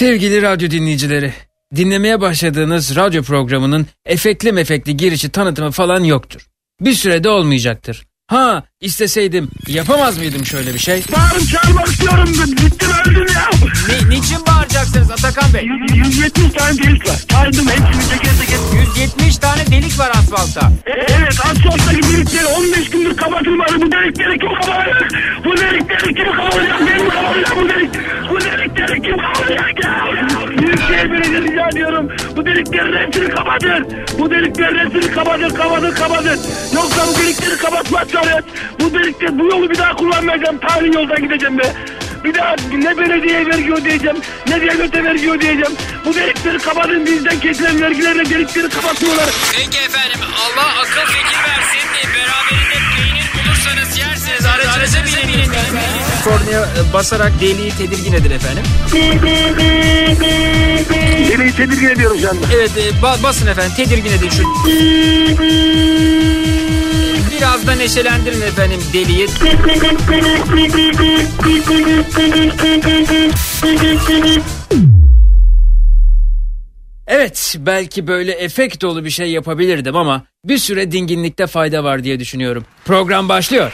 Sevgili radyo dinleyicileri, dinlemeye başladığınız radyo programının efekli mefekli girişi tanıtımı falan yoktur. Bir sürede olmayacaktır. Ha isteseydim yapamaz mıydım şöyle bir şey? Bağırıp çağırmak istiyorum. Bittim öldüm ya. Ne, niçin bağıracaksınız Atakan Bey? 170 tane delik var. Saydım hepsini teker teker. 170 tane delik var asfaltta. E, evet asfalttaki delikleri 15 gündür kapatılmadı. Bu delikleri kim kapatacak? Bu delikleri kim kapatacak? Ben mi kapatacağım bu delik? Bu delikleri kim kapatacak ya? Büyükşehir Belediye rica ediyorum. Bu deliklerin hepsini kapatın. Bu deliklerin hepsini kapatın, kapatın, kapatın. Yoksa bu delikleri kapatmazsanız bu delikleri, bu yolu bir daha kullanmayacağım. Tarihi yoldan gideceğim be. Bir daha ne belediye vergi ödeyeceğim, ne devlete vergi ödeyeceğim. Bu delikleri kapatın bizden kesilen vergilerle delikleri kapatıyorlar. Peki efendim Allah akıl fikir versin. Beraberinde peynir bulursanız yersiniz. Aracınıza binin. Kornaya e, basarak deliği tedirgin edin efendim. Deliği tedirgin ediyorum şu anda. Evet e, ba- basın efendim tedirgin edin şu. Biraz da neşelendirin efendim deliği. Evet belki böyle efekt dolu bir şey yapabilirdim ama bir süre dinginlikte fayda var diye düşünüyorum. Program başlıyor.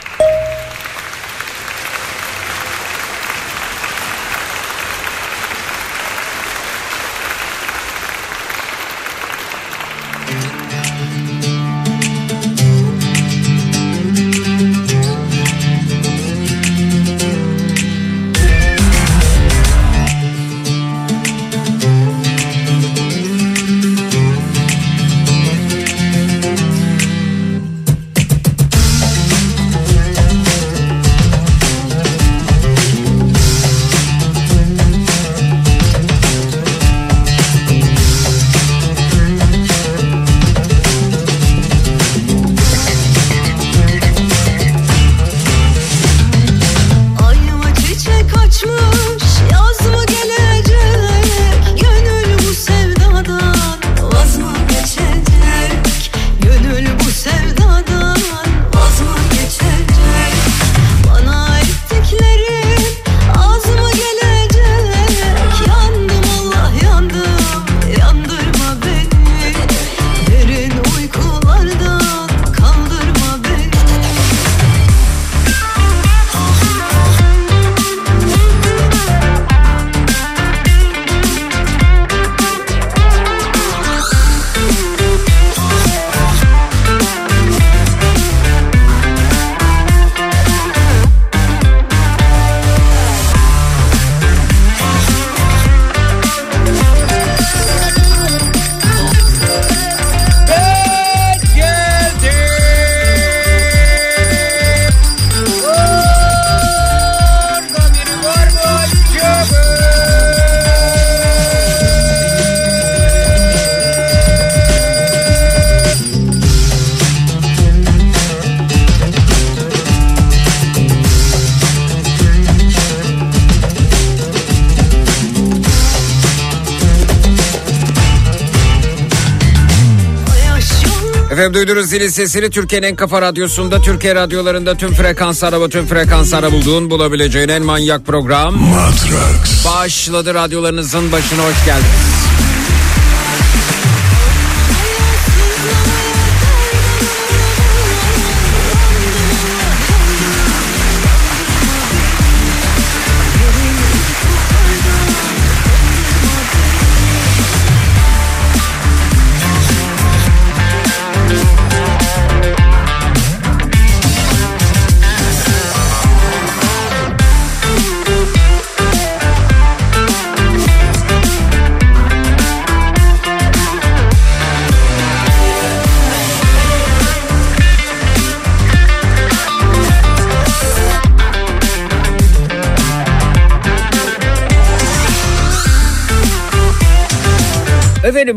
Sesini Türkiye'nin en kafa radyosunda Türkiye radyolarında tüm frekans araba tüm frekans ara bulduğun bulabileceğin en manyak program Matrax. başladı radyolarınızın başına hoş geldiniz.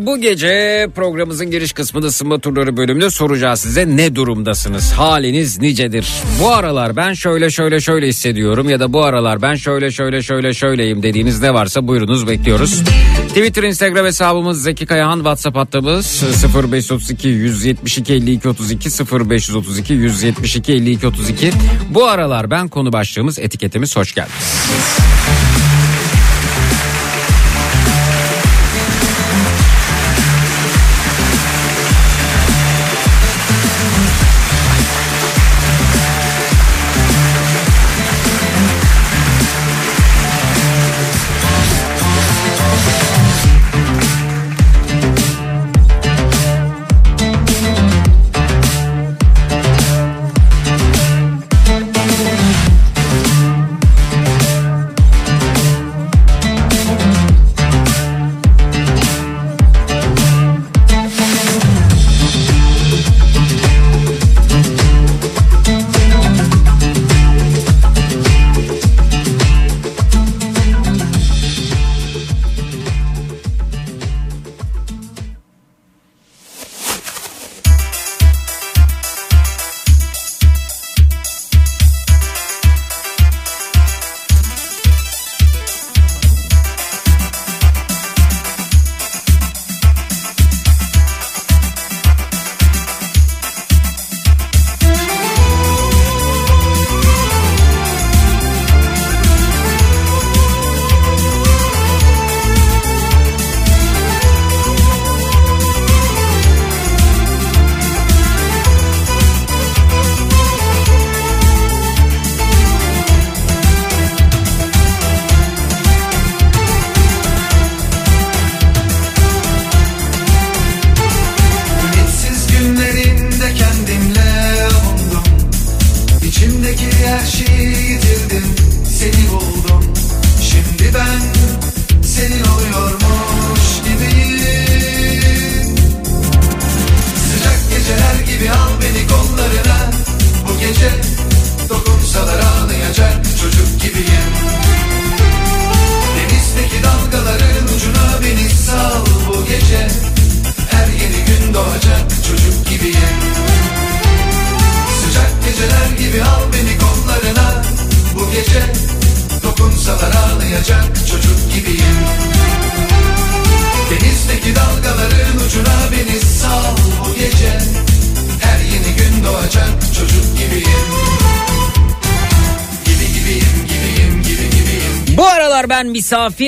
Bu gece programımızın giriş kısmında ısınma turları bölümünde soracağız size ne durumdasınız? Haliniz nicedir? Bu aralar ben şöyle şöyle şöyle hissediyorum ya da bu aralar ben şöyle şöyle şöyle şöyleyim dediğiniz ne varsa buyurunuz bekliyoruz. Twitter, Instagram hesabımız Zeki Kayahan, WhatsApp hattımız 0532 172 52 32 0532 172 52 32. Bu aralar ben konu başlığımız etiketimiz hoş geldiniz.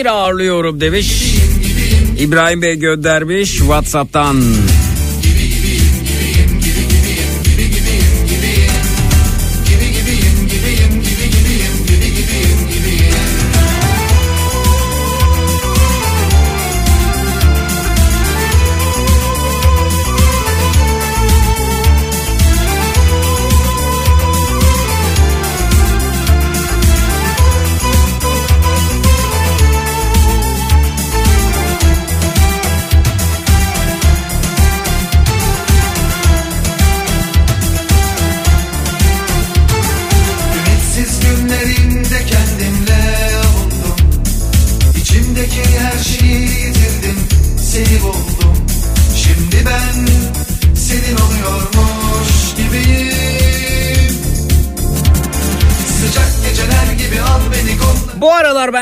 Ağırlıyorum demiş. İbrahim Bey göndermiş Whatsapp'tan.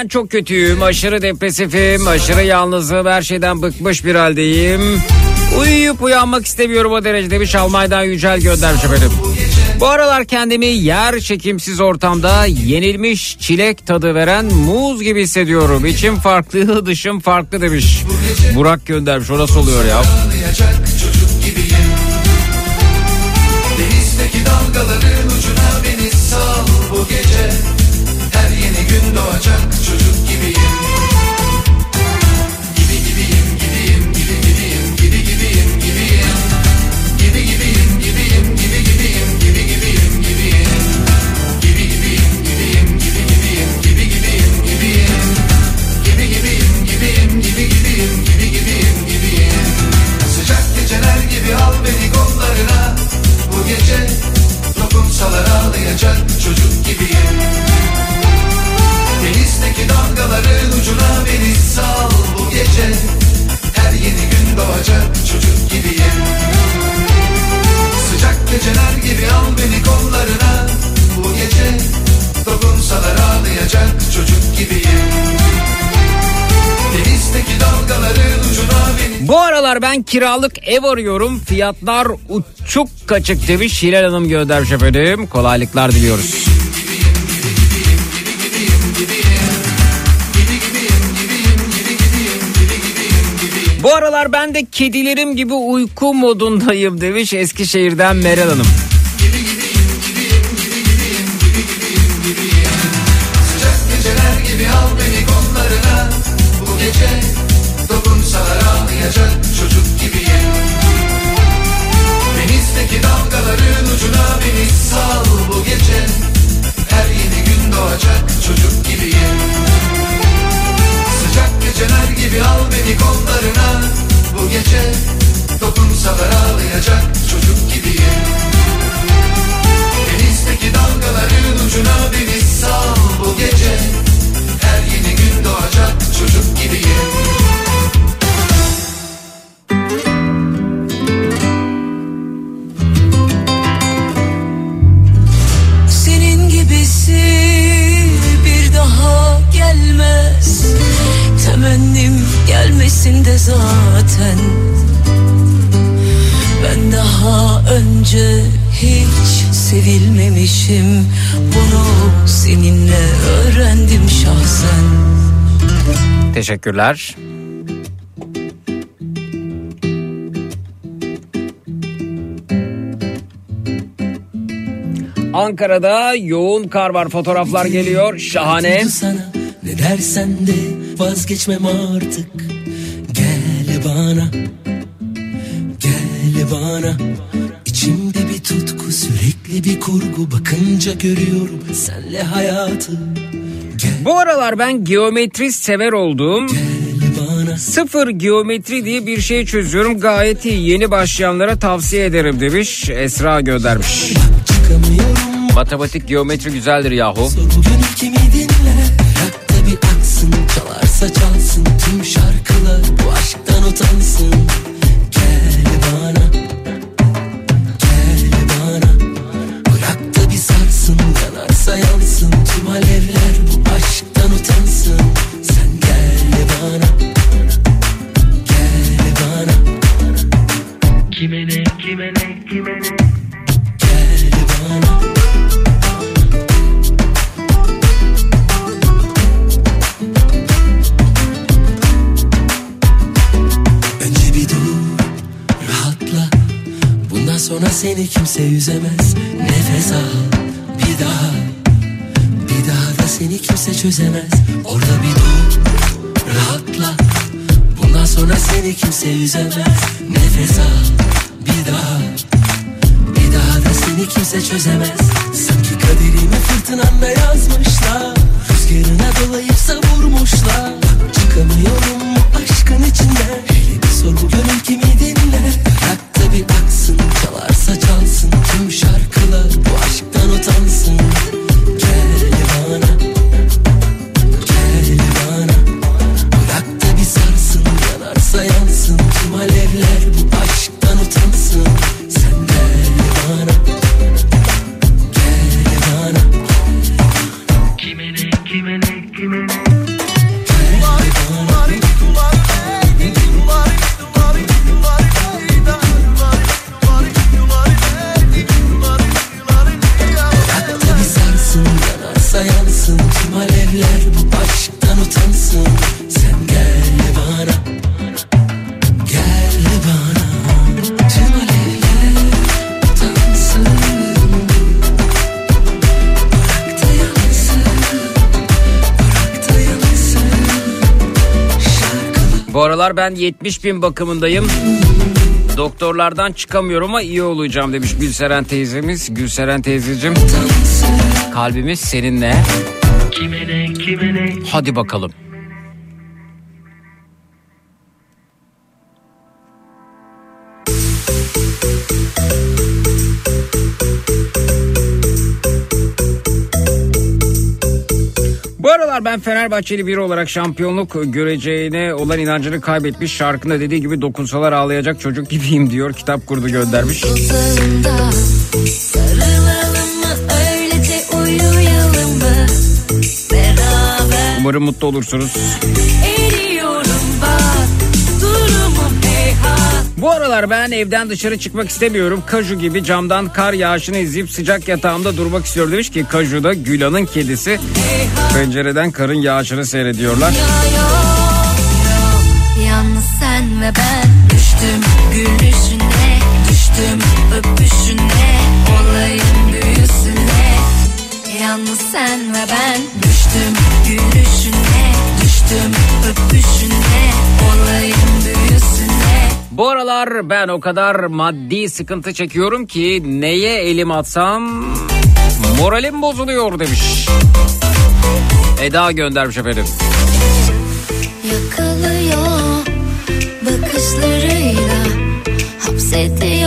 Çok kötüyüm. Aşırı depresifim, aşırı yalnızım, her şeyden bıkmış bir haldeyim. Uyuyup uyanmak istemiyorum o derece demiş Almanya'dan Yücel göndermiş efendim. Bu aralar kendimi yer çekimsiz ortamda yenilmiş çilek tadı veren muz gibi hissediyorum. İçim farklı, dışım farklı demiş. Burak göndermiş. O nasıl oluyor ya? Dalgaların ucuna beni sal bu gece Her yeni gün doğacak çocuk aralar ben kiralık ev arıyorum. Fiyatlar uçuk kaçık demiş Hilal Hanım göndermiş efendim. Kolaylıklar diliyoruz. Bu aralar ben de kedilerim gibi uyku modundayım demiş Eskişehir'den Meral Hanım. Sıcak kollarına Bu gece dokunsalar ağlayacak çocuk gelmesin de zaten Ben daha önce hiç sevilmemişim Bunu seninle öğrendim şahsen Teşekkürler. Ankara'da yoğun kar var. Fotoğraflar geliyor. Şahane. sana ne dersen de vazgeçmem artık Gel bana Gel bana İçimde bir tutku sürekli bir kurgu Bakınca görüyorum senle hayatı Gel Bu aralar ben geometri sever bana Sıfır geometri diye bir şey çözüyorum. Gayet iyi. Yeni başlayanlara tavsiye ederim demiş. Esra göndermiş. Matematik geometri güzeldir yahu. Sor kimse yüzemez Nefes al bir daha. Bir daha da seni kimse çözemez. Orada bir dur rahatla. Bundan sonra seni kimse yüzemez ben 70 bin bakımındayım. Doktorlardan çıkamıyorum ama iyi olacağım demiş Gülseren teyzemiz. Gülseren teyzeciğim kalbimiz seninle. Hadi bakalım. Ben Fenerbahçeli biri olarak şampiyonluk göreceğine olan inancını kaybetmiş. Şarkında dediği gibi dokunsalar ağlayacak çocuk gibiyim diyor. Kitap kurdu göndermiş. Uzağında mı Umarım mutlu olursunuz. eriyorum Bu aralar ben evden dışarı çıkmak istemiyorum. Kaju gibi camdan kar yağışını izleyip sıcak yatağımda durmak istiyor demiş ki Kaju da Gülan'ın kedisi. Pencereden karın yağışını seyrediyorlar. Yalnız sen ve ben düştüm gülüşüne düştüm Aralar ben o kadar maddi sıkıntı çekiyorum ki neye elim atsam moralim bozuluyor demiş. Eda göndermiş efendim. Yakalıyor bakışlarıyla Hapsediyor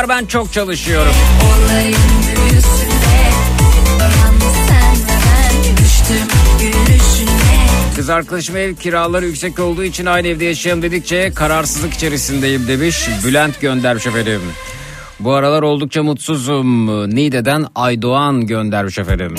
aralar ben çok çalışıyorum. Kız arkadaşım ev kiraları yüksek olduğu için aynı evde yaşayalım dedikçe kararsızlık içerisindeyim demiş. Bülent göndermiş efendim. Bu aralar oldukça mutsuzum. Niğde'den Aydoğan göndermiş efendim.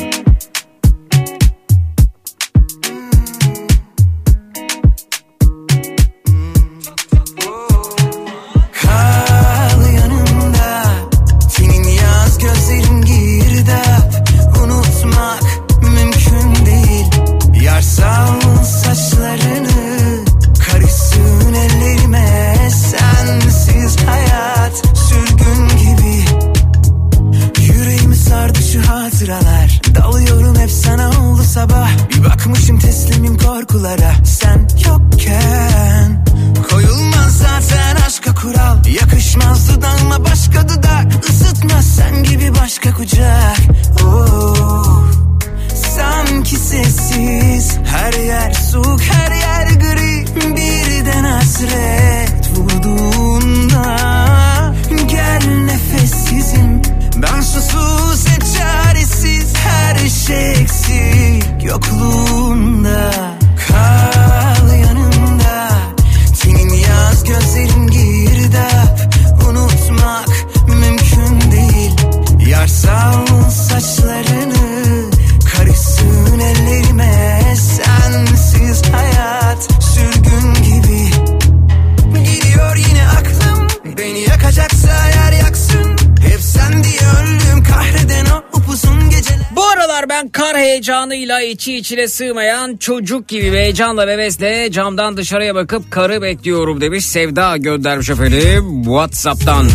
Heyecanıyla içi içine sığmayan çocuk gibi heyecanla ve hevesle camdan dışarıya bakıp karı bekliyorum demiş Sevda göndermiş efendim Whatsapp'tan.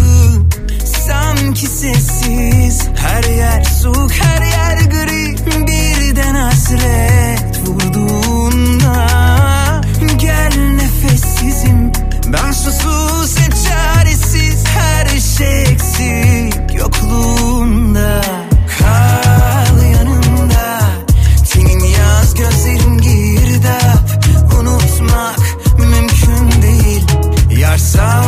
Sanki sessiz her yer soğuk her yer gri. Birden hasret vurduğunda Gel nefessizim. Ben susuz çaresiz Her şey eksik. Yokluğunda Yar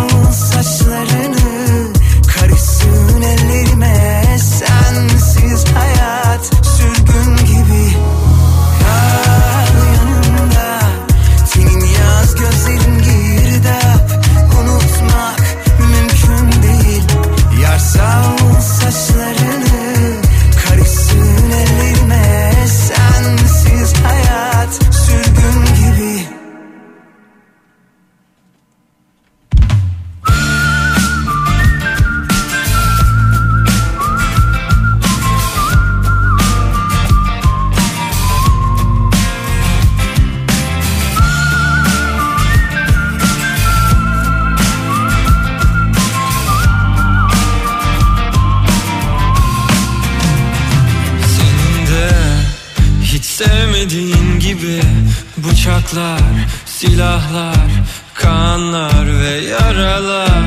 silahlar, kanlar ve yaralar.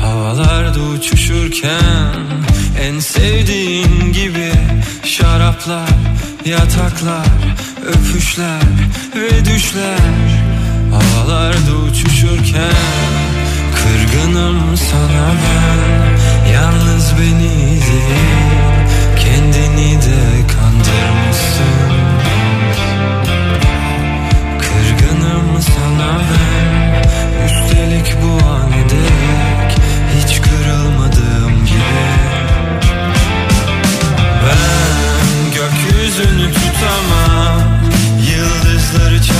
Havalarda uçuşurken en sevdiğin gibi şaraplar, yataklar, öpüşler ve düşler. Havalarda uçuşurken kırgınım sana ben. Yalnız beni değil kendini de kandırmışsın Üstelik bu an Hiç kırılmadığım gibi. Ben gökyüzünü tutamam Yıldızları çalanlar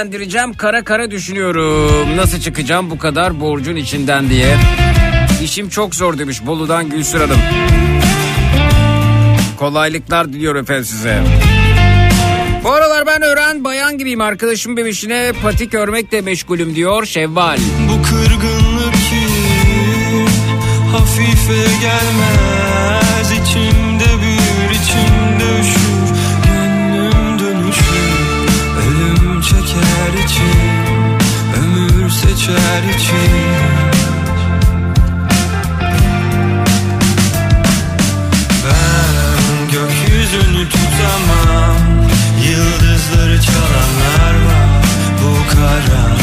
oğlumu evlendireceğim kara kara düşünüyorum. Nasıl çıkacağım bu kadar borcun içinden diye. İşim çok zor demiş Bolu'dan Gülsür Hanım. Kolaylıklar diliyorum efendim size. Bu aralar ben öğren bayan gibiyim arkadaşım bebişine patik örmekle meşgulüm diyor Şevval. Bu kırgınlık ki hafife gelmez seçer için. Ben gökyüzünü tutamam. Yıldızları çalanlar var. Bu karanlığın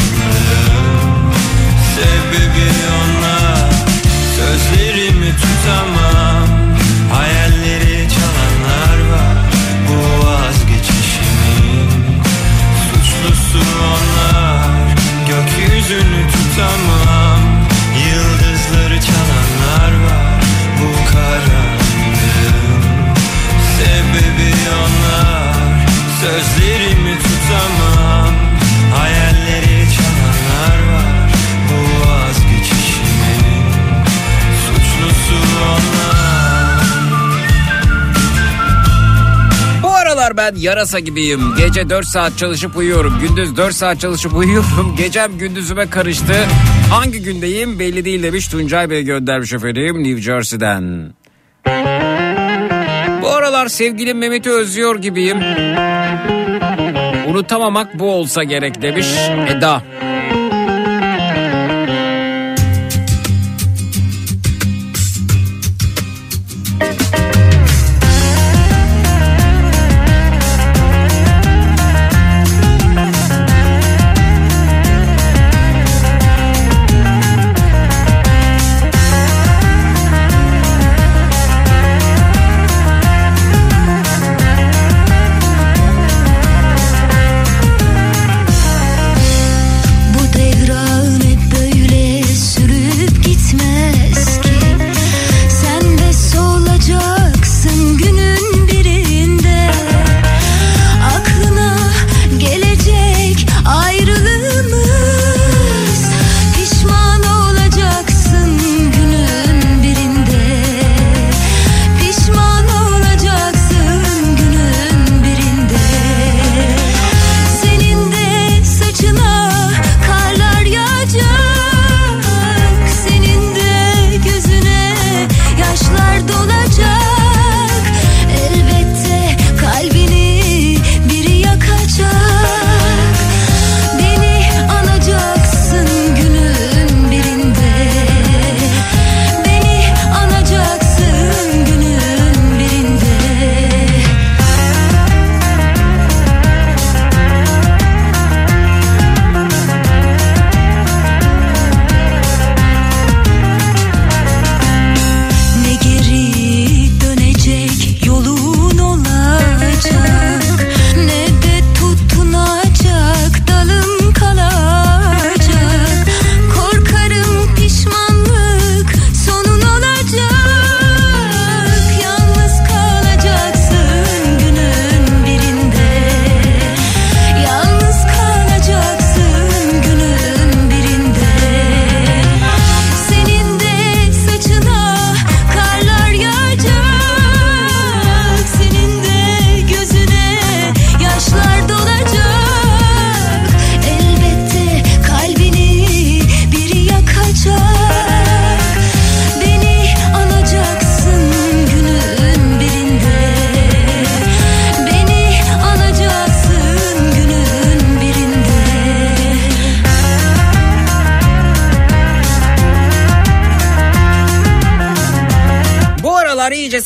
ben yarasa gibiyim. Gece 4 saat çalışıp uyuyorum. Gündüz 4 saat çalışıp uyuyorum. Gecem gündüzüme karıştı. Hangi gündeyim belli değil demiş Tuncay Bey göndermiş efendim New Jersey'den. Bu aralar sevgilim Mehmet'i özlüyor gibiyim. Unutamamak bu olsa gerek demiş Eda.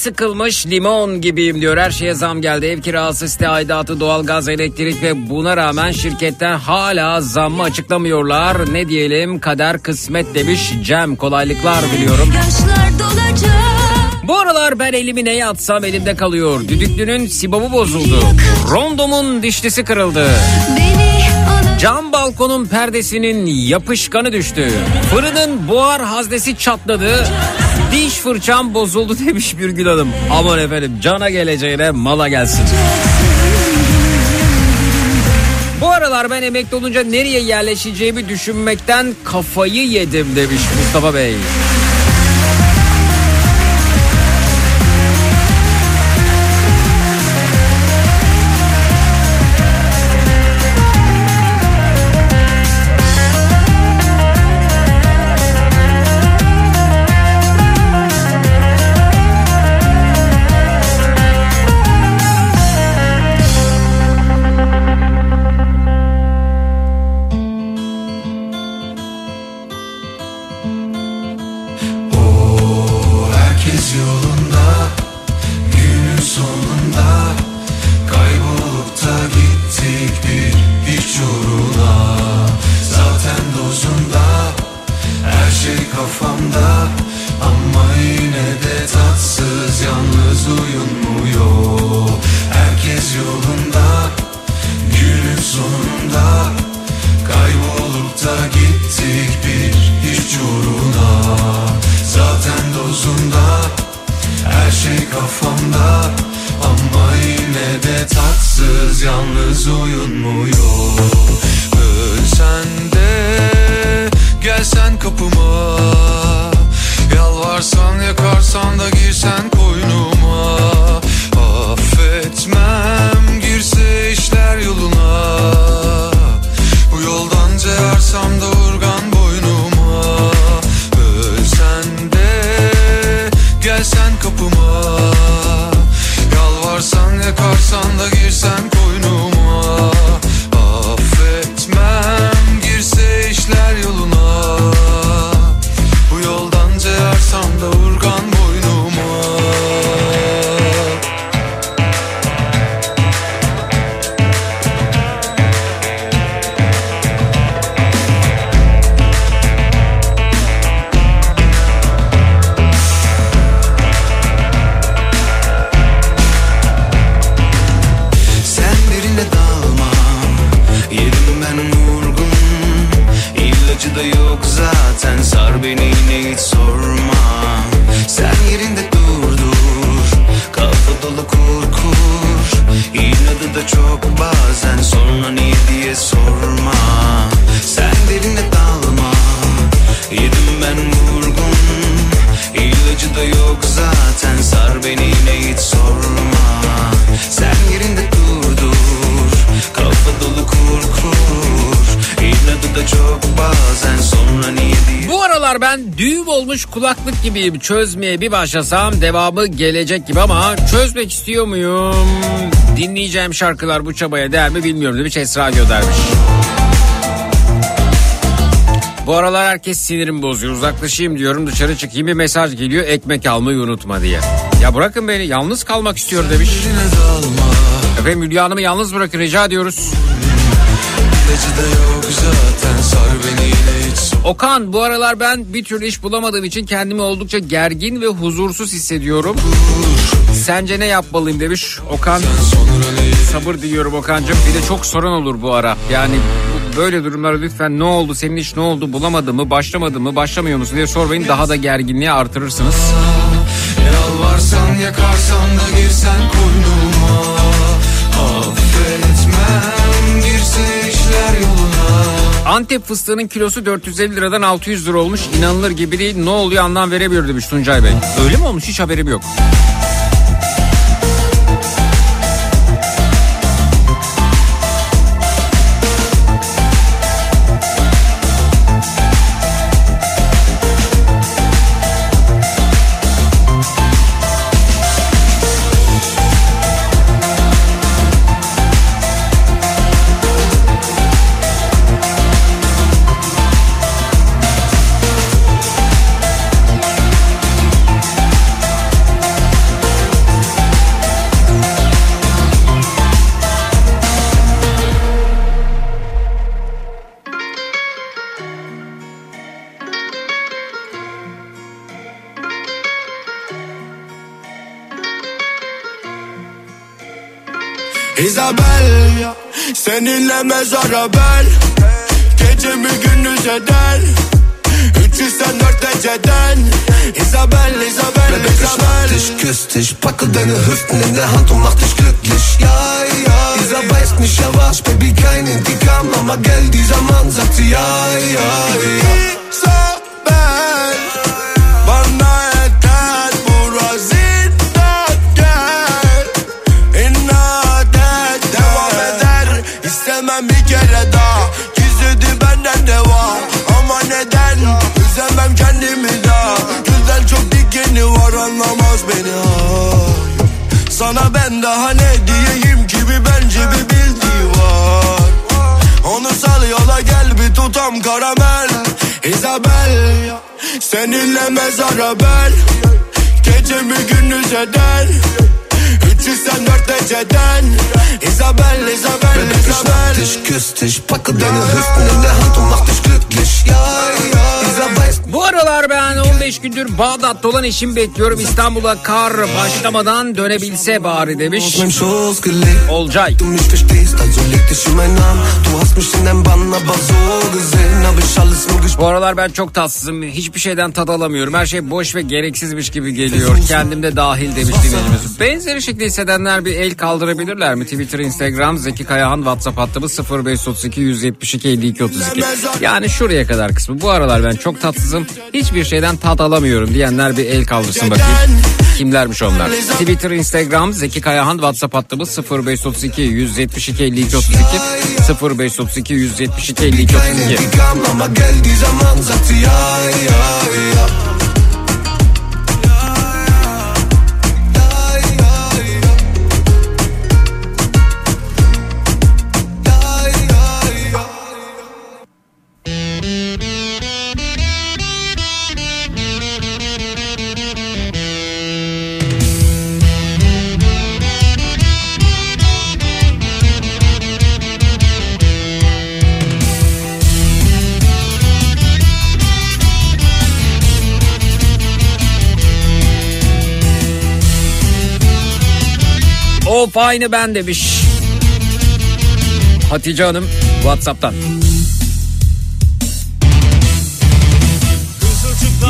Sıkılmış limon gibiyim diyor. Her şeye zam geldi. Ev kirası, site aidatı, doğalgaz, elektrik ve buna rağmen şirketten hala zammı açıklamıyorlar. Ne diyelim kader kısmet demiş Cem. Kolaylıklar diliyorum. Bu aralar ben elimi neye atsam elimde kalıyor. Düdüklünün sibobu bozuldu. Rondomun dişlisi kırıldı. Cam balkonun perdesinin yapışkanı düştü. Fırının buhar haznesi çatladı. Diş fırçam bozuldu demiş Birgül Hanım. Aman efendim cana geleceğine mala gelsin. Bu aralar ben emekli olunca nereye yerleşeceğimi düşünmekten kafayı yedim demiş Mustafa Bey. Kulaklık gibiyim. Çözmeye bir başlasam devamı gelecek gibi ama çözmek istiyor muyum? Dinleyeceğim şarkılar bu çabaya değer mi bilmiyorum demiş Esra göndermiş. Bu aralar herkes sinirim bozuyor. Uzaklaşayım diyorum dışarı çıkayım bir mesaj geliyor ekmek almayı unutma diye. Ya bırakın beni yalnız kalmak istiyor demiş. Efendim Hülya Hanım'ı yalnız bırakın rica ediyoruz. Yok Okan bu aralar ben bir türlü iş bulamadığım için kendimi oldukça gergin ve huzursuz hissediyorum. Sence ne yapmalıyım demiş Okan. Sabır diliyorum Okan'cığım. Bir de çok sorun olur bu ara. Yani böyle durumlara lütfen ne oldu senin iş ne oldu bulamadı mı başlamadı mı başlamıyor musun diye sormayın daha da gerginliği artırırsınız. Yalvarsan yakarsan da girsen koynuma Antep fıstığının kilosu 450 liradan 600 lira olmuş. İnanılır gibi değil. Ne oluyor anlam veremiyor demiş Tuncay Bey. Öyle mi olmuş hiç haberim yok. Seninle mezara ben Gecemi gündüz eder. 304 eceden Isabel, Isabel, Isabel dich, küss dich, packe deine Hüften in der Hand und mach dich glücklich. Ja, ja, dieser weiß nicht, er war's, Baby, kein Intikam, Mama, Geld, dieser Mann sagt sie, ja, ja, ja. Isabel dikeni var anlamaz beni. Ay. Sana ben daha ne diyeyim ki bir bence bir bildiği var. Onu sal yola gel bir tutam karamel. Isabel Seninle mezara ben Gecemi gündüz eder. 304 eceden Isabel, Isabel, Baby, ich schnapp Isabel. dich, küss dich, packe deine Hüften in der Hand und mach dich glücklich. Ja, ja, weiß Bu aralar ben 15 gündür Bağdat'ta olan eşimi bekliyorum. İstanbul'a kar başlamadan dönebilse bari demiş. Olcay. Bu aralar ben çok tatsızım. Hiçbir şeyden tad alamıyorum. Her şey boş ve gereksizmiş gibi geliyor. Kendim de dahil demiş dinleyicimiz. Benzeri şekilde hissedenler bir el kaldırabilirler mi? Twitter, Instagram, Zeki Kayahan, WhatsApp hattımız 0532 172 52 32. Yani şuraya kadar kısmı. Bu aralar ben çok tatsızım. Hiçbir şeyden tat alamıyorum diyenler bir el kaldırsın bakayım. Kimlermiş onlar? Twitter, Instagram, Zeki Kayahan, WhatsApp hattımız 0532 172 52 32 0532 172 52 32. Of aynı ben demiş. Hatice Hanım Whatsapp'tan.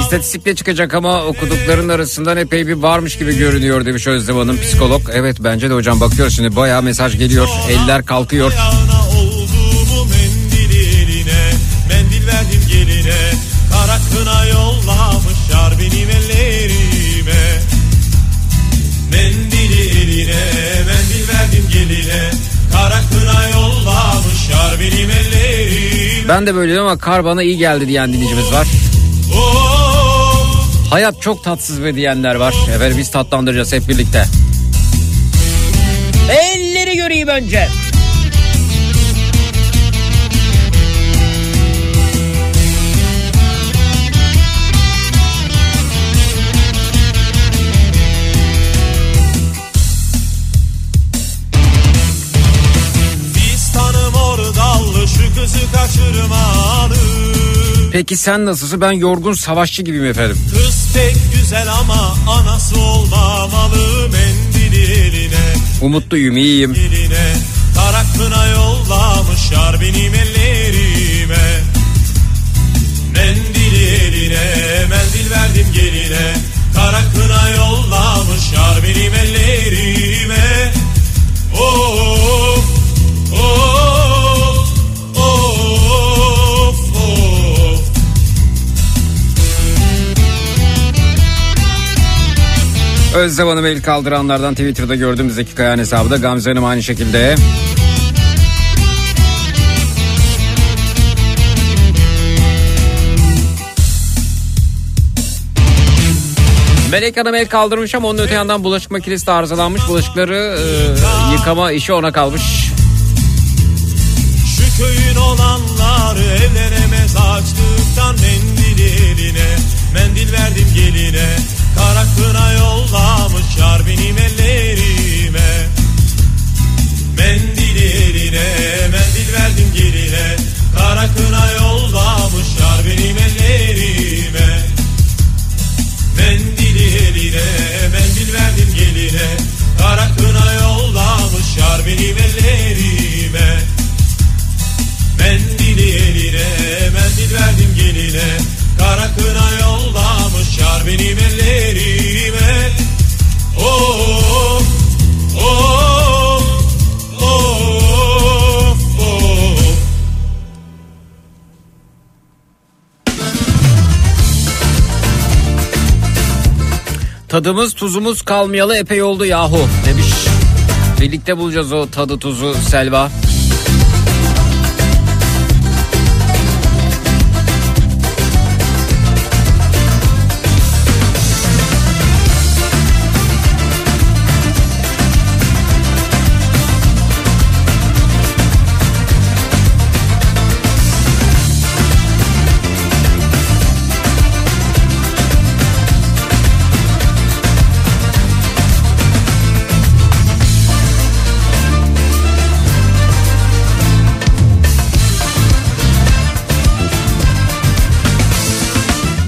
İstatistikte çıkacak ama okudukların arasından epey bir varmış gibi görünüyor demiş Özlem Hanım psikolog. Evet bence de hocam bakıyor şimdi bayağı mesaj geliyor. Eller kalkıyor. Mendil verdim geline Kara kına yollamışlar Ben de böyleyim ama kar bana iyi geldi diyen dinleyicimiz var. Hayat çok tatsız be diyenler var. Efendim biz tatlandıracağız hep birlikte. Elleri göreyim önce. Peki sen nasılsın? Ben yorgun savaşçı gibiyim efendim. Kız pek güzel ama anası olmamalı mendili eline Umutluyum, iyiyim. Eline kara kına yollamışlar benim ellerime Mendili eline mendil verdim geline Kara Özlem Hanım el kaldıranlardan Twitter'da gördüğüm Zeki Kayan hesabı da Gamze Hanım aynı şekilde. Melek Hanım el kaldırmış ama onun öte yandan bulaşık makinesi de arızalanmış. Bulaşıkları e, yıkama işi ona kalmış. Şu köyün olanları evlenemez açlıktan mendil eline Mendil verdim geline Kara kına yollamışlar benim ellerime. Mendil eline mendil verdim geline. Kara kına yollamışlar benim ellerime. Mendil eline mendil verdim geline. Kara kına yollamışlar benim benim ellerime Oh, oh, oh, oh. Tadımız tuzumuz kalmayalı epey oldu yahu demiş. Birlikte bulacağız o tadı tuzu Selva.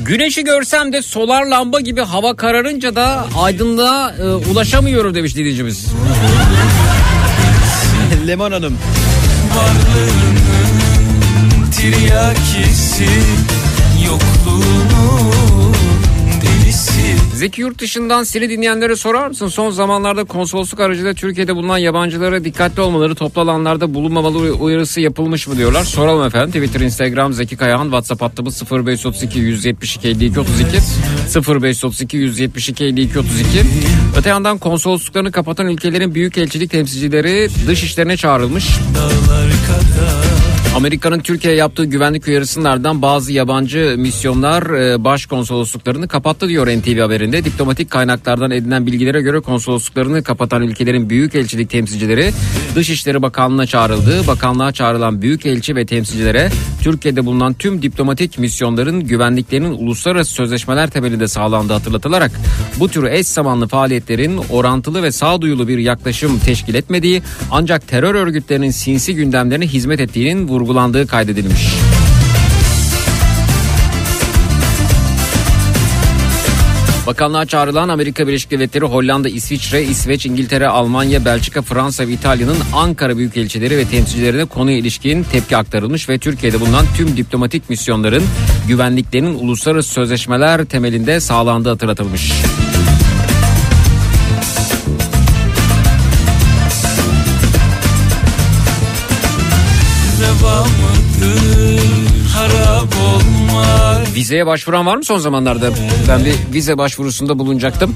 Güneşi görsem de solar lamba gibi hava kararınca da aydınlığa e, ulaşamıyorum demiş dinleyicimiz. Leman Hanım. Varlığının tiryakisi Yokluğunun Zeki yurt dışından seni dinleyenlere sorar mısın? Son zamanlarda konsolosluk aracılığıyla Türkiye'de bulunan yabancılara dikkatli olmaları, toplu alanlarda bulunmamalı uyarısı yapılmış mı diyorlar. Soralım efendim. Twitter, Instagram, Zeki Kayahan, WhatsApp hattımız 0532 172 52 32 0532 172 52 32. Öte yandan konsolosluklarını kapatan ülkelerin büyükelçilik temsilcileri dış işlerine çağrılmış. Dağlar kadar Amerika'nın Türkiye'ye yaptığı güvenlik uyarısının bazı yabancı misyonlar e, başkonsolosluklarını kapattı diyor NTV haberinde. Diplomatik kaynaklardan edinilen bilgilere göre konsolosluklarını kapatan ülkelerin büyükelçilik temsilcileri Dışişleri Bakanlığı'na çağrıldı. Bakanlığa çağrılan büyükelçi ve temsilcilere Türkiye'de bulunan tüm diplomatik misyonların güvenliklerinin uluslararası sözleşmeler temelinde sağlandığı hatırlatılarak bu tür eş zamanlı faaliyetlerin orantılı ve sağduyulu bir yaklaşım teşkil etmediği ancak terör örgütlerinin sinsi gündemlerine hizmet ettiğinin vurgulandığı kaydedilmiş. Bakanlığa çağrılan Amerika Birleşik Devletleri, Hollanda, İsviçre, İsveç, İngiltere, Almanya, Belçika, Fransa ve İtalya'nın Ankara Büyükelçileri ve temsilcilerine konuya ilişkin tepki aktarılmış ve Türkiye'de bulunan tüm diplomatik misyonların güvenliklerinin uluslararası sözleşmeler temelinde sağlandığı hatırlatılmış. Vizeye başvuran var mı son zamanlarda? Ben bir vize başvurusunda bulunacaktım.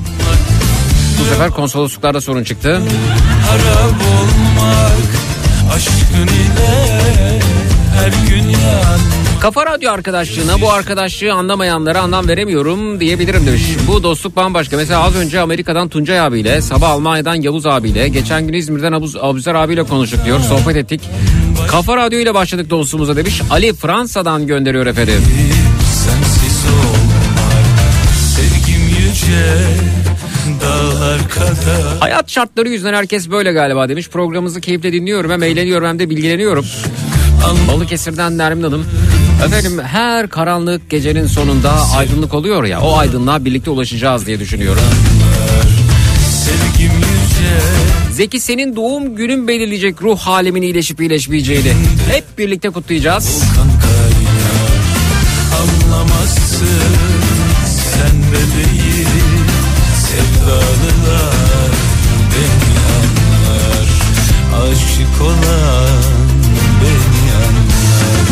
Bu sefer konsolosluklarda sorun çıktı. Harap olmak Aşkın ile her gün yan Kafa Radyo arkadaşlığına bu arkadaşlığı anlamayanlara anlam veremiyorum diyebilirim demiş. Bu dostluk bambaşka. Mesela az önce Amerika'dan Tuncay abiyle, sabah Almanya'dan Yavuz abiyle, geçen gün İzmir'den Abuz, Abuzer abiyle konuştuk diyor, sohbet ettik. Kafa Radyo ile başladık dostluğumuza demiş. Ali Fransa'dan gönderiyor efendim. Hayat şartları yüzünden herkes böyle galiba demiş. Programımızı keyifle dinliyorum hem eğleniyorum hem de bilgileniyorum. Balıkesir'den Nermin Hanım. Efendim her karanlık gecenin sonunda aydınlık oluyor ya o aydınlığa birlikte ulaşacağız diye düşünüyorum. Zeki senin doğum günün belirleyecek ruh halimin iyileşip iyileşmeyeceğini. Hep birlikte kutlayacağız. Anlamazsın Aşık olan Beni anlar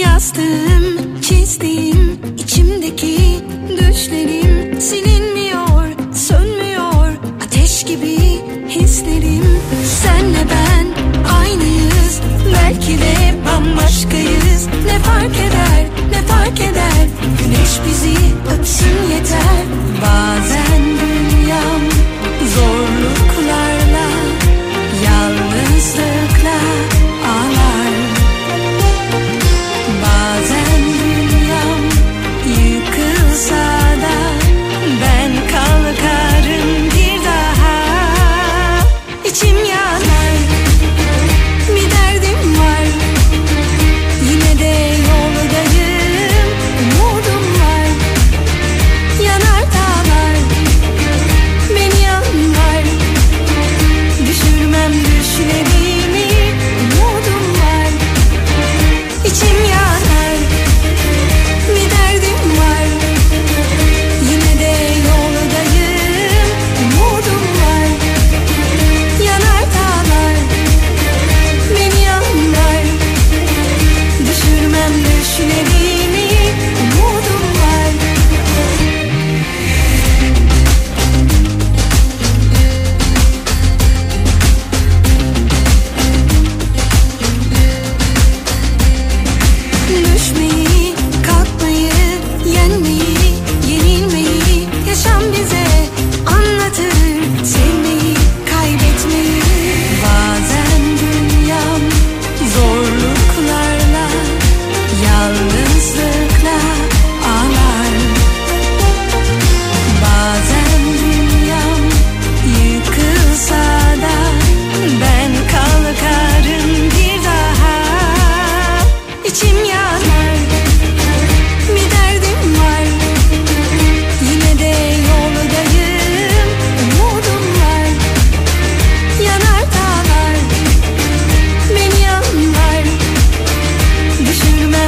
Yazdım, çizdim içimdeki düşlerim silinmiyor, sönmüyor ateş gibi hislerim. Senle ben aynıyız, belki de bambaşkayız. Ne fark eder, ne fark eder? Güneş bizi öpsün yeter. Bazen dünyam zorluklarla,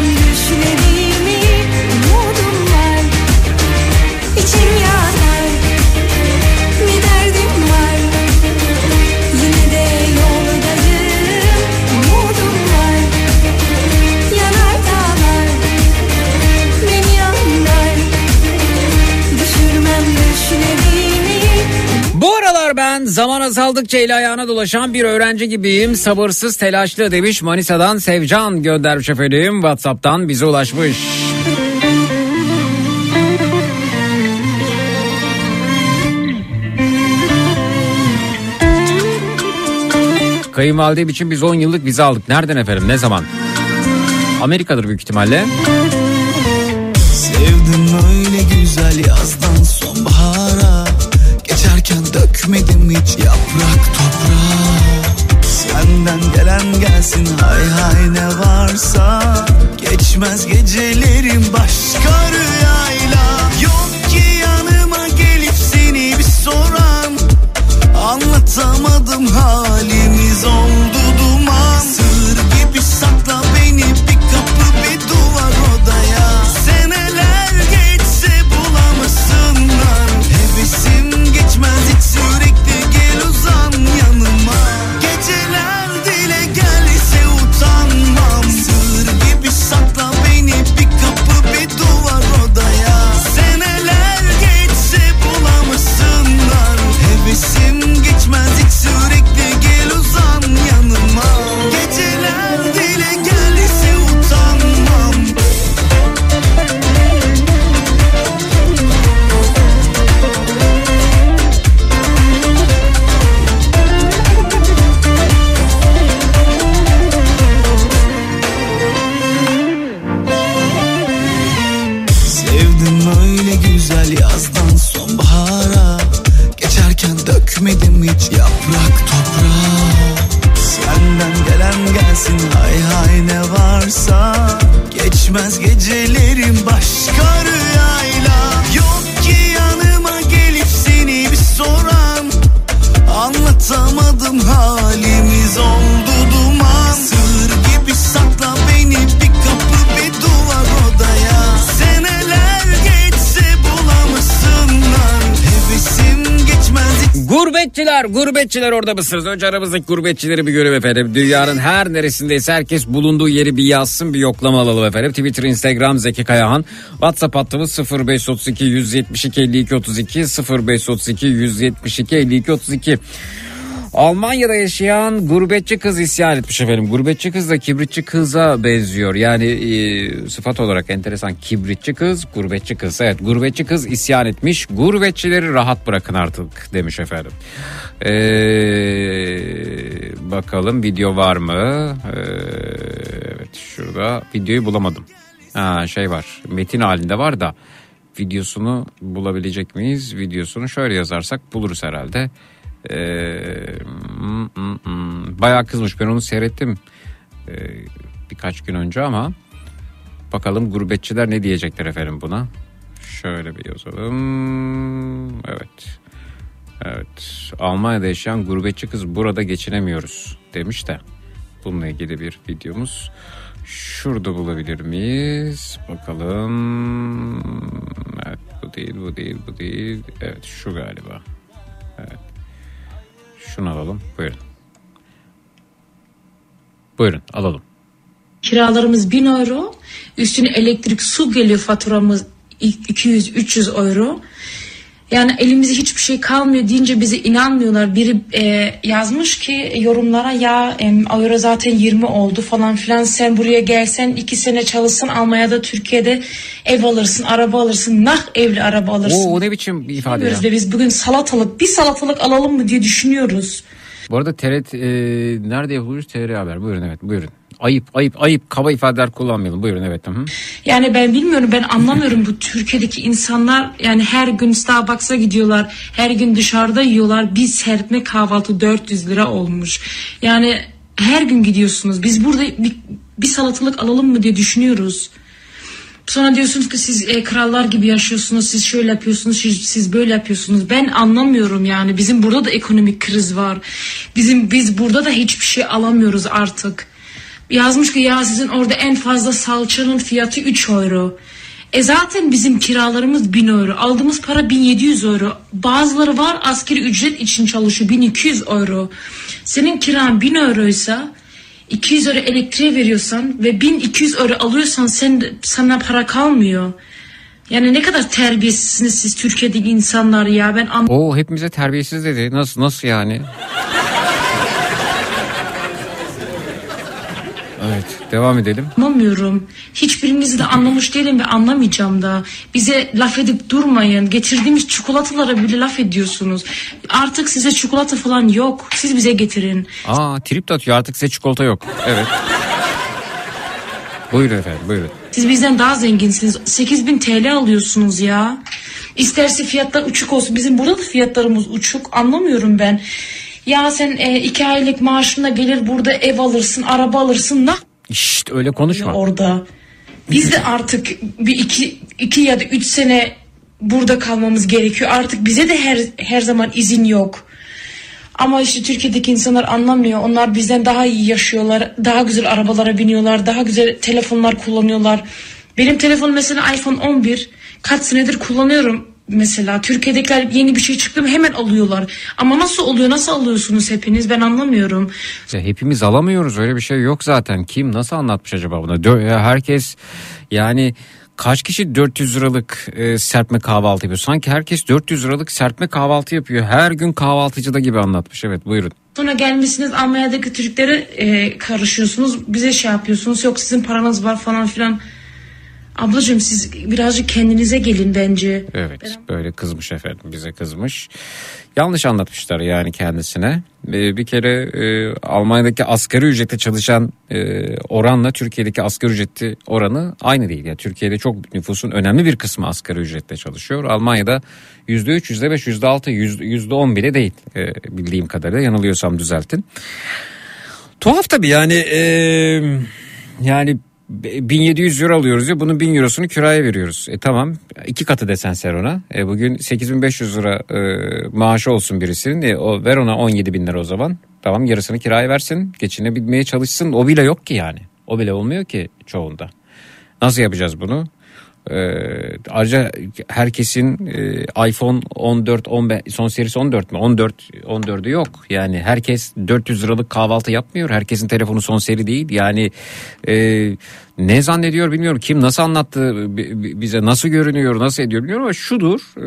Düşürmem zaman azaldıkça eli ayağına dolaşan bir öğrenci gibiyim. Sabırsız telaşlı demiş Manisa'dan Sevcan göndermiş efendim. Whatsapp'tan bize ulaşmış. Kayınvalidem için biz 10 yıllık vize aldık. Nereden efendim? Ne zaman? Amerika'dır büyük ihtimalle. Sevdim öyle güzel yazdan Geçerken dökmedim hiç. Yaprak toprağa Senden gelen gelsin. Hay hay ne varsa. Geçmez gecelerim başka rüyayla. Yok ki yanıma gelip seni bir soran. Anlatamadım halimiz Geçmez gecelerim Gurbetçiler, gurbetçiler orada mısınız? Önce aramızdaki gurbetçileri bir görelim efendim. Dünyanın her neresindeyse herkes bulunduğu yeri bir yazsın bir yoklama alalım efendim. Twitter, Instagram Zeki Kayahan. WhatsApp hattımız 0532 172 52 32 0532 172 52 32. Almanya'da yaşayan gurbetçi kız isyan etmiş efendim. Gurbetçi kız da kibritçi kıza benziyor. Yani e, sıfat olarak enteresan kibritçi kız, gurbetçi kız. Evet gurbetçi kız isyan etmiş. Gurbetçileri rahat bırakın artık demiş efendim. Ee, bakalım video var mı? Ee, evet şurada videoyu bulamadım. Ha, şey var metin halinde var da videosunu bulabilecek miyiz? Videosunu şöyle yazarsak buluruz herhalde. Ee, mm, mm, mm. bayağı kızmış ben onu seyrettim ee, birkaç gün önce ama bakalım gurbetçiler ne diyecekler efendim buna. Şöyle bir yazalım. Evet. Evet. Almanya'da yaşayan gurbetçi kız burada geçinemiyoruz demiş de. Bununla ilgili bir videomuz. Şurada bulabilir miyiz? Bakalım. Evet bu değil bu değil bu değil. Evet şu galiba. Evet. Şunu alalım. Buyurun. Buyurun alalım. Kiralarımız 1000 euro. Üstüne elektrik su geliyor faturamız 200-300 euro. Yani elimizde hiçbir şey kalmıyor deyince bize inanmıyorlar. Biri e, yazmış ki yorumlara ya em, euro zaten 20 oldu falan filan sen buraya gelsen 2 sene çalışsan Almanya'da Türkiye'de ev alırsın araba alırsın nah evli araba alırsın. Oo, o ne biçim bir ifade ya? Bilmiyoruz ve biz bugün salatalık bir salatalık alalım mı diye düşünüyoruz. Bu arada TRT e, nerede yapılıyor? TR Haber. Buyurun evet buyurun. Ayıp ayıp ayıp kaba ifadeler kullanmayalım. Buyurun evet. Hı. Yani ben bilmiyorum ben anlamıyorum bu Türkiye'deki insanlar yani her gün Starbucks'a gidiyorlar her gün dışarıda yiyorlar bir serpme kahvaltı 400 lira olmuş yani her gün gidiyorsunuz biz burada bir, bir salatalık alalım mı diye düşünüyoruz. Sonra diyorsunuz ki siz e, krallar gibi yaşıyorsunuz, siz şöyle yapıyorsunuz, siz, siz böyle yapıyorsunuz. Ben anlamıyorum yani. Bizim burada da ekonomik kriz var. Bizim biz burada da hiçbir şey alamıyoruz artık. Yazmış ki ya sizin orada en fazla salçanın fiyatı 3 euro. E zaten bizim kiralarımız 1000 euro. Aldığımız para 1700 euro. Bazıları var askeri ücret için çalışıyor 1200 euro. Senin kiran 1000 euroysa 200 euro elektriğe veriyorsan ve 1200 euro alıyorsan sen, sana para kalmıyor. Yani ne kadar terbiyesizsiniz siz Türkiye'deki insanlar ya ben an- Oo hepimize terbiyesiz dedi. Nasıl nasıl yani? Evet devam edelim. anlamıyorum. Hiçbirinizi de anlamış değilim ve anlamayacağım da. Bize laf edip durmayın. Getirdiğimiz çikolatalara bile laf ediyorsunuz. Artık size çikolata falan yok. Siz bize getirin. Aa trip de atıyor artık size çikolata yok. Evet. buyurun efendim buyurun. Siz bizden daha zenginsiniz. 8000 TL alıyorsunuz ya. İsterse fiyatlar uçuk olsun. Bizim burada da fiyatlarımız uçuk. Anlamıyorum ben. Ya sen e, iki aylık maaşına gelir burada ev alırsın, araba alırsın. Ne İşte öyle konuşma. orada? Biz de artık bir iki, iki ya da üç sene burada kalmamız gerekiyor. Artık bize de her her zaman izin yok. Ama işte Türkiye'deki insanlar anlamıyor. Onlar bizden daha iyi yaşıyorlar. Daha güzel arabalara biniyorlar. Daha güzel telefonlar kullanıyorlar. Benim telefonum mesela iPhone 11. Kaç senedir kullanıyorum mesela. Türkiye'dekiler yeni bir şey çıktı mı hemen alıyorlar. Ama nasıl oluyor? Nasıl alıyorsunuz hepiniz? Ben anlamıyorum. Ya hepimiz alamıyoruz öyle bir şey yok zaten. Kim nasıl anlatmış acaba bunu? Ya herkes yani kaç kişi 400 liralık e, serpme kahvaltı yapıyor? Sanki herkes 400 liralık serpme kahvaltı yapıyor. Her gün kahvaltıcıda gibi anlatmış. Evet buyurun. Sonra gelmişsiniz Almanya'daki Türklere e, karışıyorsunuz. Bize şey yapıyorsunuz. Yok sizin paranız var falan filan. Ablacığım siz birazcık kendinize gelin bence. Evet böyle kızmış efendim bize kızmış. Yanlış anlatmışlar yani kendisine. Ee, bir kere e, Almanya'daki asgari ücrete çalışan e, oranla Türkiye'deki asgari ücreti oranı aynı değil. Yani Türkiye'de çok nüfusun önemli bir kısmı asgari ücretle çalışıyor. Almanya'da %3, %5, %6, %10 bile değil e, bildiğim kadarıyla yanılıyorsam düzeltin. Tuhaf tabii yani e, yani 1700 euro alıyoruz ya bunun 1000 eurosunu kiraya veriyoruz. E tamam iki katı desen sen ona. E bugün 8500 lira e, maaşı olsun birisinin. E, o, ver ona 17 bin lira o zaman. Tamam yarısını kiraya versin geçinebilmeye çalışsın. O bile yok ki yani. O bile olmuyor ki çoğunda. Nasıl yapacağız bunu? Ee, ayrıca herkesin e, iPhone 14 15 son serisi 14 mü? 14 14'ü yok. Yani herkes 400 liralık kahvaltı yapmıyor. Herkesin telefonu son seri değil. Yani e, ne zannediyor bilmiyorum. Kim nasıl anlattı bi- bi- bize nasıl görünüyor, nasıl ediyor bilmiyorum ama şudur. e,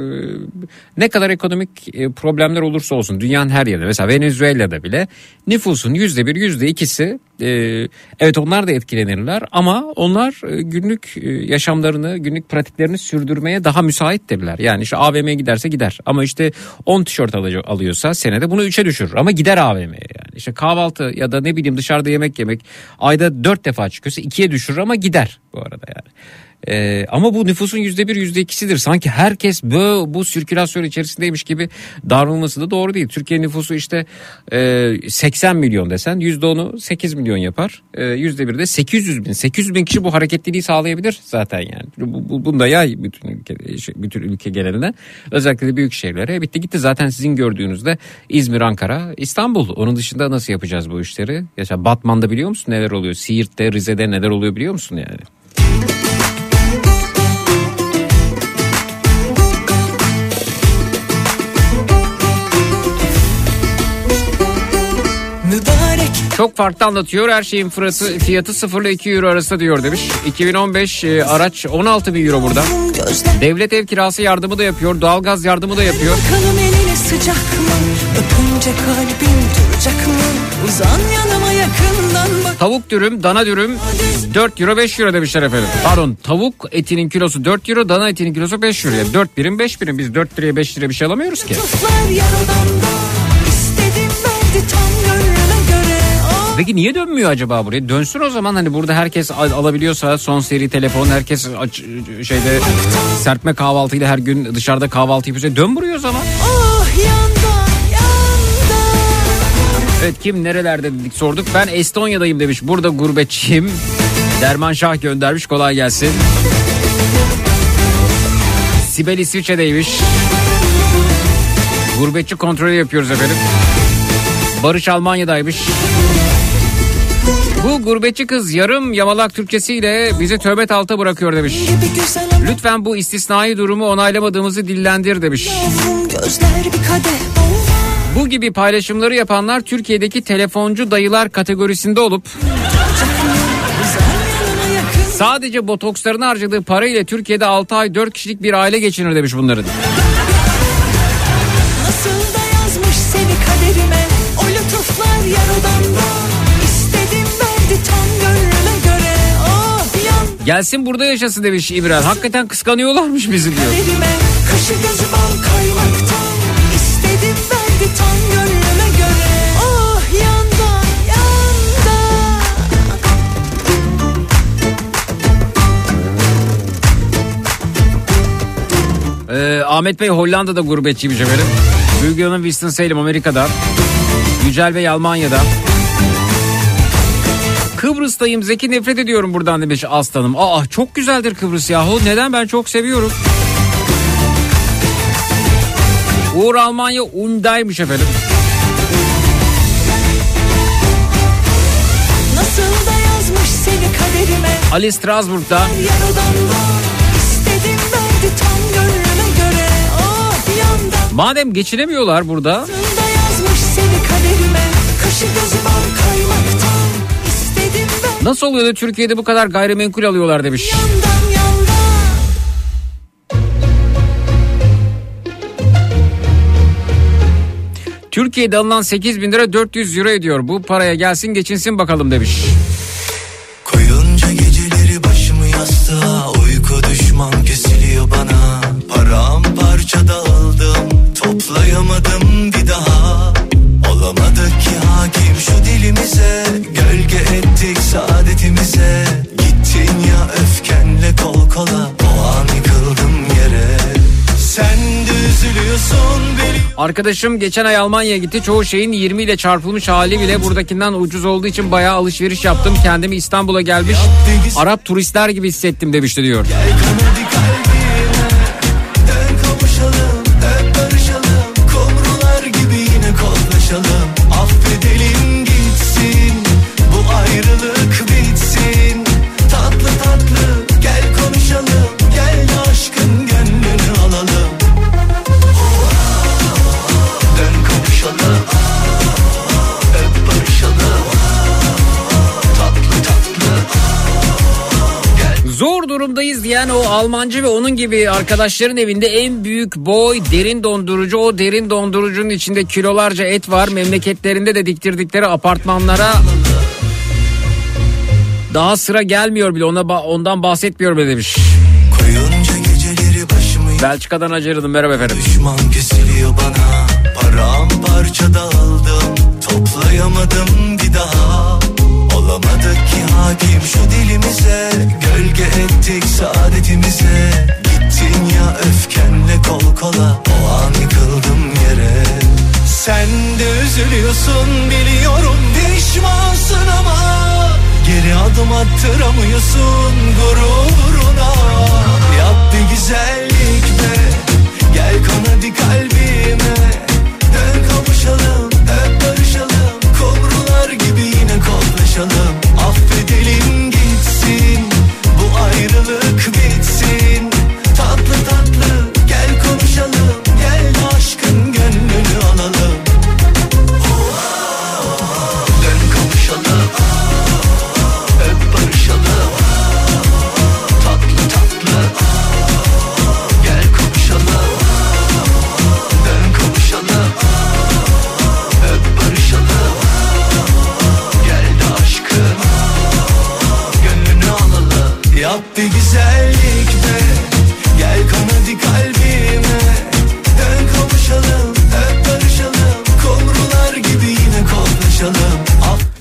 ne kadar ekonomik e, problemler olursa olsun dünyanın her yerinde mesela Venezuela'da bile nüfusun yüzde bir, yüzde ikisi e, evet onlar da etkilenirler ama onlar günlük yaşamlarını, günlük pratiklerini sürdürmeye daha müsaittirler. Yani işte AVM'ye giderse gider ama işte 10 tişört alıyorsa senede bunu 3'e düşürür ama gider AVM'ye yani. İşte kahvaltı ya da ne bileyim dışarıda yemek yemek ayda 4 defa çıkıyorsa 2'ye düşürür ama gider bu arada yani. Ee, ama bu nüfusun yüzde bir yüzde ikisidir. Sanki herkes bu, bu sirkülasyon içerisindeymiş gibi davranılması da doğru değil. Türkiye nüfusu işte e, 80 milyon desen yüzde onu 8 milyon yapar. E, Yüzde bir de 800 bin. 800 bin kişi bu hareketliliği sağlayabilir zaten yani. Bu, bu, bunu da yay bütün ülke, şey, bütün ülke geneline. Özellikle de büyük şehirlere. Bitti gitti zaten sizin gördüğünüzde İzmir, Ankara, İstanbul. Onun dışında nasıl yapacağız bu işleri? Yaşa Batman'da biliyor musun neler oluyor? Siirt'te, Rize'de neler oluyor biliyor musun yani? Çok farklı anlatıyor. Her şeyin fiyatı, fiyatı 0 ile 2 euro arasında diyor demiş. 2015 e, araç 16 bin euro burada. Devlet ev kirası yardımı da yapıyor. Doğalgaz yardımı da yapıyor. Bakalım eline sıcak mı Öpünce kalbin duracak mı Uzan yanıma yakından bak Tavuk dürüm, dana dürüm 4 euro 5 euro demişler efendim. Pardon tavuk etinin kilosu 4 euro, dana etinin kilosu 5 euro. Yani 4 birim 5 birim. Biz 4 liraya 5 liraya bir şey alamıyoruz ki. Tuflar yaradan da İstedim verdi tam Peki niye dönmüyor acaba buraya? Dönsün o zaman hani burada herkes al- alabiliyorsa son seri telefon herkes aç, şeyde serpme kahvaltıyla her gün dışarıda kahvaltı yapıyorsa dön buraya o zaman. ah yanda yanda Evet kim nerelerde dedik sorduk. Ben Estonya'dayım demiş. Burada gurbetçiyim. Derman Şah göndermiş kolay gelsin. Sibel İsviçre'deymiş. Gurbetçi kontrolü yapıyoruz efendim. Barış Almanya'daymış. Bu gurbetçi kız yarım yamalak Türkçesiyle bizi tövbe alta bırakıyor demiş. Lütfen bu istisnai durumu onaylamadığımızı dillendir demiş. Bu gibi paylaşımları yapanlar Türkiye'deki telefoncu dayılar kategorisinde olup sadece botokslarını harcadığı parayla Türkiye'de 6 ay 4 kişilik bir aile geçinir demiş bunların. Nasıl da yazmış seni kaderime O lütuflar yaradan Gelsin burada yaşasın demiş İbrahim. Hakikaten kıskanıyorlarmış bizi diyor. yanda Ee, Ahmet Bey Hollanda'da gurbetçiymiş efendim. Müge Hanım Winston-Salem Amerika'da. Yücel Bey Almanya'da. Kıbrıs'tayım Zeki nefret ediyorum buradan demiş aslanım. Aa çok güzeldir Kıbrıs yahu. Neden ben çok seviyorum. Uğur Almanya Unday'mış efendim. Ali Strasbourg'da. Ah Madem geçinemiyorlar burada da yazmış seni kaderime Kaşı gözü nasıl oluyor da Türkiye'de bu kadar gayrimenkul alıyorlar demiş. yandan Türkiye'de alınan 8 bin lira 400 euro ediyor. Bu paraya gelsin geçinsin bakalım demiş. Koyunca geceleri başımı yastığa Uyku düşman kesiliyor bana Paramparça dağıldım Toplayamadım bir daha Olamadık ki hakim şu dilimize Arkadaşım geçen ay Almanya'ya gitti. Çoğu şeyin 20 ile çarpılmış hali bile buradakinden ucuz olduğu için bayağı alışveriş yaptım. Kendimi İstanbul'a gelmiş Arap turistler gibi hissettim demişti diyor. Dön diyen o Almancı ve onun gibi arkadaşların evinde en büyük boy derin dondurucu. O derin dondurucunun içinde kilolarca et var. Memleketlerinde de diktirdikleri apartmanlara daha sıra gelmiyor bile. Ona ondan bahsetmiyor bile demiş. Belçika'dan acırdım merhaba efendim. Düşman kesiliyor bana Paramparça dağıldım Toplayamadım bir daha hakim şu dilimize Gölge ettik saadetimize. Gittin ya öfkenle kol kola O an yıkıldım yere. Sen de üzülüyorsun biliyorum Pişmansın ama Geri adım attıramıyorsun gururuna. Yap bir güzellik be Gel kon hadi kalbime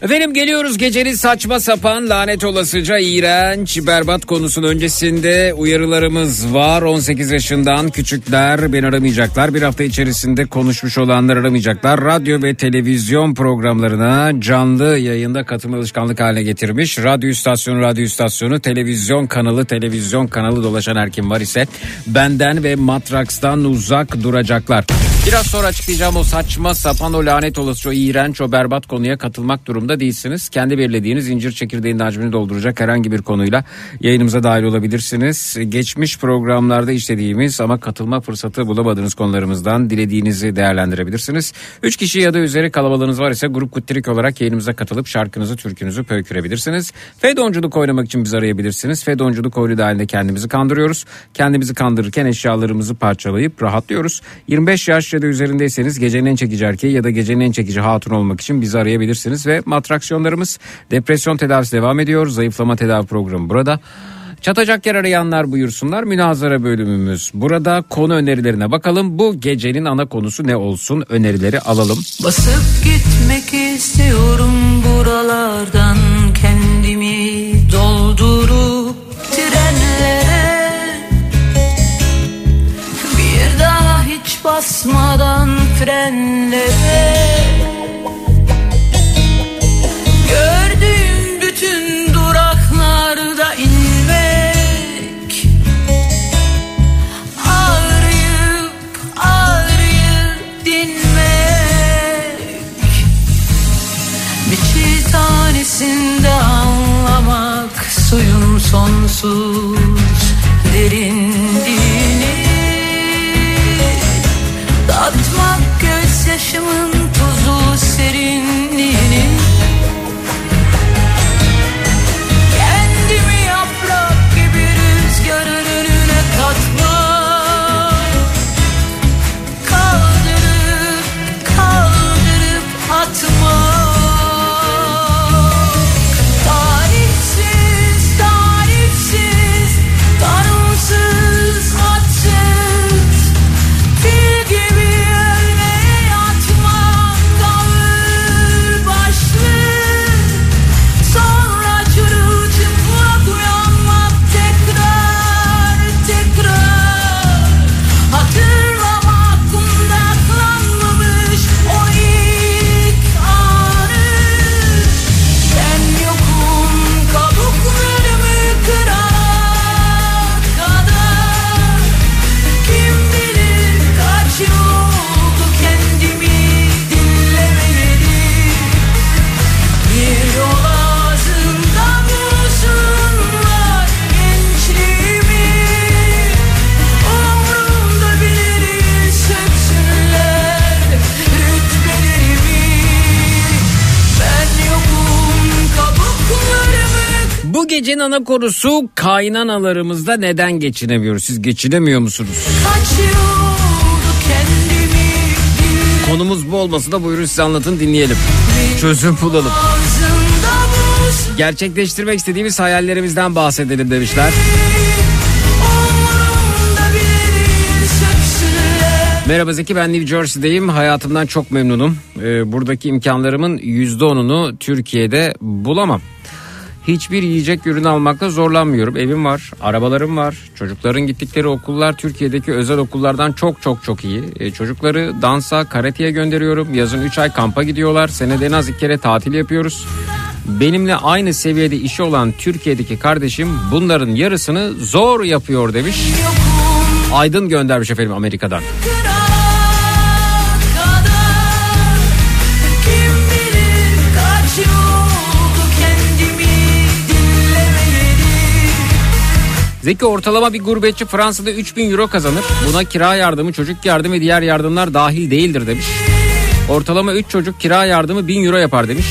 Efendim geliyoruz gecenin saçma sapan lanet olasıca iğrenç berbat konusunun öncesinde uyarılarımız var. 18 yaşından küçükler beni aramayacaklar. Bir hafta içerisinde konuşmuş olanlar aramayacaklar. Radyo ve televizyon programlarına canlı yayında katılma alışkanlık haline getirmiş. Radyo istasyonu, radyo istasyonu, televizyon kanalı, televizyon kanalı dolaşan her kim var ise benden ve Matraks'tan uzak duracaklar. Biraz sonra açıklayacağım o saçma sapan o lanet olası o iğrenç o berbat konuya katılmak değilsiniz. Kendi belirlediğiniz incir çekirdeğinin hacmini dolduracak herhangi bir konuyla yayınımıza dahil olabilirsiniz. Geçmiş programlarda işlediğimiz ama katılma fırsatı bulamadığınız konularımızdan dilediğinizi değerlendirebilirsiniz. Üç kişi ya da üzeri kalabalığınız var ise grup kuttirik olarak yayınımıza katılıp şarkınızı türkünüzü pöykürebilirsiniz. Fedonculuk oynamak için bizi arayabilirsiniz. Fedonculuk oyunu dahilinde kendimizi kandırıyoruz. Kendimizi kandırırken eşyalarımızı parçalayıp rahatlıyoruz. 25 yaş ya da üzerindeyseniz gecenin en çekici erkeği ya da gecenin en çekici hatun olmak için bizi arayabilirsiniz. Ve atraksiyonlarımız. Depresyon tedavisi devam ediyor. Zayıflama tedavi programı burada. Çatacak yer arayanlar buyursunlar. Münazara bölümümüz burada. Konu önerilerine bakalım. Bu gecenin ana konusu ne olsun? Önerileri alalım. Basıp gitmek istiyorum buralardan kendimi doldurup trenlere bir daha hiç basmadan frenlere sonsuz derinliğini Tatmak gözyaşımın gecenin ana konusu kaynanalarımızda neden geçinemiyoruz? Siz geçinemiyor musunuz? Kendimi Konumuz bu olması da buyurun size anlatın dinleyelim. Çözüm bulalım. Gerçekleştirmek istediğimiz hayallerimizden bahsedelim demişler. Merhaba Zeki ben New Jersey'deyim. Hayatımdan çok memnunum. Ee, buradaki imkanlarımın %10'unu Türkiye'de bulamam. Hiçbir yiyecek ürün almakta zorlanmıyorum. Evim var, arabalarım var. Çocukların gittikleri okullar Türkiye'deki özel okullardan çok çok çok iyi. Ee, çocukları dansa, karateye gönderiyorum. Yazın 3 ay kampa gidiyorlar. Senede en az 2 kere tatil yapıyoruz. Benimle aynı seviyede işi olan Türkiye'deki kardeşim bunların yarısını zor yapıyor demiş. Aydın göndermiş efendim Amerika'dan. kadar Zeki ortalama bir gurbetçi Fransa'da 3000 euro kazanır. Buna kira yardımı, çocuk yardımı diğer yardımlar dahil değildir demiş. Ortalama 3 çocuk kira yardımı 1000 euro yapar demiş.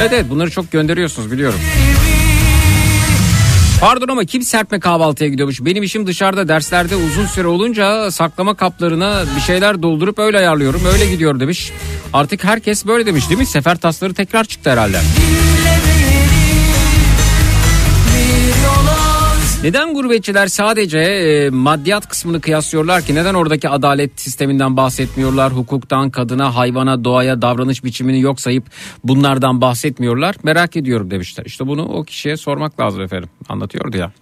Evet evet bunları çok gönderiyorsunuz biliyorum. Pardon ama kim serpme kahvaltıya gidiyormuş? Benim işim dışarıda derslerde uzun süre olunca saklama kaplarına bir şeyler doldurup öyle ayarlıyorum. Öyle gidiyor demiş. Artık herkes böyle demiş değil mi? Sefer tasları tekrar çıktı herhalde. Neden gurbetçiler sadece e, maddiyat kısmını kıyaslıyorlar ki? Neden oradaki adalet sisteminden bahsetmiyorlar? Hukuktan, kadına, hayvana, doğaya davranış biçimini yok sayıp bunlardan bahsetmiyorlar? Merak ediyorum demişler. İşte bunu o kişiye sormak lazım efendim. Anlatıyordu ya.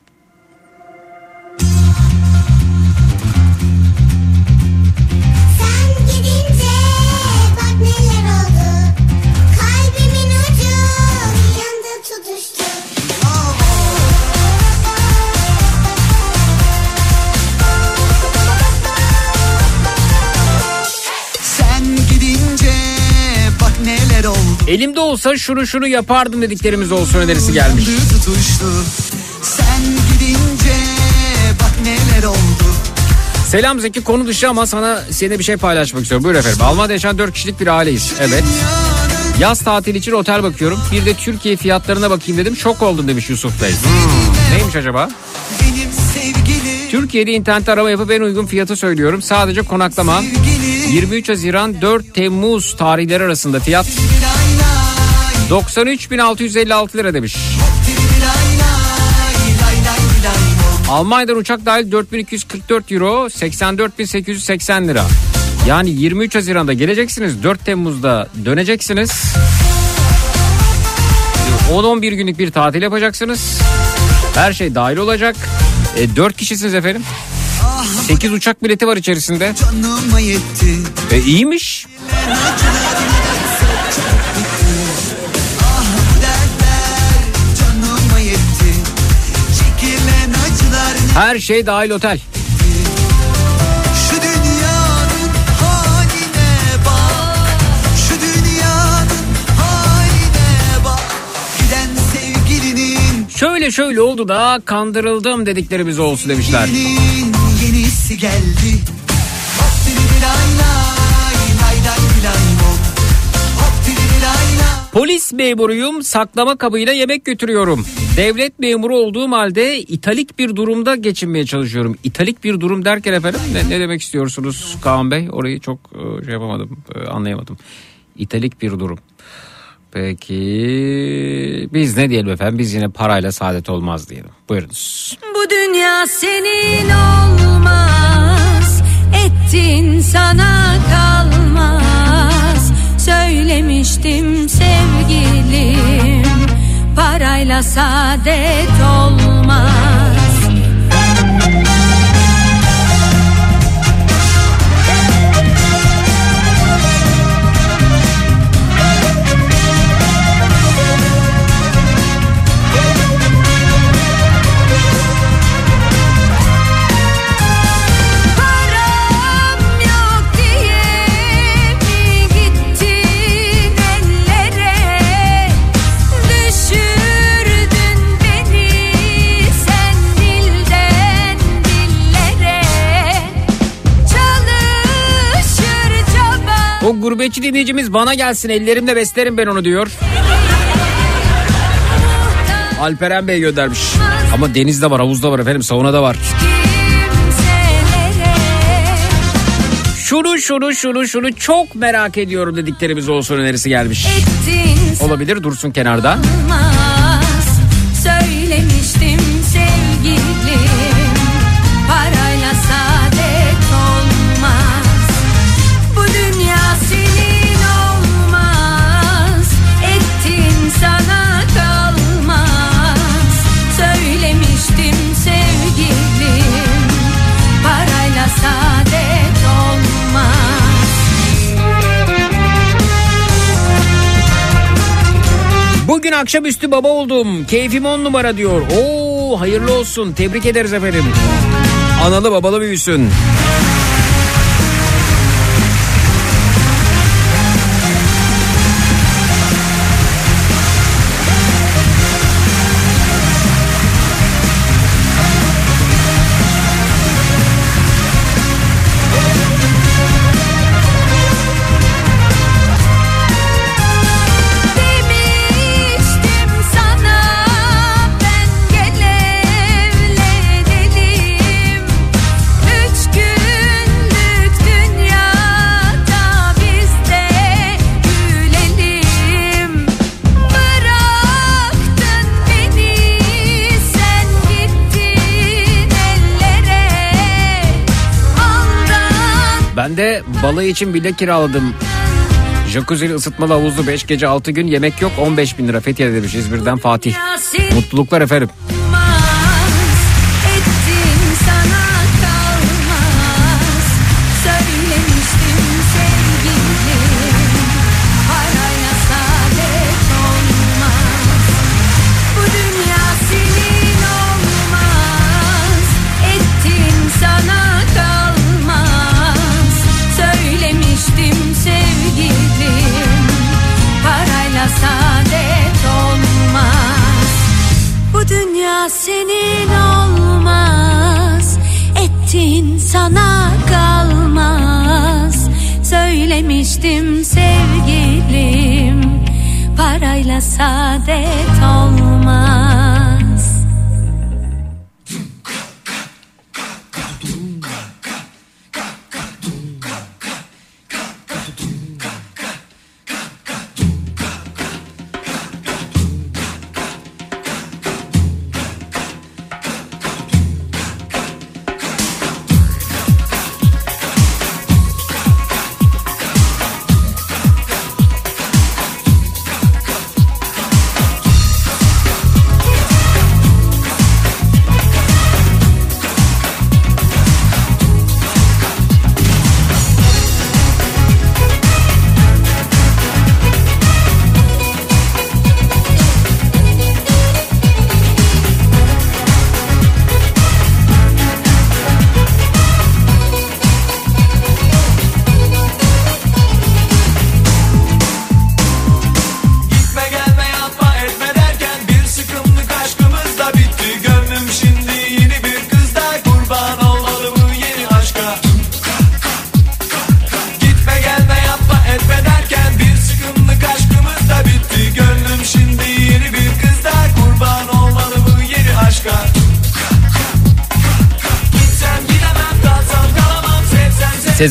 Elimde olsa şunu şunu yapardım dediklerimiz olsun önerisi gelmiş. tutuştu Sen gidince bak neler oldu Selam Zeki konu dışı ama sana seninle bir şey paylaşmak istiyorum. Buyur efendim. Almanya'da yaşayan 4 kişilik bir aileyiz. Evet. Yaz tatili için otel bakıyorum. Bir de Türkiye fiyatlarına bakayım dedim. Şok oldum demiş Yusuf Bey. Hmm, neymiş acaba? Türkiye'de internet arama yapıp en uygun fiyatı söylüyorum. Sadece konaklama 23 Haziran 4 Temmuz tarihleri arasında fiyat 93.656 lira demiş. Almanya'dan uçak dahil 4244 euro 84.880 lira. Yani 23 Haziran'da geleceksiniz 4 Temmuz'da döneceksiniz. 10-11 günlük bir tatil yapacaksınız. Her şey dahil olacak. E, 4 kişisiniz efendim. 8 uçak bileti var içerisinde. E, iyiymiş. Her şey dahil otel. Şöyle şöyle oldu da kandırıldım dediklerimiz olsun demişler. Yenisi geldi Polis memuruyum saklama kabıyla yemek götürüyorum. Devlet memuru olduğum halde italik bir durumda geçinmeye çalışıyorum. İtalik bir durum derken efendim ne, ne demek istiyorsunuz Kaan Bey? Orayı çok e, şey yapamadım e, anlayamadım. İtalik bir durum. Peki biz ne diyelim efendim biz yine parayla saadet olmaz diyelim. Buyurunuz. Bu dünya senin olmaz Ettin sana kalmaz Söylemiştim sevgilim. Parayla saadet olmaz gurbetçi dinleyicimiz bana gelsin ellerimle beslerim ben onu diyor. Alperen Bey göndermiş. Ama denizde var, havuzda var efendim, sauna da var. Şunu şunu şunu şunu çok merak ediyorum dediklerimiz olsun önerisi gelmiş. Olabilir dursun kenarda. olmaz Bugün akşamüstü baba oldum. Keyfim on numara diyor. Oo hayırlı olsun. Tebrik ederiz efendim. Analı babalı büyüsün. Ben de balayı için bile kiraladım. Jacuzzi'li ısıtmalı havuzlu 5 gece 6 gün yemek yok 15 bin lira Fethiye'de demiş İzmir'den Fatih. Mutluluklar efendim.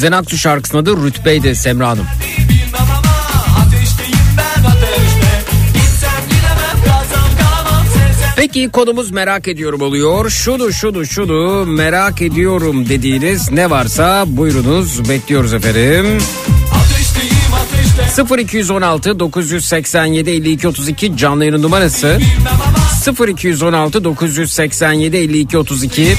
Sezen Aksu şarkısının adı Rütbeydi Semra Hanım. ateşteyim ateşte Peki konumuz merak ediyorum oluyor. Şunu şunu şunu merak ediyorum dediğiniz ne varsa buyurunuz bekliyoruz efendim. Ateşteyim ateşte 0216 987 52 32 canlı yayın numarası 0216 987 52 32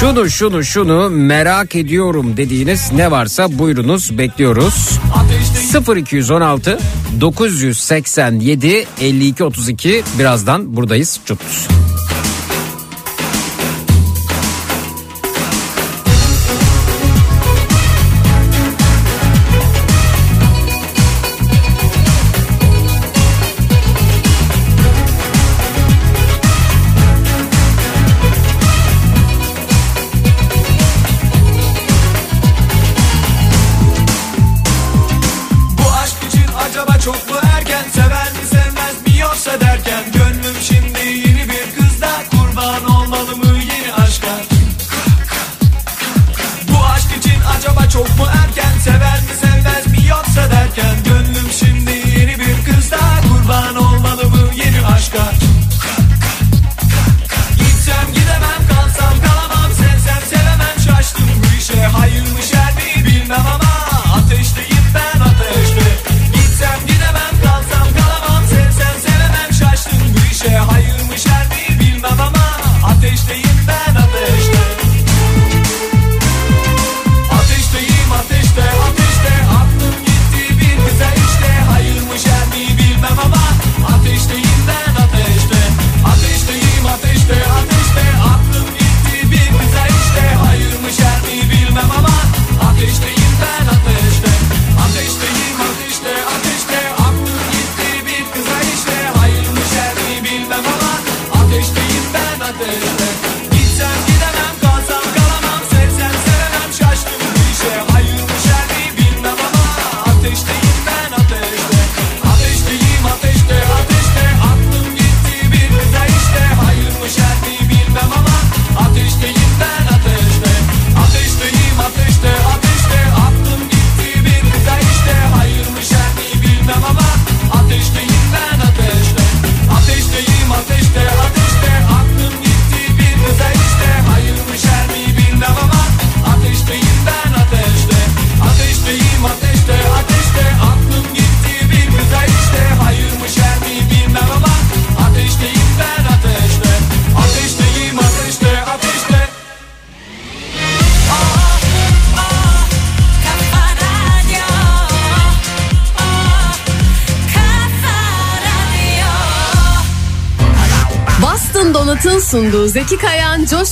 şunu şunu şunu merak ediyorum dediğiniz ne varsa buyurunuz bekliyoruz. 0216 987 52 32 birazdan buradayız. Çut.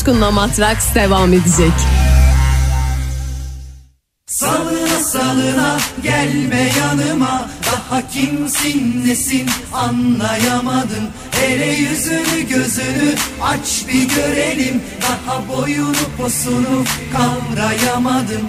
Coşkun'la Matraks devam edecek. Salına salına gelme yanıma. Daha kimsin nesin anlayamadım. Hele yüzünü gözünü aç bir görelim. Daha boyunu posunu kavrayamadım.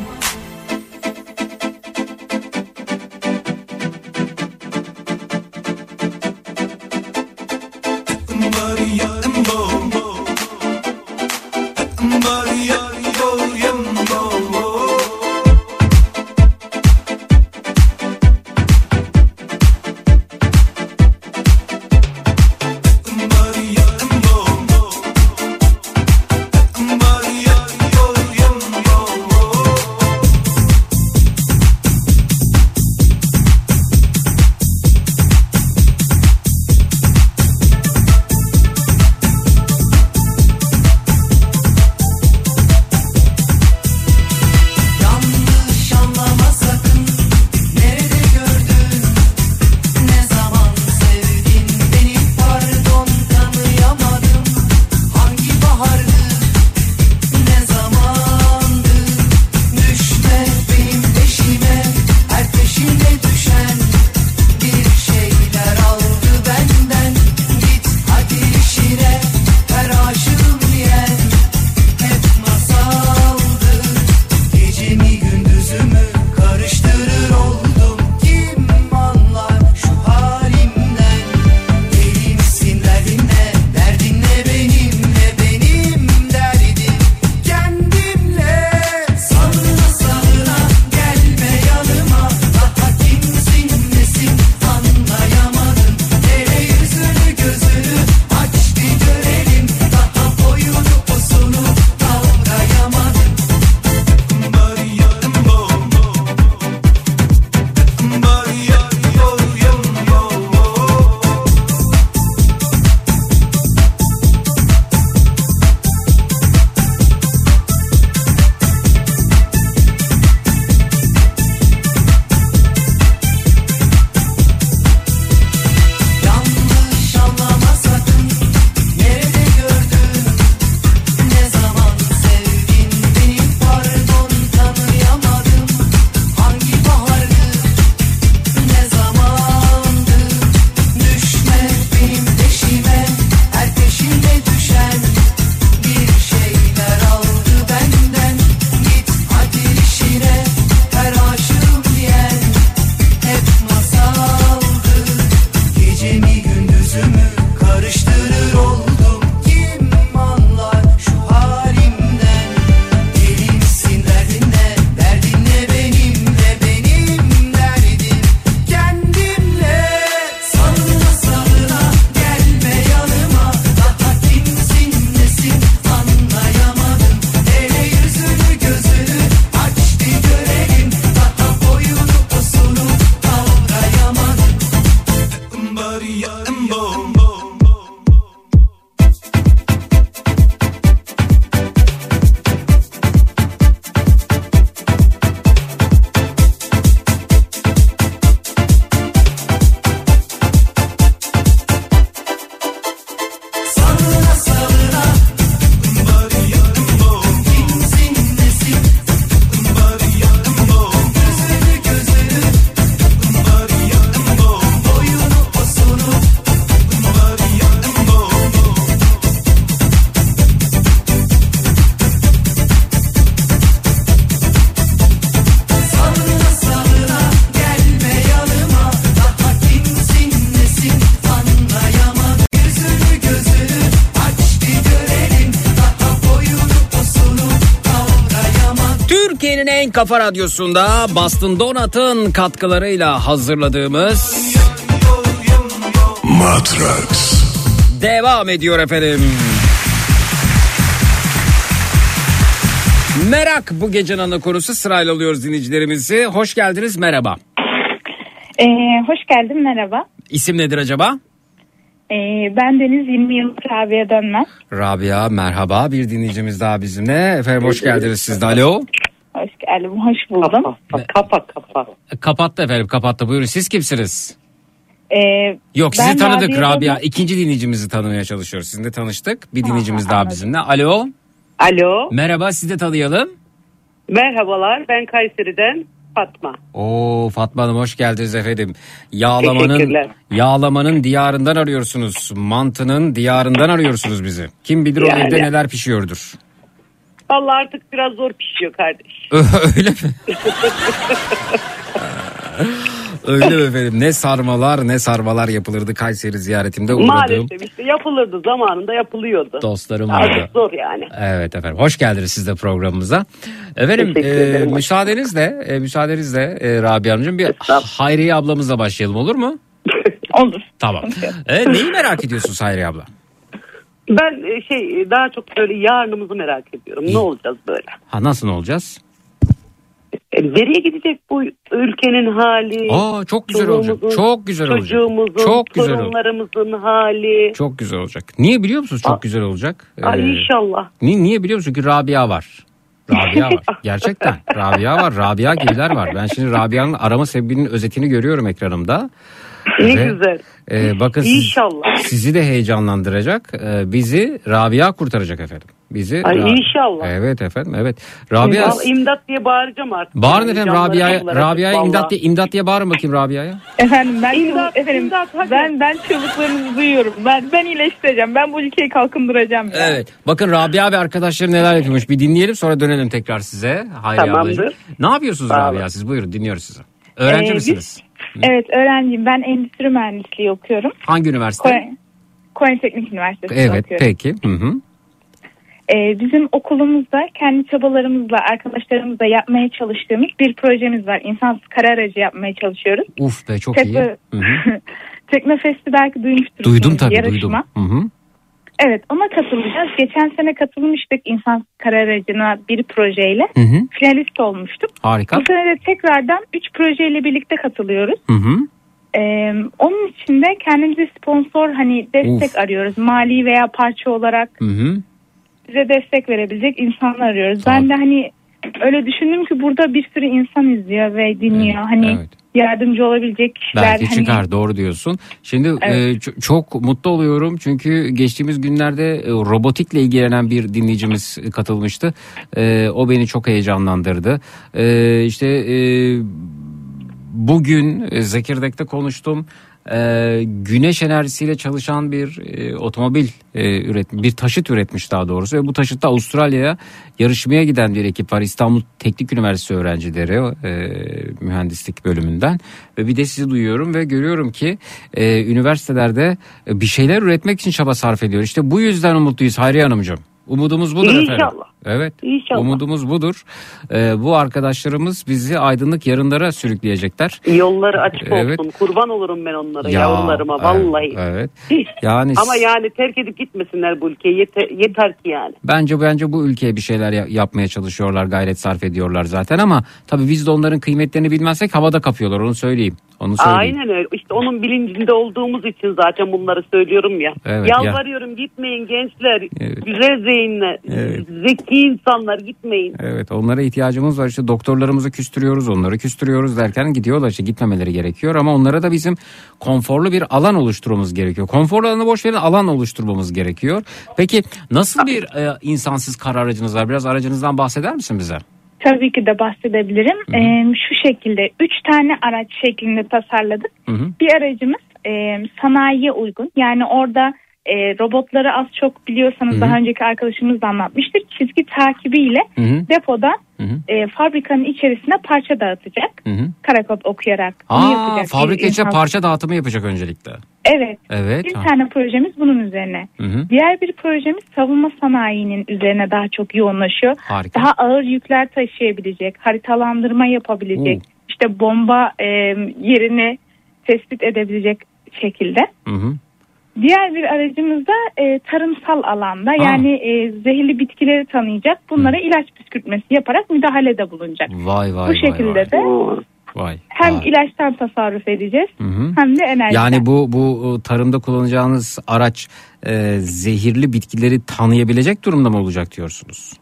Kafa radyosunda Boston Donut'ın katkılarıyla hazırladığımız Matrax. devam ediyor efendim. Merak bu gecenin ana konusu sırayla alıyoruz dinleyicilerimizi. Hoş geldiniz merhaba. Ee, hoş geldin merhaba. İsim nedir acaba? Ee, ben Deniz 20 yıllık Rabia Dönmez. Rabia merhaba bir dinleyicimiz daha bizimle. Efendim hoş geldiniz siz de alo. Geldim, hoş buldum. Kapa kapa. Kapattı efendim kapattı buyurun siz kimsiniz? Ee, Yok sizi tanıdık Rabia Rabia. İkinci dinleyicimizi tanımaya çalışıyoruz. Sizinle tanıştık. Bir dinleyicimiz daha bizimle. Alo. Alo. Merhaba sizi de tanıyalım. Merhabalar ben Kayseri'den Fatma. Oo Fatma Hanım hoş geldiniz efendim. Yağlamanın yağlamanın diyarından arıyorsunuz. Mantının diyarından arıyorsunuz bizi. Kim bilir o Yani. evde neler pişiyordur. Vallahi artık biraz zor pişiyor kardeş. Öyle mi? Öyle mi efendim? Ne sarmalar ne sarmalar yapılırdı Kayseri ziyaretimde uğradığım Maalesef işte yapılırdı zamanında yapılıyordu. dostlarım vardı. Artık zor yani. Evet efendim. Hoş geldiniz siz de programımıza. Efendim e, müsaadenizle e, müsaadenizle e, Rabia Hanımcığım bir Hayriye ablamızla başlayalım olur mu? Olur. Tamam. E, neyi merak ediyorsunuz Hayriye abla? Ben e, şey daha çok böyle yarınımızı merak ediyorum. Ne olacağız böyle? Ha nasıl olacağız? E, nereye gidecek bu ülkenin hali? Aa çok güzel olacak. Çok güzel olacak. Çocuğumuzun, Çok güzel olacak. torunlarımızın hali. Çok güzel olacak. Niye biliyor musunuz çok güzel olacak? Ay Ee, inşallah. Niye, niye biliyor musun? Çünkü Rabia var. Rabia var. Gerçekten. Rabia var. Rabia gibiler var. Ben şimdi Rabia'nın arama sebebinin özetini görüyorum ekranımda. Ne Ve, güzel. e, bakın siz- İnşallah. sizi de heyecanlandıracak. E, bizi Rabia kurtaracak efendim. Bizi Ay, Ra- inşallah. Evet efendim evet. Rabia Vallahi imdat diye bağıracağım artık. Bağırın efendim Rabia'ya Rabia'ya imdat diye, imdat diye bağırın bakayım Rabia'ya. Efendim ben İmdat, efendim ben ben çığlıklarınızı duyuyorum. Ben ben iyileştireceğim. Ben bu ülkeyi kalkındıracağım. ya. Evet. Bakın Rabia ve arkadaşları neler yapıyormuş. Bir dinleyelim sonra dönelim tekrar size. Hayri Tamamdır. ablacığım. Ne yapıyorsunuz Sağ Rabia siz? Buyurun dinliyoruz sizi. Öğrenci Ee, biz- misiniz? Evet öğrenciyim. Ben endüstri mühendisliği okuyorum. Hangi üniversite? Konya Teknik Üniversitesi'nde evet okuyorum. peki. Hı hı. Ee, bizim okulumuzda kendi çabalarımızla arkadaşlarımızla yapmaya çalıştığımız bir projemiz var. İnsansız kara aracı yapmaya çalışıyoruz. Uf be çok iyi. Tekno, Hı hı. Teknofest'i belki duymuştursunuz. Duydum tabii yarışma. duydum. Hı hı. Evet ona katılacağız. Geçen sene katılmıştık insansız kara aracına bir projeyle. Hı hı. Finalist olmuştuk. Harika. Bu sene de tekrardan 3 projeyle birlikte katılıyoruz. Hı hı. Ee, onun için de kendimize sponsor hani destek Uf. arıyoruz. Mali veya parça olarak Hı hı. bize destek verebilecek insanlar arıyoruz. Ben de hani öyle düşündüm ki burada bir sürü insan izliyor ve dinliyor. hani yardımcı olabilecek kişiler. Belki hani, çıkar doğru diyorsun. Şimdi Evet. e, çok mutlu oluyorum çünkü geçtiğimiz günlerde e, robotikle ilgilenen bir dinleyicimiz katılmıştı. E, o beni çok heyecanlandırdı. E, işte e, bugün e, Zekirdek'te konuştum. E, güneş enerjisiyle çalışan bir e, otomobil e, üret bir taşıt üretmiş daha doğrusu ve bu taşıtta Avustralya'ya yarışmaya giden bir ekip var İstanbul Teknik Üniversitesi öğrencileri e, mühendislik bölümünden ve bir de sizi duyuyorum ve görüyorum ki e, üniversitelerde bir şeyler üretmek için çaba sarf ediyor. İşte bu yüzden umutluyuz Hayriye Hanımcığım. Umudumuz budur efendim. İnşallah. Evet. İnşallah. Umudumuz budur. Ee, bu arkadaşlarımız bizi aydınlık yarınlara sürükleyecekler. Yolları açık Evet. olsun. Kurban olurum ben onlara Ya, yavrularıma evet, vallahi. Evet. Yani Ama yani terk edip gitmesinler bu ülkeyi. Yeter, yeter ki yani. Bence bence bu ülkeye bir şeyler ya- yapmaya çalışıyorlar, gayret sarf ediyorlar zaten ama tabii biz de onların kıymetlerini bilmezsek havada kapıyorlar onu söyleyeyim. Onu söyleyeyim. Aynen öyle. İşte onun bilincinde olduğumuz için zaten bunları söylüyorum ya. Evet, ya. Yalvarıyorum gitmeyin gençler. Güzel zeyinler. Evet. Zeki insanlar gitmeyin. Evet onlara ihtiyacımız var işte doktorlarımızı küstürüyoruz onları küstürüyoruz derken gidiyorlar işte gitmemeleri gerekiyor ama onlara da bizim konforlu bir alan oluşturmamız gerekiyor. Konforlu alanı boş verin alan oluşturmamız gerekiyor. Peki nasıl bir e, insansız kar aracınız var biraz aracınızdan bahseder misin bize? Tabii ki de bahsedebilirim. Ee, şu şekilde üç tane araç şeklinde tasarladık. Hı hı. Bir aracımız e, sanayiye uygun. Yani orada e, robotları az çok biliyorsanız Hı hı. daha önceki arkadaşımız da anlatmıştır. Çizgi takibiyle Hı hı. depoda Hı hı. e, fabrikanın içerisine parça dağıtacak. Hı hı. Karakod okuyarak. Aa, fabrika insan. parça dağıtımı yapacak öncelikle. Evet. Evet. Bir ha. tane projemiz bunun üzerine. Hı hı. Diğer bir projemiz savunma sanayinin üzerine daha çok yoğunlaşıyor. Harika. Daha ağır yükler taşıyabilecek, haritalandırma yapabilecek, Oo. işte bomba e, yerini tespit edebilecek şekilde. Hı hı. Diğer bir aracımız da e, tarımsal alanda Aa. yani e, zehirli bitkileri tanıyacak. Bunlara ilaç püskürtmesi yaparak müdahalede bulunacak. Vay vay Bu şekilde vay de vay. Vay. hem ilaçtan tasarruf edeceğiz Hı hı. hem de enerji. Yani bu bu tarımda kullanacağınız araç e, zehirli bitkileri tanıyabilecek durumda mı olacak diyorsunuz?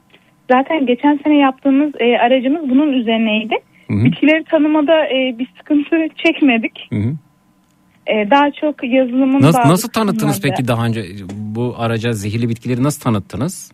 Zaten geçen sene yaptığımız e, aracımız bunun üzerineydi. Hı hı. Bitkileri tanımada e, bir sıkıntı çekmedik. Hı hı. E, daha çok yazılımın Nasıl, nasıl tanıttınız peki daha önce bu araca zehirli bitkileri nasıl tanıttınız?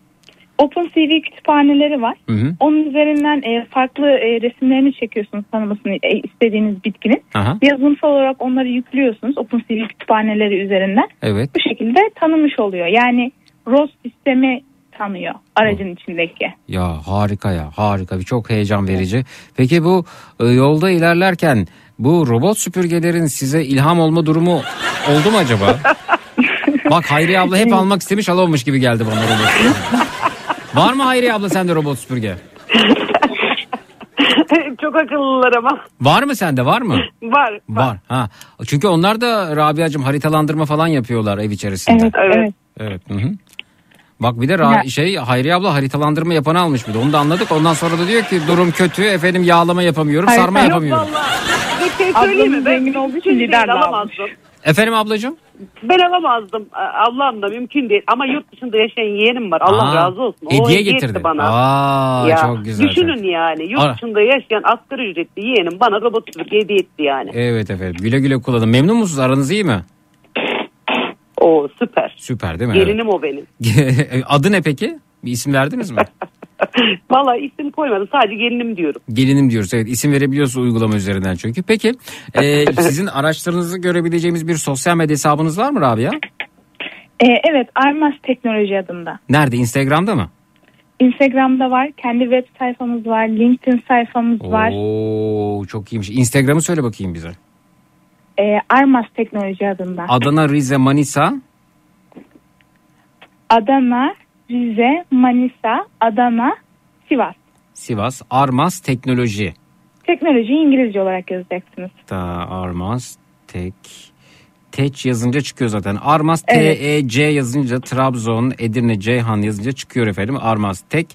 OpenCV kütüphaneleri var. Hı hı. Onun üzerinden e, farklı e, resimlerini çekiyorsunuz tanımasını e, istediğiniz bitkinin. Aha. Yazılımsal olarak onları yüklüyorsunuz OpenCV kütüphaneleri üzerinden. Evet. Bu şekilde tanımış oluyor. Yani ROS sistemi tanıyor aracın içindeki. Ya harika ya harika bir çok heyecan verici. Peki bu e, yolda ilerlerken bu robot süpürgelerin size ilham olma durumu oldu mu acaba? Bak Hayriye abla hep almak istemiş alamamış gibi geldi bana robot süpürge. Var mı Hayriye abla sende robot süpürge? Çok akıllılar ama. Var mı sende var mı? Var. Var. Ha. Çünkü onlar da Rabia'cığım haritalandırma falan yapıyorlar ev içerisinde. Evet, evet. Evet. Hı hı. Bak bir de Ra- şey Hayriye abla haritalandırma yapanı almış bir de. Onu da anladık. Ondan sonra da diyor ki durum kötü. Efendim yağlama yapamıyorum, Harita- sarma Yok yapamıyorum. Bir şey söyleyeyim mi? Ablamız Ben zengin olduğu için mümkün değil, alamazdım. Efendim ablacığım? Ben alamazdım. Ablam da mümkün değil. Ama yurt dışında yaşayan yeğenim var. Allah Aa, razı olsun. O hediye etti getirdi. bana. Aa, çok güzel. Düşünün yani. Yurt Ara- dışında yaşayan asgari ücretli yeğenim bana robot süpürge hediye etti yani. Evet efendim. Güle güle kullanın. Memnun musunuz? Aranız iyi mi? O süper. Süper değil mi? Gelinim o benim. Adı ne peki? Bir isim verdiniz mi? Valla isim koymadım. Sadece gelinim diyorum. Gelinim diyoruz. Evet isim verebiliyorsunuz uygulama üzerinden çünkü. Peki e, sizin araçlarınızı görebileceğimiz bir sosyal medya hesabınız var mı Rabia? E, evet Armas Teknoloji adında. Nerede? Instagram'da mı? Instagram'da var. Kendi web sayfamız var. LinkedIn sayfamız var. Oo çok iyiymiş. Instagram'ı söyle bakayım bize. E, Armas Teknoloji adında. Adana, Rize, Manisa. Adana, Rize, Manisa, Adana, Sivas. Sivas, Armas Teknoloji. Teknolojiyi İngilizce olarak yazacaksınız. Da Armas Tek Teç yazınca çıkıyor zaten. Armas Evet. T-E-C yazınca Trabzon, Edirne, Ceyhan yazınca çıkıyor efendim. Armas Tek.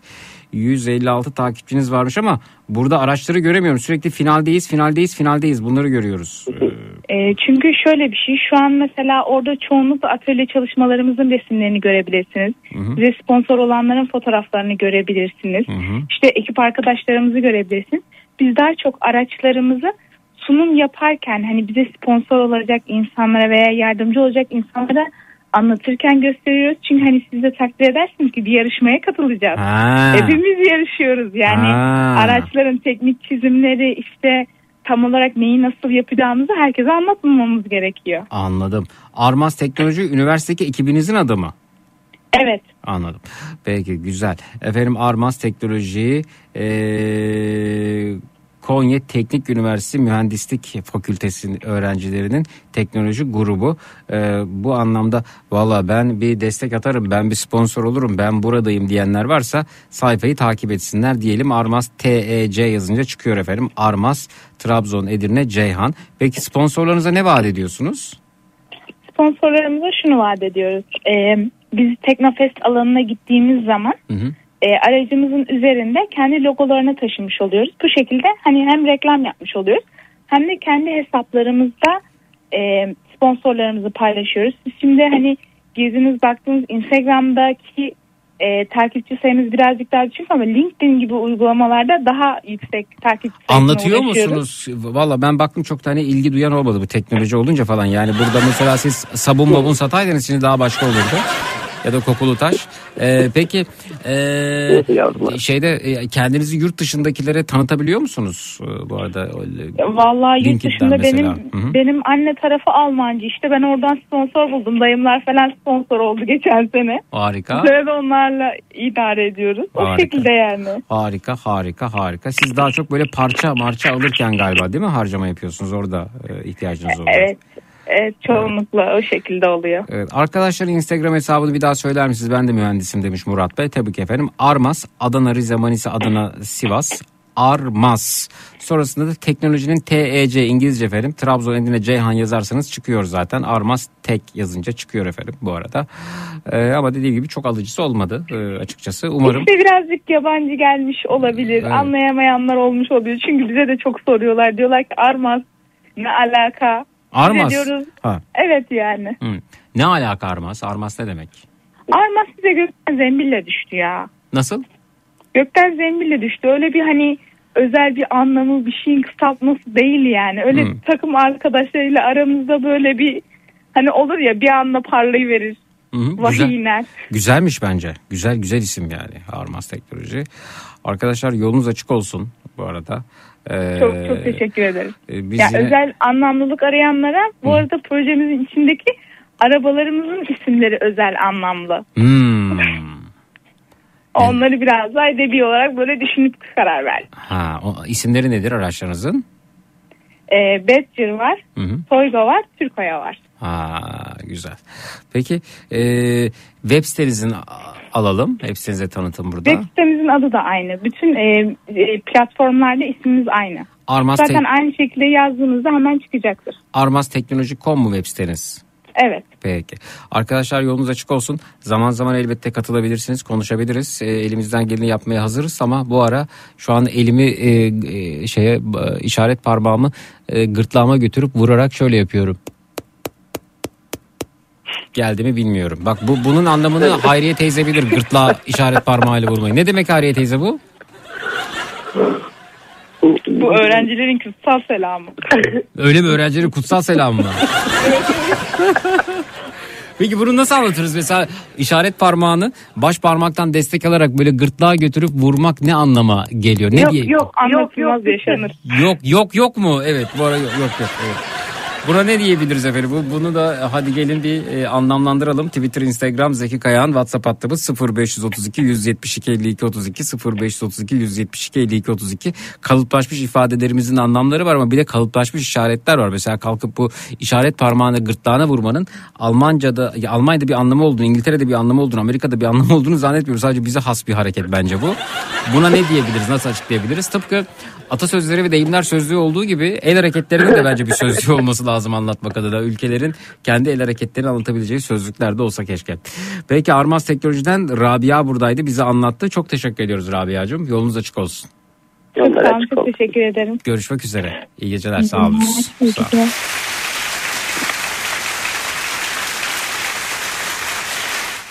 156 takipçiniz varmış ama burada araçları göremiyorum. Sürekli finaldeyiz, finaldeyiz, finaldeyiz. Bunları görüyoruz. E, çünkü şöyle bir şey şu an mesela orada çoğunlukla atölye çalışmalarımızın resimlerini görebilirsiniz. Hı hı. Size sponsor olanların fotoğraflarını görebilirsiniz. Hı hı. İşte ekip arkadaşlarımızı görebilirsiniz. Biz daha çok araçlarımızı sunum yaparken hani bize sponsor olacak insanlara veya yardımcı olacak insanlara anlatırken gösteriyoruz. Çünkü hani siz de takdir edersiniz ki bir yarışmaya katılacağız. Ha. Hepimiz yarışıyoruz. Yani Ha. araçların teknik çizimleri işte tam olarak neyi nasıl yapacağımızı herkese anlatmamamız gerekiyor. Anladım. Armas Teknoloji üniversitedeki ekibinizin adı mı? Evet. Anladım. Peki güzel. Efendim Armas Teknoloji eee, Konya Teknik Üniversitesi Mühendislik Fakültesi öğrencilerinin teknoloji grubu. Eee, bu anlamda valla ben bir destek atarım, ben bir sponsor olurum, ben buradayım diyenler varsa sayfayı takip etsinler diyelim. Armas TEC yazınca çıkıyor efendim. Armas, Trabzon, Edirne, Ceyhan. Peki sponsorlarınıza ne vaat ediyorsunuz? Sponsorlarımıza şunu vaat ediyoruz. Ee, biz Teknofest alanına gittiğimiz zaman Hı hı. E, aracımızın üzerinde kendi logolarını taşımış oluyoruz. Bu şekilde hani hem reklam yapmış oluyoruz hem de kendi hesaplarımızda e, sponsorlarımızı paylaşıyoruz. Siz şimdi hani girdiniz baktığınız Instagram'daki e, takipçi sayımız birazcık daha düşük ama LinkedIn gibi uygulamalarda daha yüksek takipçi sayısına Anlatıyor musunuz? Valla ben baktım çok tane ilgi duyan olmadı bu teknoloji olunca falan. Yani burada mesela siz sabun babun sataydınız şimdi daha başka olurdu. Ya da kokulu taş. Ee, peki ee, şeyde e, kendinizi yurt dışındakilere tanıtabiliyor musunuz Ee, bu arada? Öyle- Vallahi yurt dışında mesela. benim Hı hı. benim anne tarafı Almancı. İşte ben oradan sponsor buldum. Dayımlar falan sponsor oldu geçen sene. Harika. De onlarla idare ediyoruz. O Harika. şekilde yani. Harika harika harika. Siz daha çok böyle parça marça alırken galiba değil mi harcama yapıyorsunuz orada e, ihtiyacınız oluyor. Evet. Evet çoğunlukla o şekilde oluyor. Evet, arkadaşların Instagram hesabını bir daha söyler misiniz? Ben de mühendisim demiş Murat Bey. Tabii ki efendim. Armas, Adana, Rize, Manisa, Adana, Sivas. Armas. Sonrasında da teknolojinin TEC İngilizce efendim. Trabzon Edirne Ceyhan yazarsanız çıkıyor zaten. Armas tek yazınca çıkıyor efendim bu arada. Ee, ama dediğim gibi çok alıcısı olmadı e, açıkçası. Umarım İşte birazcık yabancı gelmiş olabilir. Evet. Anlayamayanlar olmuş oluyor. Çünkü bize de çok soruyorlar. Diyorlar ki Armas ne alaka? Armas. Ha. Evet yani. Hı. Ne alaka Armas? Armas ne demek? Armas bize gökten zembille düştü ya. Nasıl? Gökten zembille düştü. Öyle bir hani özel bir anlamı bir şeyin kısaltması değil yani. Öyle Hmm. takım arkadaşlarıyla aramızda böyle bir hani olur ya bir anda parlayıverir. Hı hı, Vahiy güzel. iner. Güzelmiş bence. Güzel güzel isim yani Armas Teknoloji. Arkadaşlar yolunuz açık olsun bu arada. Ee, Çok çok teşekkür ederim. e, biz Ya yine- özel anlamlılık arayanlara bu arada projemizin içindeki arabalarımızın isimleri özel anlamlı. Hmm. Onları biraz daha edebi olarak böyle düşünüp karar verdim. Ha, o, isimleri nedir araçlarınızın? Ee, Badger var, Hı hı. Toyga var, Türkoya var. Ha, güzel. Peki e, web sitenizin alalım. Web sitenize tanıtım burada. Web sitemizin adı da aynı. Bütün e, e, platformlarda ismimiz aynı. Armas, Zaten aynı şekilde yazdığınızda hemen çıkacaktır. armasteknoloji.com mu web siteniz? Evet. Peki. Arkadaşlar yolunuz açık olsun. Zaman zaman elbette katılabilirsiniz, konuşabiliriz. E, elimizden geleni yapmaya hazırız ama bu ara şu an elimi e, e, şeye e, işaret parmağımı e, gırtlağıma götürüp vurarak şöyle yapıyorum. Geldi mi bilmiyorum. Bak bu bunun anlamını Hayriye teyze bilir gırtlağı işaret parmağıyla vurmayı. Ne demek Hayriye teyze bu? Bu öğrencilerin kutsal selamı. Öyle mi öğrencilerin kutsal selamı mı? Peki bunu nasıl anlatırız? Mesela işaret parmağını baş parmaktan destek alarak böyle gırtlağa götürüp vurmak ne anlama geliyor? Ne diye? Anlatılmaz yaşanır. Yok yok yok mu? Evet bu ara yok yok. yok evet. Buna ne diyebiliriz efendim? Bu, bunu da e, hadi gelin bir e, anlamlandıralım. Twitter, Instagram, Zeki Kayağan, WhatsApp hattımız 0532 172 52 32 0532 172 52 32. Kalıplaşmış ifadelerimizin anlamları var ama bir de kalıplaşmış işaretler var. Mesela kalkıp bu işaret parmağını gırtlağına vurmanın Almanca'da, ya Almanya'da bir anlamı olduğunu, İngiltere'de bir anlamı olduğunu, Amerika'da bir anlamı olduğunu zannetmiyoruz. Sadece bize has bir hareket bence bu. Buna ne diyebiliriz? Nasıl açıklayabiliriz? Tıpkı atasözleri ve deyimler sözlüğü olduğu gibi el hareketlerinin de bence bir sözlüğü olması lazım anlatmak adına. Ülkelerin kendi el hareketlerini anlatabileceği sözlükler de olsa keşke. Peki Armas Teknoloji'den Rabia buradaydı. Bize anlattı. Çok teşekkür ediyoruz Rabia'cığım. Yolunuz açık olsun. Çok sağ olun, çok teşekkür ederim. Görüşmek üzere. İyi geceler. Sağ olun. Sağ olun.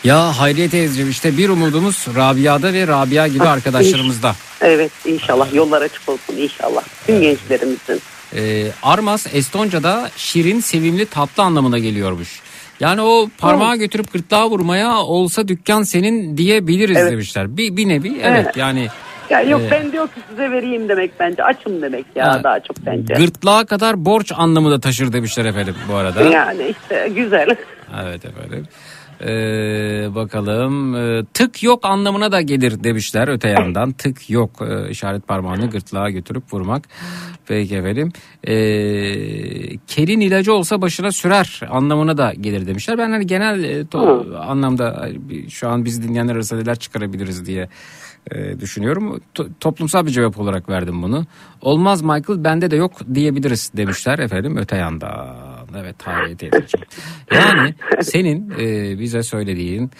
Ya Hayriye teyzeciğim işte bir umudumuz Rabia'da ve Rabia gibi arkadaşlarımızda. Evet inşallah yollar açık olsun inşallah. Tüm gençlerimizin. Ee, Armas Estonca'da şirin, sevimli, tatlı anlamına geliyormuş. Yani o parmağı götürüp gırtlağa vurmaya olsa dükkan senin diyebiliriz Evet. demişler. Bir, bir nevi evet, Evet. yani Ya yok e, ben diyor ki size vereyim demek bence. Açım demek ya Ha. daha çok bence. gırtlağa kadar borç anlamı da taşır demişler efendim bu arada. Yani işte güzel. Evet efendim. Ee, bakalım. Ee, tık yok anlamına da gelir demişler öte yandan. Tık yok Ee, işaret parmağını gırtlağa götürüp vurmak. Peki efendim. Ee, kerin ilacı olsa başına sürer anlamına da gelir demişler. Ben hani genel e, to- anlamda şu an bizi dinleyenler arasında neler çıkarabiliriz diye e, düşünüyorum. To- toplumsal bir cevap olarak verdim bunu. Olmaz Michael bende de yok diyebiliriz demişler efendim öte yandan evet Hayriye teyzeciğim yani senin e, bize söylediğin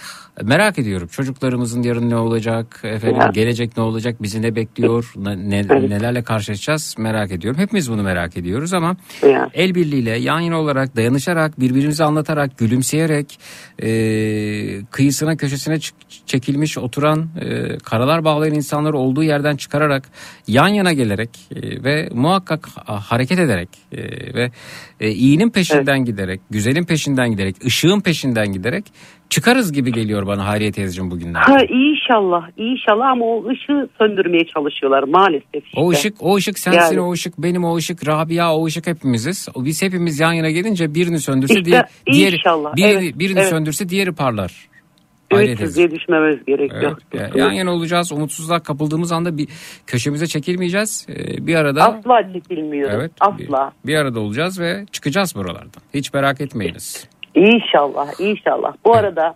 merak ediyorum. Çocuklarımızın yarın ne olacak? Efendim Ya. gelecek ne olacak? Bizi ne bekliyor? Ne- Evet. nelerle karşılaşacağız? Merak ediyorum. Hepimiz bunu merak ediyoruz ama Ya. el birliğiyle yan yana olarak dayanışarak birbirimizi anlatarak gülümseyerek e, kıyısına köşesine çekilmiş oturan e, karalar bağlayan insanları olduğu yerden çıkararak yan yana gelerek e, ve muhakkak ha- hareket ederek e, ve e, iyinin peşinden giderek güzelin peşinden giderek ışığın peşinden giderek çıkarız gibi geliyor bana Hayriye teyzeciğim bugünlerde. Ha inşallah inşallah ama o ışığı söndürmeye çalışıyorlar maalesef. işte. O ışık, o ışık sensin, Yani. o ışık benim, o ışık Rabia, o ışık hepimiziz. Biz hepimiz yan yana gelince birini söndürse İşte diğer, diğeri, inşallah, evet, birini evet. söndürse diğeri parlar. Ümitsizliğe düşmememiz gerekiyor. Ya- Yan yana olacağız. Umutsuzluğa kapıldığımız anda bir köşemize çekilmeyeceğiz. Ee, Bir arada Asla çekilmiyoruz. Evet. Asla. bir arada olacağız ve çıkacağız buralardan. Hiç merak etmeyiniz. İnşallah, inşallah. Bu arada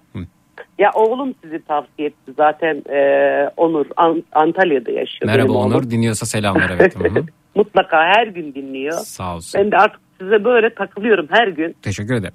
ya oğlum sizi tavsiye etti zaten e, Onur An- Antalya'da yaşıyor. Merhaba benim oğlum. Onur. Dinliyorsa selamlar evet. Mutlaka her gün dinliyor. Sağ olsun. Ben de artık size böyle takılıyorum her gün. Teşekkür ederim.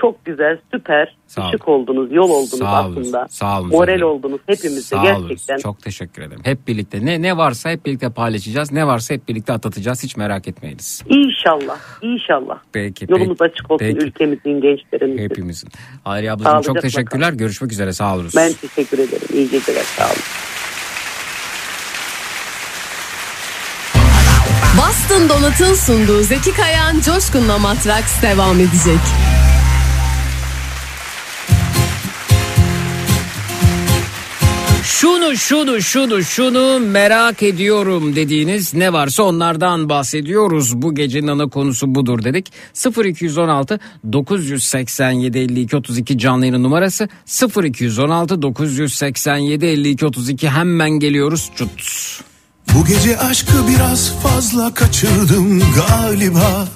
Çok güzel, süper, Sağ olun. ışık oldunuz, yol oldunuz Sağ olun. aslında. Sağ olun. Moral Sağ olun. oldunuz hepimize Sağ olun. gerçekten. Çok teşekkür ederim. Hep birlikte ne ne varsa hep birlikte paylaşacağız. Ne varsa hep birlikte atlatacağız. Hiç merak etmeyiniz. İnşallah, inşallah. Peki. Yolumuz peki, açık olsun peki. ülkemizin, gençlerimizin. Hepimizin. Hayriye ablacığım çok teşekkürler. Görüşmek üzere. Sağ olun. Ben teşekkür ederim. İyi geceler, sağ olun. Boston Donat'ın sunduğu Zeki Kayan Coşkun'la Matraks devam edecek. Şunu şunu şunu şunu merak ediyorum dediğiniz ne varsa onlardan bahsediyoruz. Bu gecenin ana konusu budur dedik. 0216 987 52 32 canlı yayın numarası 0216 987 52 32 hemen geliyoruz. Cut. Bu gece aşkı biraz fazla kaçırdım galiba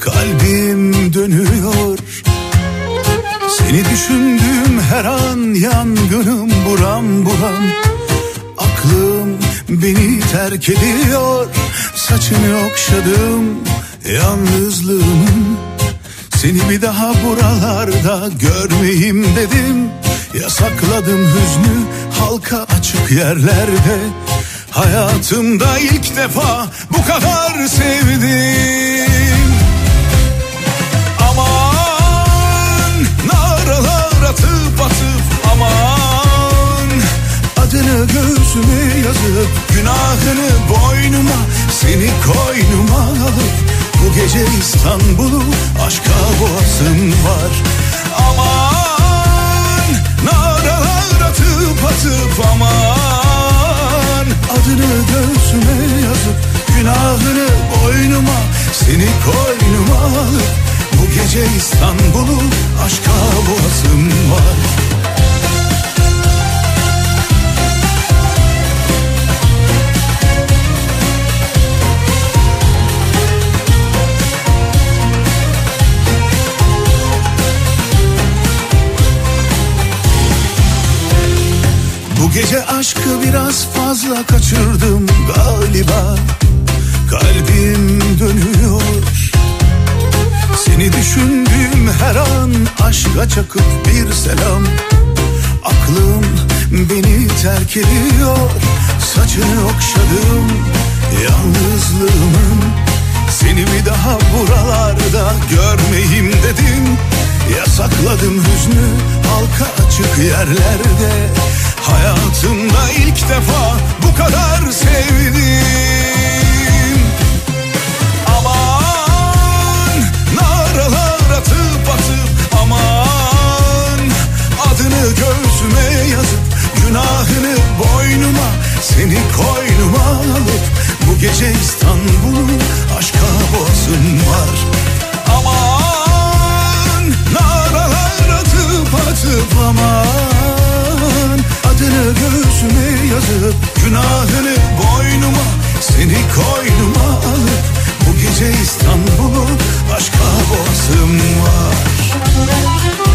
Kalbim dönüyor Seni düşündüğüm her an yangınım buram buram. Aklım beni terk ediyor Saçını okşadım yalnızlığımın. Seni bir daha buralarda görmeyeyim dedim. Yasakladım hüznü halka açık yerlerde. Hayatımda ilk defa bu kadar sevdim aman. Adını göğsüme yazıp günahını boynuma Seni koynuma alıp bu gece İstanbul'u aşka boğasım var. Aman naralar atıp atıp aman. Adını göğsüme yazıp günahını boynuma Seni koynuma alıp bu gece İstanbul'u aşka boğasım var Bu gece aşkı biraz fazla kaçırdım galiba. Kalbim dönüyor. Seni düşündüğüm her an aşka çakıp bir selam. Aklım beni terk ediyor. Saçını okşadım yalnızlığımın Seni bir daha buralarda görmeyeyim dedim Yasakladım hüznü halka açık yerlerde. Hayatımda ilk defa bu kadar sevdim. Aman naralar atıp atıp aman. Adını göğsüme yazıp günahını boynuma Seni koynuma alıp bu gece İstanbul'u aşka boğasım var. Aman naralar atıp atıp aman. Adını göğsüme yazıp günahını boynuma Seni koynuma alıp bu gece İstanbul'u aşka boğasım var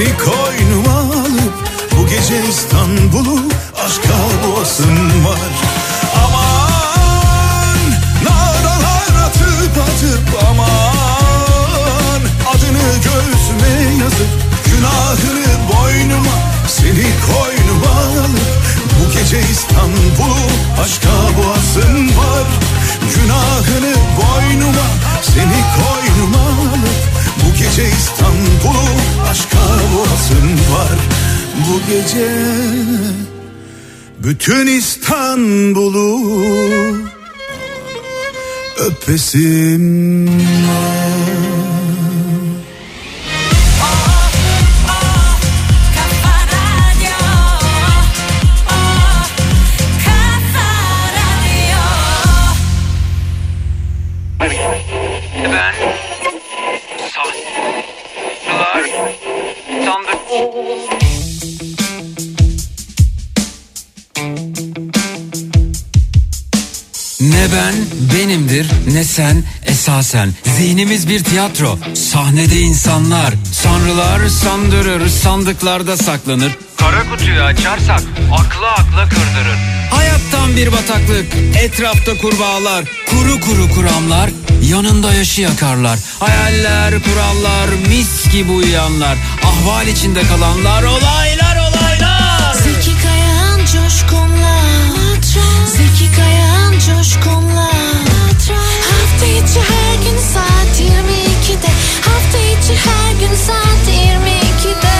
Seni koynuma alıp bu gece İstanbul'u aşka boğasım var. Aman naralar atıp atıp aman. Adını göğsüme yazıp günahını boynuma Seni koynuma alıp bu gece İstanbul'u aşka boğasım var. Günahını boynuma seni koynuma alıp Bu gece İstanbul'u aşka boğasım var Bu gece bütün İstanbul'u öpesim var. Ne ben benimdir ne sen esasen. Zihnimiz bir tiyatro sahnede insanlar. Sanrılar sandırır sandıklarda saklanır. Kara kutuyu açarsak aklı akla kırdırır. Hayattan bir bataklık etrafta kurbağalar. Kuru kuru kuramlar yanında yaşı yakarlar. Hayaller kurallar mis gibi uyuyanlar Ahval içinde kalanlar olaylar olaylar Zeki Kayan coşkunla. Hafta içi her gün saat 22'de Hafta içi her gün saat 22'de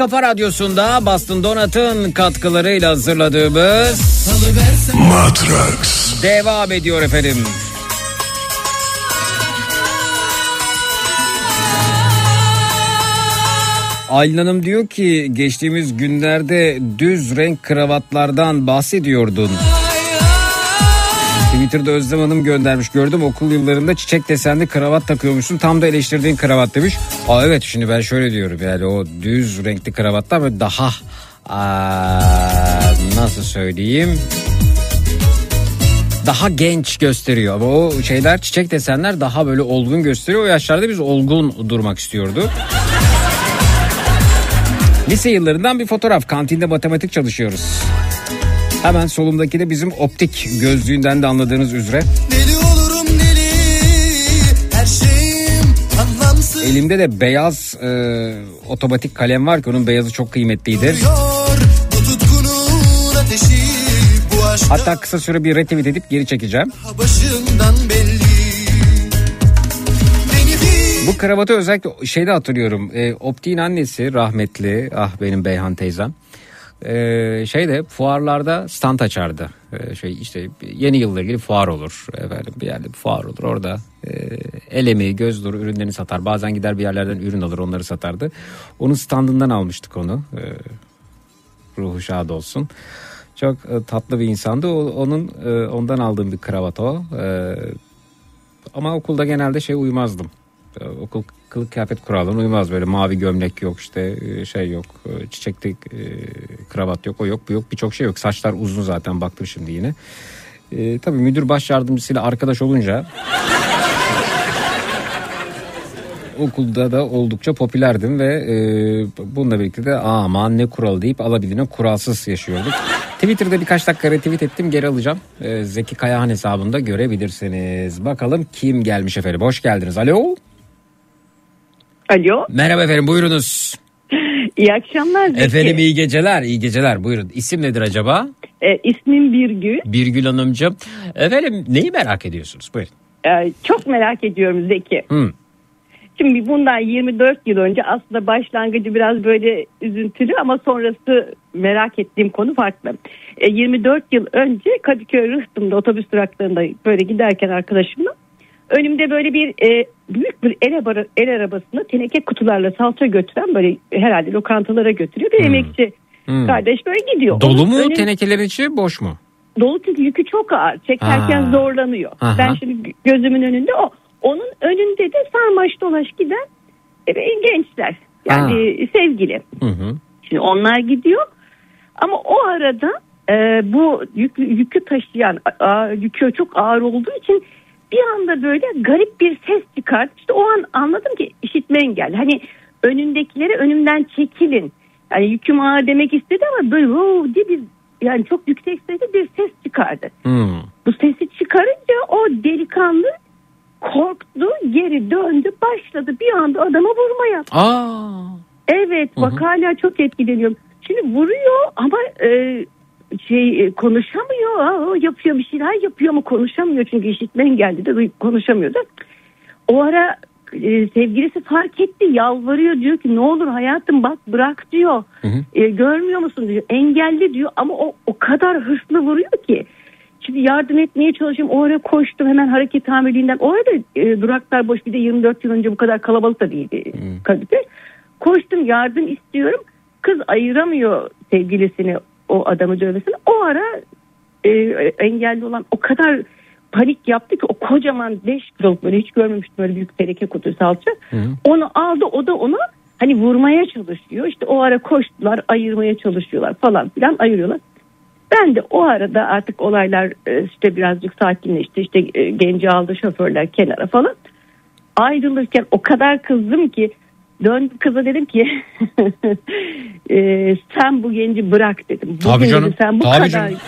Kafa radyosunda Boston Donat'ın katkılarıyla hazırladığımız Matrax devam ediyor efendim. Aylin Hanım diyor ki geçtiğimiz günlerde düz renk kravatlardan bahsediyordun. Twitter'da Özlem Hanım göndermiş gördüm okul yıllarında çiçek desenli kravat takıyormuşsun tam da eleştirdiğin kravat demiş. Aa evet şimdi ben şöyle diyorum yani o düz renkli kravatlar böyle daha aa, nasıl söyleyeyim daha genç gösteriyor. Ama o şeyler çiçek desenler daha böyle olgun gösteriyor. O yaşlarda biz olgun durmak istiyordu. Lise yıllarından bir fotoğraf. Kantinde matematik çalışıyoruz. Hemen solumdaki de bizim optik gözlüğünden de anladığınız üzere. Deli olurum deli Her şeyim anlamsız Elimde de beyaz e, otomatik kalem var ki onun beyazı çok kıymetliydi. Bu tutkunun ateşi Bu aşk Hatta kısa süre bir retweet edip geri çekeceğim. başından belli Bu kravatı özellikle şeyde hatırlıyorum. E, Optik'in annesi rahmetli ah benim Beyhan teyzem. E, şeyde fuarlarda stand açardı. E, şey işte yeni yılla ilgili fuar olur. Efendim bir yerde bir fuar olur. Orada e, el göz nuru ürünlerini satar. Bazen gider bir yerlerden ürün alır onları satardı. Onun standından almıştık onu. E, ruhu şad olsun. Çok e, tatlı bir insandı. O, onun e, ondan aldığım bir kravat o. E, ama okulda genelde şey uymazdım. E, okul kılık kıyafet kurallarına uymaz böyle mavi gömlek yok işte e, şey yok e, çiçekli kravat yok o yok bu yok birçok şey yok saçlar uzun zaten baktım şimdi yine. E, tabii müdür baş yardımcısıyla arkadaş olunca okulda da oldukça popülerdim ve e, bununla birlikte de aman ne kural deyip alabildiğine kuralsız yaşıyorduk. Twitter'da birkaç dakika retweet ettim geri alacağım. E, Zeki Kayahan hesabında görebilirsiniz. Bakalım kim gelmiş efendim. Hoş geldiniz. Alo. Alo. Merhaba efendim buyurunuz. İyi akşamlar Zeki. Efendim iyi geceler iyi geceler buyurun. İsim nedir acaba? Ee, ismim Birgül. Birgül Hanımcığım. Efendim neyi merak ediyorsunuz? Buyurun. Ee, çok merak ediyorum Zeki. Hı. Şimdi bundan 24 yıl önce aslında başlangıcı biraz böyle üzüntülü ama sonrası merak ettiğim konu farklı. Ee, 24 yıl önce Kadıköy Rıhtım'da otobüs duraklarında böyle giderken arkadaşımla önümde böyle bir e, büyük bir el, araba, el arabasını teneke kutularla salça götüren böyle herhalde lokantalara götürüyor bir emekçi Hmm. kardeş böyle gidiyor. Dolu Onun mu önü- tenekelerin içi boş mu? Dolu çünkü yükü çok ağır. Çekerken Ha. zorlanıyor. Aha. Ben şimdi gözümün önünde o. Onun önünde de sarmaş dolaş giden e, gençler. Yani sevgili. Hı hı. Şimdi onlar gidiyor. Ama o arada e, bu yük, yükü taşıyan a- a- yükü çok ağır olduğu için bir anda böyle garip bir ses çıkardı. İşte o an anladım ki işitme engelli. Hani önündekilere önümden çekilin. Yani yüküm ağır demek istedi ama böyle "Wow" diye bir yani çok yüksek sesle bir ses çıkardı. Hmm. Bu sesi çıkarınca o delikanlı korktu, geri döndü, başladı bir anda adama vurmaya. Aa. Evet, bak hala çok etkileniyorum. Şimdi vuruyor ama e, şey e, konuşamıyor. Aa, yapıyor bir şeyler yapıyor ama konuşamıyor çünkü işitme engelli de konuşamıyordu. O ara e, sevgilisi fark etti, yalvarıyor diyor ki ne olur hayatım bak bırak diyor. E, görmüyor musun diyor. Engelli diyor ama o o kadar hırslı vuruyor ki. Şimdi yardım etmeye çalışıyorum. O ara koştum hemen hareket amirliğinden. O arada e, duraklar boş bir de 24 yıl önce bu kadar kalabalık da değildi Kadıköy. Koştum yardım istiyorum. Kız ayıramıyor sevgilisini o adamı dövmesini. O ara e, engelli olan o kadar panik yaptı ki o kocaman 5 kiloluk böyle hiç görmemiştim böyle büyük teneke kutu salça. Onu aldı o da onu hani vurmaya çalışıyor. İşte o ara koştular ayırmaya çalışıyorlar falan filan ayırıyorlar. Ben de o arada artık olaylar e, işte birazcık sakinleşti. İşte e, genci aldı şoförler kenara falan. Ayrılırken o kadar kızdım ki döndüm kıza dedim ki e, sen bu genci bırak dedim. Tabii Bugün canım, Sen bu tabii kadar canım.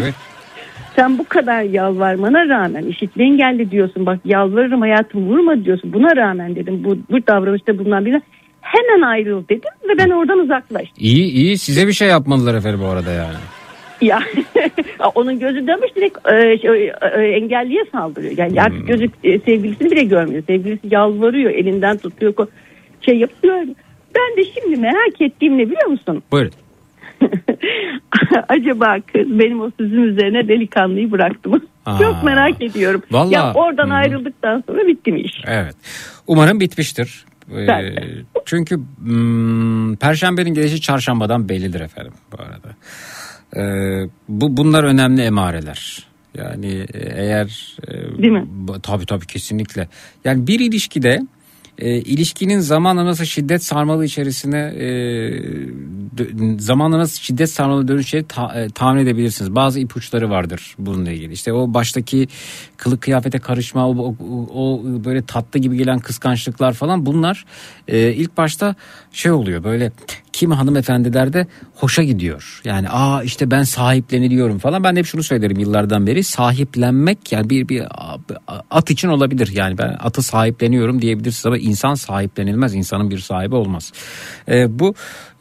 Evet. sen bu kadar yalvarmana rağmen işitme engelli diyorsun bak yalvarırım hayatım vurma diyorsun buna rağmen dedim bu, bu davranışta bulunan birine hemen ayrıl dedim ve ben oradan uzaklaştım. İyi iyi size bir şey yapmadılar efendim bu arada yani. Ya onun gözü dönmüş direkt e, şey, e, engelliye saldırıyor. Yani artık gözü e, sevgilisini bile görmüyor. Sevgilisi yalvarıyor, elinden tutuyor, şey yapıyor. Ben de şimdi merak ettiğim ne biliyor musun? Buyurun. Acaba kız benim o sözüm üzerine delikanlıyı bıraktı mı? Aa. Çok merak ediyorum. Vallahi- Ya oradan Hı. ayrıldıktan sonra bitti mi iş? Evet. Umarım bitmiştir. Ee, çünkü hmm, Perşembenin gelişi çarşambadan bellidir efendim bu arada. Ee, bu bunlar önemli emareler. Yani e, eğer e, Değil mi? bu- tabii tabii kesinlikle. Yani bir ilişkide e, ilişkinin zamanla nasıl şiddet sarmalı içerisine e, zamanla nasıl şiddet sarmalı dönüşeceğini ta- e, tahmin edebilirsiniz. Bazı ipuçları vardır bununla ilgili. İşte o baştaki kılık kıyafete karışma, o, o, o böyle tatlı gibi gelen kıskançlıklar falan bunlar e, ilk başta şey oluyor böyle kimi hanımefendilerde hoşa gidiyor. Yani aa işte ben sahipleniliyorum falan. Ben de hep şunu söylerim yıllardan beri sahiplenmek yani bir bir at için olabilir. Yani ben atı sahipleniyorum diyebilirsiniz ama insan sahiplenilmez. İnsanın bir sahibi olmaz. Ee, bu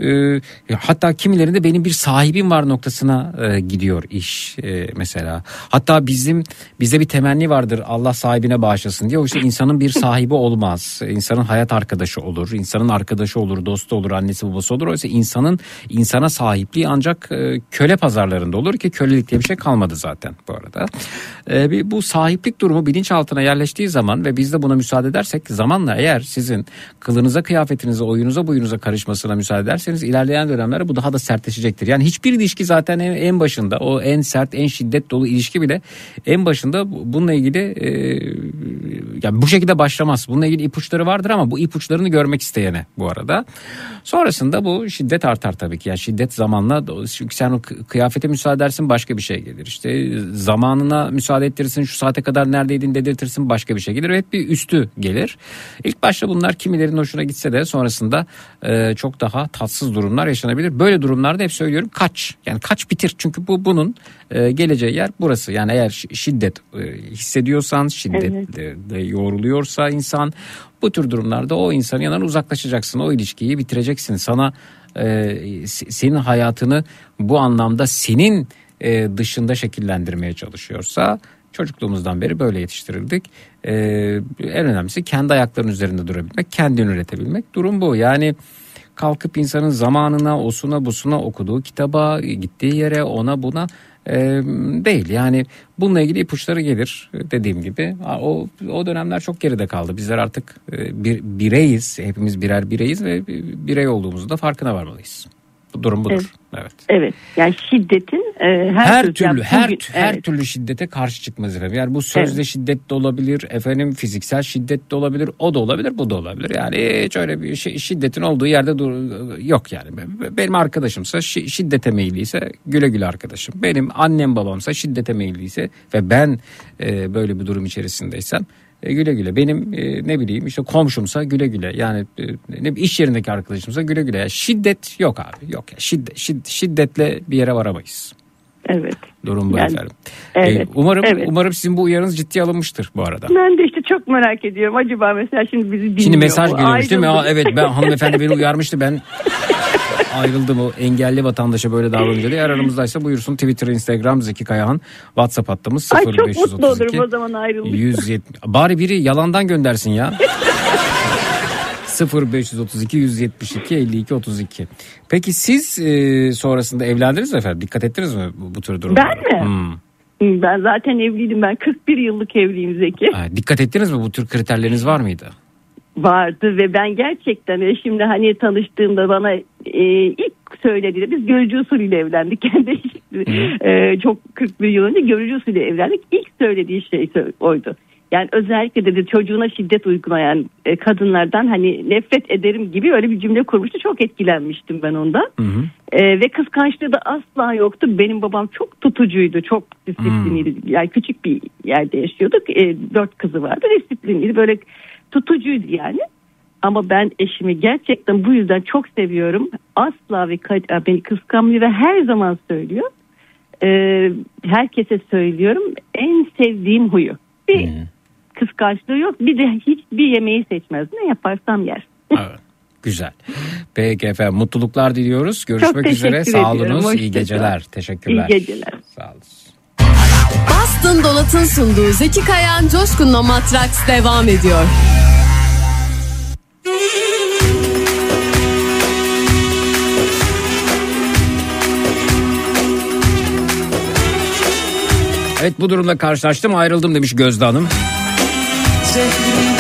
e, hatta kimilerinde benim bir sahibim var noktasına e, gidiyor iş e, mesela. Hatta bizim bizde bir temenni vardır Allah sahibine bağışlasın diye. Oysa insanın bir sahibi olmaz. İnsanın hayat arkadaşı olur, insanın arkadaşı olur, dostu olur, annesi babası olur. Oysa insanın insana sahipliği ancak e, köle pazarlarında olur ki kölelik diye bir şey kalmadı zaten bu arada. Bu sahiplik durumu bilinçaltına yerleştiği zaman ve biz de buna müsaade edersek zamanla eğer sizin kılınıza, kıyafetinize, oyunuza, buyunuza karışmasına müsaade ederseniz ilerleyen dönemlerde bu daha da sertleşecektir. Yani hiçbir ilişki zaten en, en başında o en sert, en şiddet dolu ilişki bile en başında bu- bununla ilgili e, yani bu şekilde başlamaz. Bununla ilgili ipuçları vardır ama bu ipuçlarını görmek isteyene bu arada. Sonrasında bu şiddet artar tabii ki. Yani şiddet zamanla çünkü sen o kı- kıyafete müsaade edersin başka bir şey gelir. İşte zamanına müsaade ettirirsin şu saate kadar neredeydin dedirtirsin başka bir şey gelir. Hep bir üstü gelir. İlk başta bunlar kimilerin hoşuna gitse de sonrasında e, çok daha tatsız durumlar yaşanabilir. Böyle durumlarda hep söylüyorum kaç. Yani kaç bitir. Çünkü bu bunun e, geleceği yer burası. Yani eğer şi- şiddet e, hissediyorsan, şiddetle de yoğruluyorsa insan bu tür durumlarda o insanın yanından uzaklaşacaksın. O ilişkiyi bitireceksin. Sana e, se- senin hayatını bu anlamda senin e, dışında şekillendirmeye çalışıyorsa çocukluğumuzdan beri böyle yetiştirildik. E, en önemlisi kendi ayaklarının üzerinde durabilmek, kendini üretebilmek. Durum bu. Yani kalkıp insanın zamanına, osuna, busuna okuduğu kitaba, gittiği yere, ona buna e, değil. Yani bununla ilgili ipuçları gelir dediğim gibi. O o dönemler çok geride kaldı. Bizler artık e, bir bireyiz. Hepimiz birer bireyiz ve birey olduğumuzu da farkına varmalıyız. Bu durum budur. Evet. Evet. Yani şiddetin e, her, Her, türlü- yani her bugün- her evet. türlü şiddete karşı çıkmaz efendim. Yani bu sözle Evet. şiddet de olabilir, efendim fiziksel şiddet de olabilir, o da olabilir, bu da olabilir. Yani hiç öyle bir şey, şiddetin olduğu yerde dur, yok yani. Benim arkadaşımsa şi- şiddete meyilliyse güle güle arkadaşım. Benim annem babamsa şiddete meyilliyse ve ben e, böyle bir durum içerisindeysem e, güle güle. Benim e, ne bileyim işte komşumsa güle güle. Yani e, ne iş yerindeki arkadaşımsa güle güle. Yani şiddet yok abi. Yok ya. Şiddet, şid- şiddetle bir yere varamayız. Evet. Durum bu Yani- efendim. Evet, Ee, umarım evet. umarım sizin bu uyarınız ciddiye alınmıştır bu arada. Ben de işte çok merak ediyorum. Acaba mesela şimdi bizi dinliyor Şimdi mesaj mu? geliyormuş değil mi? Ayrıldı. Aa, evet ben hanımefendi beni uyarmıştı ben ayrıldım o engelli vatandaşa böyle davranınca diye. Aramızdaysa buyursun Twitter, Instagram, Zeki Kayahan, WhatsApp hattımız Ay çok mutlu 0532 olurum o zaman ayrıldık. 170. Bari biri yalandan göndersin ya. 0532 172 52 32. Peki siz e, sonrasında evlendiniz mi efendim? Dikkat ettiniz mi bu, bu tür durumlara? Ben mi? Hmm. Hı, Ben zaten evliydim. Ben 41 yıllık evliyim Zeki. Ha, dikkat ettiniz mi? Bu tür kriterleriniz var mıydı? Vardı ve ben gerçekten eşimle hani tanıştığımda bana e, ilk söylediğinde biz görücü usulüyle evlendik. Kendi e, çok 41 yıl önce görücü usulüyle evlendik. İlk söylediği şey oydu. Yani özellikle dedi çocuğuna şiddet uygulayan e, kadınlardan hani nefret ederim gibi öyle bir cümle kurmuştu. Çok etkilenmiştim ben ondan. E, ve kıskançlığı da asla yoktu. Benim babam çok tutucuydu, çok disiplinliydi. Yani küçük bir yerde yaşıyorduk. E, dört kızı vardı, disiplinliydi. Böyle tutucuydu yani. Ama ben eşimi gerçekten bu yüzden çok seviyorum. Asla ve beni kıskanmıyor ve her zaman söylüyor. E, herkese söylüyorum. En sevdiğim huyu. Bir kıskançlığı yok. Bir de hiçbir yemeği seçmez. Ne yaparsam yer. Evet. Güzel. Peki efendim mutluluklar diliyoruz. Görüşmek üzere. Sağ olunuz. İyi geceler. Teşekkürler. İyi geceler. Sağ olun. Bastın Dolat'ın sunduğu Zeki Kayan Coşkun'la Matraks devam ediyor. Evet bu durumla karşılaştım ayrıldım demiş Gözde Hanım. Zehrimiz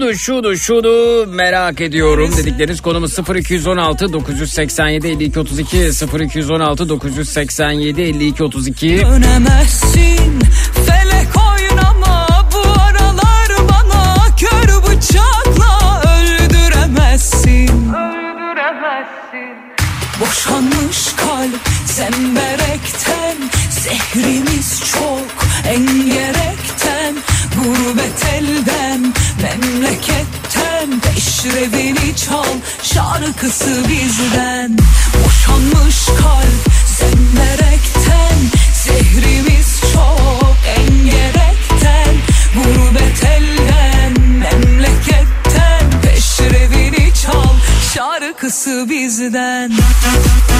şudu şudu şudu merak ediyorum. Dedikleriniz konumuz 0216 987 52 32 0216 987 52 32 Dönemezsin felek oynama bu aralar bana kör bıçakla öldüremezsin. Öldüremezsin. Boşanmış kalp zemberekten Zehrimiz çok engerekten Gurbet elden Memleketten peşrevini çal Şarkısı bizden. Boşanmış kalp zemmerekten Zehrimiz çok engerekten. Gurbet elden Memleketten peşrevini çal Şarkısı bizden. Müzik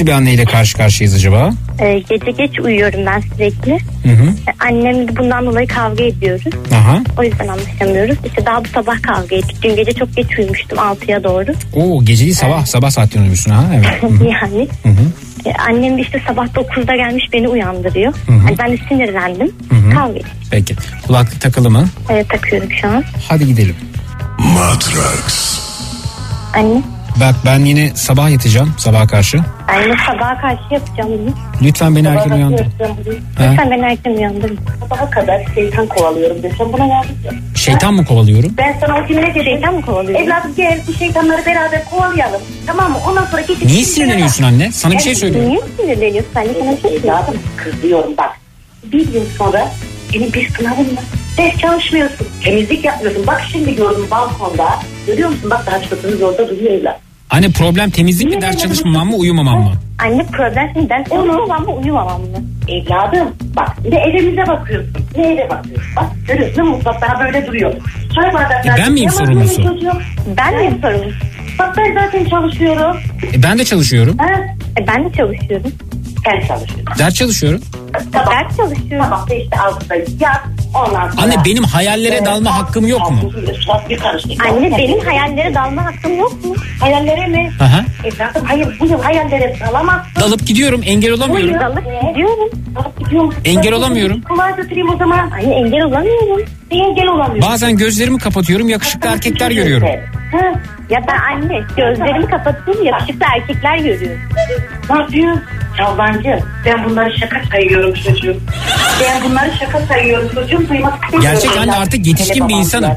Nasıl bir anneyle karşı karşıyayız acaba? Ee, gece geç uyuyorum ben sürekli. Hı hı. Ee, Annemle bundan dolayı kavga ediyoruz. Aha. O yüzden anlaşamıyoruz. İşte daha bu sabah kavga ettik. Dün gece çok geç uyumuştum 6'ya doğru. Oo gece değil sabah sabah saatlerinde uyumuşsun ha evet. Hı hı. yani. Hı hı. Ee, Annem de işte sabah 9'da gelmiş beni uyandırıyor. Hı hı. Hani ben de sinirlendim. Hı hı. Kavga ettik. Peki kulaklık takılı mı? Evet, takıyorum şu an. Hadi gidelim. Matrax. Anne. Bak ben yine sabah yatacağım sabaha karşı. Anne sabaha karşı yapacağım bunu. Lütfen beni erken uyandır. Lütfen beni erken uyandırın. Sabaha kadar şeytan kovalıyorum desem buna yardımcı. Şeytan mı kovalıyorum? Ben sana o gün ne dedim? Şeytan mı kovalıyor? Evladım gel bu şeytanları beraber kovalayalım. Tamam mı? Ondan sonra gidip... Niye sinirleniyorsun anne? Sana bir şey söylüyorum. Niye sinirleniyorsun? Anne sana bir şey Evladım kızıyorum bak. Bir yıl sonra senin bir sınavın var. Ders çalışmıyorsun. Temizlik yapmıyorsun. Bak şimdi gördüm balkonda. Görüyor musun? Bak taşkasınız orada duruyor evlat. Anne problem temizlik mi ders çalışmamam mı uyumamam mı? Anne problem senin ders çalışmamam mı uyumamam mı? Evladım bak ne evimize bakıyorsun ne eve bakıyorsun. Bak görüyorsun mutfak daha böyle duruyor. Çay bardaklar. E ben miyim sorumlusu? Ben miyim sorumlusu? Bak ben zaten çalışıyorum. E, ben de çalışıyorum. Ha? E, ben de çalışıyorum. Sen çalışıyorsun. Ders çalışıyorum. Sabah, Ders çalışıyorum. Sabah işte altıda yat. Ondan sonra... Anne benim hayallere dalma hakkım yok mu? Bir. Anne benim hayallere dalma hakkım yok mu? Hayallere mi? Aha. Evladım hayır bu yıl hayallere dalamazsın. Dalıp gidiyorum engel olamıyorum. Dalıp gidiyorum. Dalıp gidiyorum. Engel olamıyorum. Kulağa götüreyim o zaman. Anne engel olamıyorum. Bir engel olamıyorum. Bazen gözlerimi kapatıyorum yakışıklı erkekler görüyorum. Ha? Ya ben anne gözlerimi kapatıyorum yakışıklı erkekler görüyorum. Ne yapıyorsun? Yalancı. Ben bunları şaka sayıyorum çocuğum. Ben bunları şaka sayıyorum çocuğum. Duymak istemiyorum. Gerçek anne artık yetişkin bir insanım.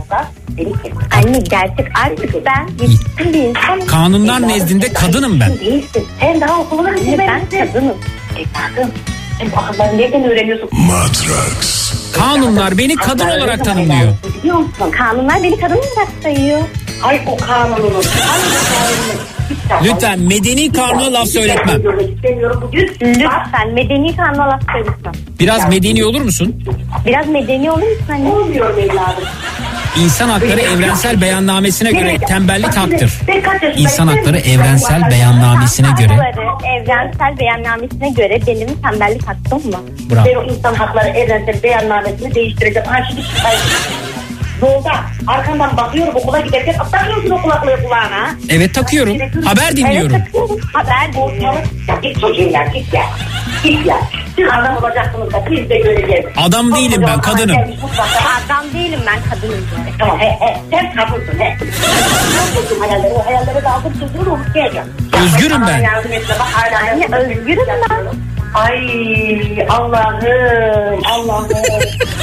Anne gerçek artık ben yetişkin bir insanım. Kanunlar nezdinde kadınım ben. Değilsin. Sen daha okuluna Anne ben kadınım. Evladım sen bu akılları nereden öğreniyorsun? Matrax. Kanunlar beni kadın olarak tanımlıyor. Biliyor musun? Kanunlar beni kadın olarak sayıyor. Ay o kanununu. Hangi kanununu? Lütfen medeni kanuna laf söyletmem. İstemiyorum bugün. Lütfen medeni kanuna laf söylesin. Biraz medeni olur musun? Biraz medeni olur musun anne? Olmuyorum evladım. İnsan hakları evrensel beyannamesine göre tembellik haktır. İnsan hakları evrensel beyannamesine göre evrensel beyannamesine göre benim tembellik hakkım mı? Bravo. Ben o insan hakları evrensel beyannamesini değiştireceğim. Ha şimdi. Yolda arkandan bakıyorum okula giderken takıyorsun o kulaklığı kulağına. Evet takıyorum. Haber dinliyorum. Evet takıyorum. Haber dinliyorum. Ya git çocuğum ya git ya. Git ya. Siz adam olacaksınız da biz de göreceğiz. Adam değilim ben, kadınım. Adam değilim ben kadınım. Tamam he he sen kadınsın he. Yapıyorsun hayalleri? O hayalleri de aldım çocuğunu unutmayacağım. Özgürüm ben. yardım et de bak hala yardım özgürüm ben. Ay Allah'ım Allah'ım.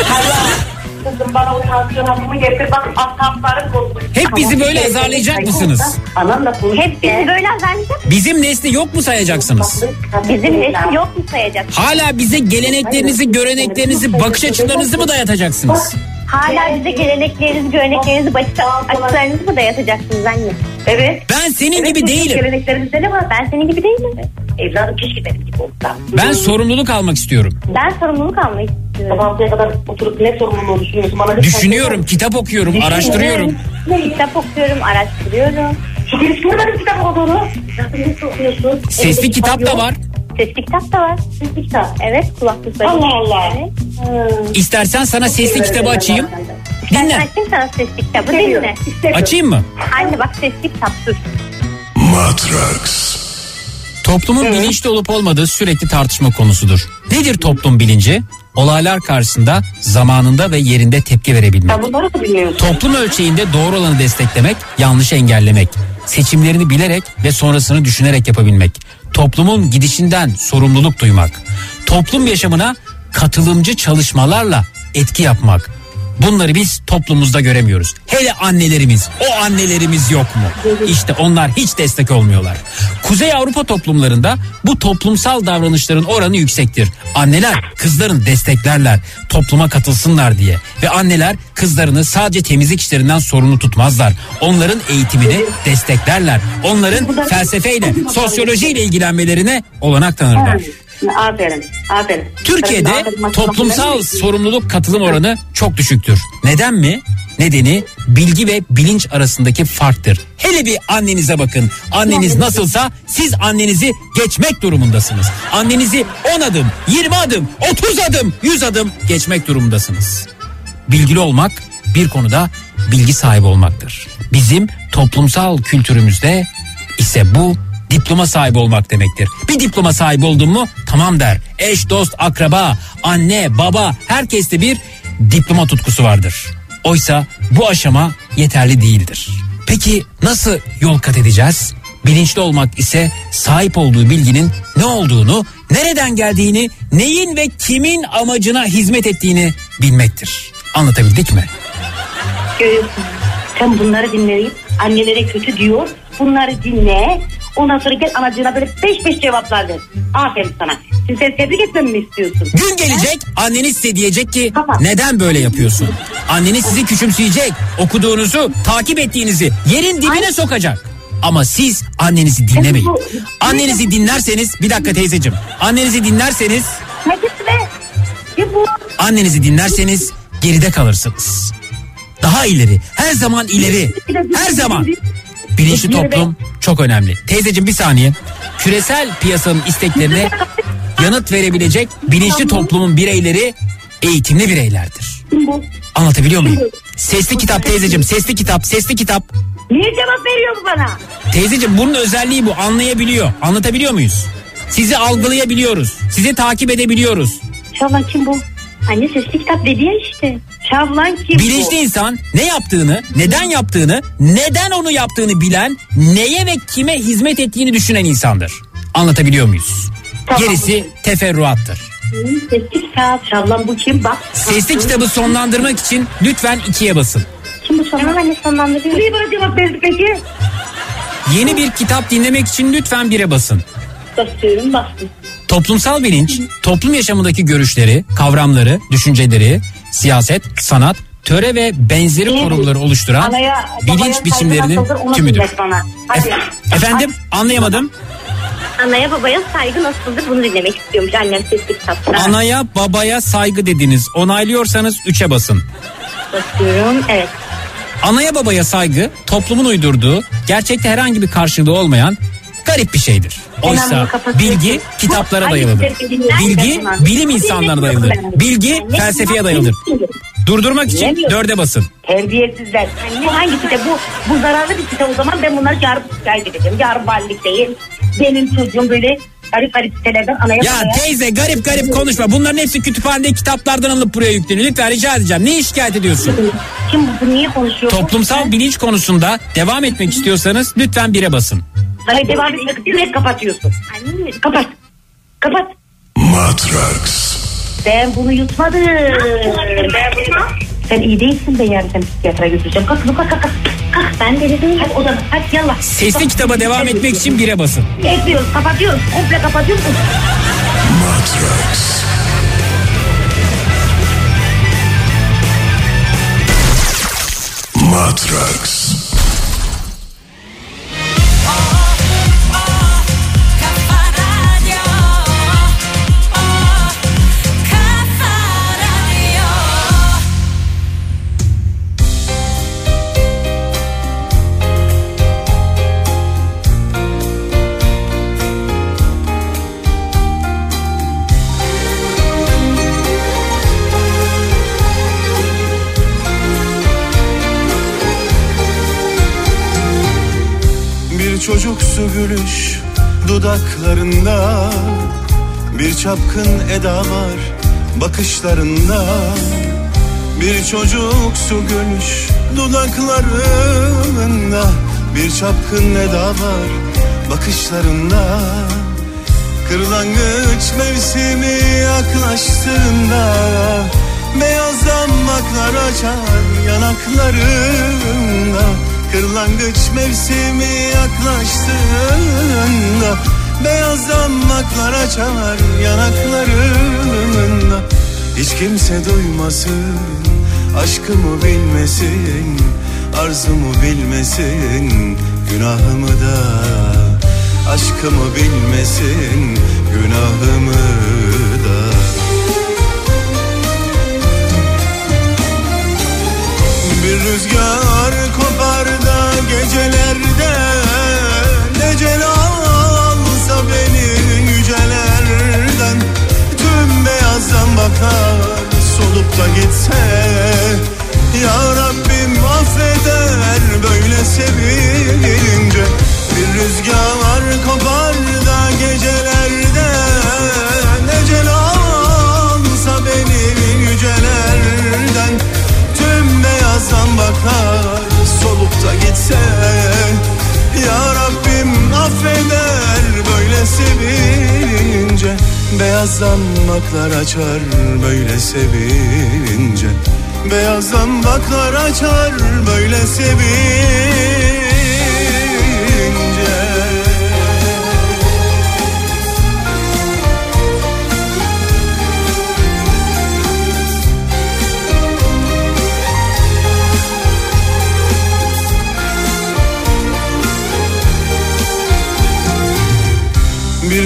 Hayal. Kızım bana o tansiyon hapımı getir bak asaplarım bozuldu. Hep bizi böyle azarlayacak mısınız? Anamla konuş. Hep bizi böyle azarlayacak. Bizim nesli yok mu sayacaksınız? Bizim nesil yok mu sayacak? Hala bize geleneklerinizi, göreneklerinizi, bakış açılarınızı mı dayatacaksınız? Hala bize geleneklerinizi, göreneklerinizi, bakış açılarınızı mı dayatacaksınız anne? Evet. Ben senin Evet, gibi değilim. Geleneklerimizde ne var? Ben senin gibi değilim. Evladım keşke benim gibi olsa. Ben sorumluluk almak istiyorum. Ben sorumluluk almak istiyorum. Sabahlıya kadar oturup ne sorumluluğu düşünüyorsun? Bana Düşünüyorum, kitap okuyorum, araştırıyorum. Kitap okuyorum, araştırıyorum. Hiç görmedim kitap olduğunu. Nasıl okuyorsun? Sesli Elinde kitap da yok. var. Sesli kitap da var. Sesli kitap. Evet, kulaklıkları. Allah Allah. Evet. İstersen sana sesli kitabı açayım. Ben Dinle. açayım sana sesli kitabı dinle. Açayım mı? Anne bak sesli kitap dur. Matrax. Toplumun bilinçli olup olmadığı sürekli tartışma konusudur. Nedir toplum bilinci? Olaylar karşısında zamanında ve yerinde tepki verebilmek. Toplum ölçeğinde doğru olanı desteklemek, yanlışı engellemek. Seçimlerini bilerek ve sonrasını düşünerek yapabilmek. Toplumun gidişinden sorumluluk duymak. Toplum yaşamına katılımcı çalışmalarla etki yapmak. Bunları biz toplumumuzda göremiyoruz. Hele annelerimiz, o annelerimiz yok mu? İşte onlar hiç destek olmuyorlar. Kuzey Avrupa toplumlarında bu toplumsal davranışların oranı yüksektir. Anneler kızlarını desteklerler, topluma katılsınlar diye. Ve anneler kızlarını sadece temizlik işlerinden sorumlu tutmazlar. Onların eğitimini desteklerler. Onların felsefeyle, sosyolojiyle ilgilenmelerine olanak tanırlar. Aferin, aferin. Türkiye'de Aferin, toplumsal aferin. sorumluluk katılım oranı çok düşüktür. Neden mi? Nedeni bilgi ve bilinç arasındaki farktır. Hele bir annenize bakın. Anneniz nasılsa siz annenizi geçmek durumundasınız. Annenizi 10 adım, 20 adım, 30 adım, 100 adım geçmek durumundasınız. Bilgili olmak bir konuda bilgi sahibi olmaktır. Bizim toplumsal kültürümüzde ise bu diploma sahibi olmak demektir. Bir diploma sahibi oldun mu tamam der. Eş, dost, akraba, anne, baba herkeste bir diploma tutkusu vardır. Oysa bu aşama yeterli değildir. Peki nasıl yol kat edeceğiz? Bilinçli olmak ise sahip olduğu bilginin ne olduğunu, nereden geldiğini, neyin ve kimin amacına hizmet ettiğini bilmektir. Anlatabildik mi? Görüyorsun. Sen bunları dinleyip annelere kötü diyor. Bunları dinle. Ondan sonra gel anacığına böyle beş beş cevaplar ver. Aferin sana. Şimdi sen tebrik etmemi mi istiyorsun? Gün gelecek anneniz size diyecek ki neden böyle yapıyorsun? Anneniz sizi küçümseyecek, okuduğunuzu, takip ettiğinizi yerin dibine sokacak. Ama siz annenizi dinlemeyin. Annenizi dinlerseniz bir dakika teyzeciğim. Annenizi dinlerseniz annenizi dinlerseniz geride kalırsınız. Daha ileri, her zaman ileri, her zaman. Bilinçli toplum çok önemli. Teyzeciğim bir saniye. Küresel piyasanın isteklerine yanıt verebilecek bilinçli toplumun bireyleri eğitimli bireylerdir. Anlatabiliyor muyum? Sesli kitap teyzeciğim, sesli kitap, sesli kitap. Niye cevap veriyor bu bana? Teyzeciğim bunun özelliği bu, anlayabiliyor. Anlatabiliyor muyuz? Sizi algılayabiliyoruz. Sizi takip edebiliyoruz. Şavlan kim bu? Anne sesli kitap dedi ya işte. Şavlan kim Bilinçli bu? insan ne yaptığını, neden yaptığını, neden onu yaptığını bilen, neye ve kime hizmet ettiğini düşünen insandır. Anlatabiliyor muyuz? Tamam. Gerisi teferruattır. Sesli kitap. Şavlan bu kim? Bak. Sesli kitabı sonlandırmak için lütfen ikiye basın. Kim bu? Tamam anne sonlandırıyorum. Niye bana cevap verdi peki? Yeni bir kitap dinlemek için lütfen bire basın. Basıyorum bastım. Toplumsal bilinç, toplum yaşamındaki görüşleri, kavramları, düşünceleri, siyaset, sanat, töre ve benzeri kurumları oluşturan Anaya, bilinç biçimlerinin tümüdür. Hadi. Efendim anlayamadım. Anaya babaya saygı nasıldır bunu dinlemek istiyormuş annem sesli kitapta. Anaya babaya saygı dediniz. Onaylıyorsanız 3'e basın. Basıyorum evet. Anaya babaya saygı toplumun uydurduğu, gerçekte herhangi bir karşılığı olmayan garip bir şeydir. Oysa bilgi kitaplara dayalıdır. dinler Bilgi bilim insanlarına dayalıdır. Bilgi felsefeye dayalıdır. Durdurmak için dörde basın. Terbiyesizler. Bu hangi site? Bu, bu zararlı bir site o zaman ben bunları yarın şikayet edeceğim. Yarın valilik değil. Benim çocuğum böyle garip garip sitelerden anaya Ya babaya- teyze garip garip konuşma. Bunların hepsi kütüphanede kitaplardan alınıp buraya yükleniyor. Lütfen rica edeceğim. Ne şikayet ediyorsun? Kim bu niye konuşuyor? Toplumsal bilinç konusunda devam etmek istiyorsanız lütfen bire basın. Hayır devam etmek direkt kapatıyorsun. Kapat. Kapat. Matrax. Ben bunu yutmadım. Ben bunu... Sen iyi değilsin be yani sen psikiyatra götüreceğim. Kalk kalk kalk kalk. Kalk ben de değilim. Hadi odana hadi yallah. Sesli kitaba devam etmek için bire basın. Etmiyoruz kapatıyoruz. Komple kapatıyoruz. Matrax. Matrax. Çocuksu gülüş dudaklarında. Bir çapkın eda var bakışlarında. Bir çocuksu gülüş dudaklarında. Bir çapkın eda var bakışlarında. Kırlangıç mevsimi yaklaştığında Beyaz damaklar açar yanaklarında Kırlangıç mevsimi yaklaştığında Beyaz damaklar açar yanaklarında. Hiç kimse duymasın Aşkımı bilmesin Arzumu bilmesin Günahımı da. Aşkımı bilmesin Günahımı da. Bir rüzgar kopar da gecelerde Necel alsa beni yücelerden. Tüm beyazdan bakar solup da gitse. Ya Rabbim affeder böyle sevince Bir rüzgar kopar da gecelerde Necel alsa beni yücelerden. Tüm beyazdan bakar da gitse Ya Rabbim affeder böyle sevince. Beyazdan baklar açar böyle sevince. Beyazdan baklar açar böyle sevince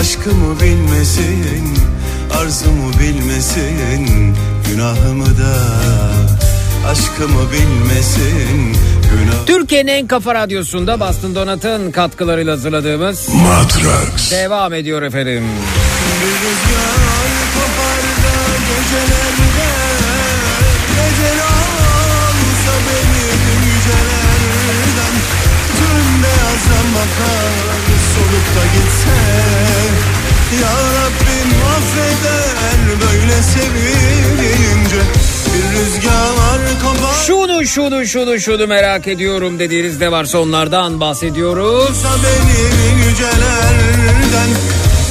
Aşkımı bilmesin Arzumu bilmesin Günahımı da Aşkımı bilmesin Günah Türkiye'nin en kafa radyosunda Bastın Donat'ın katkılarıyla hazırladığımız Matrax. devam ediyor efendim. Bir rüzgar da gecelerde Gecel alsa beni yücelerden Tüm beyazdan bakar solup da gitse Ya Rabbim affeder böyle sevince Bir rüzgar kopar Şunu şunu şunu şunu merak ediyorum dediğiniz ne varsa onlardan bahsediyoruz. beni yücelerden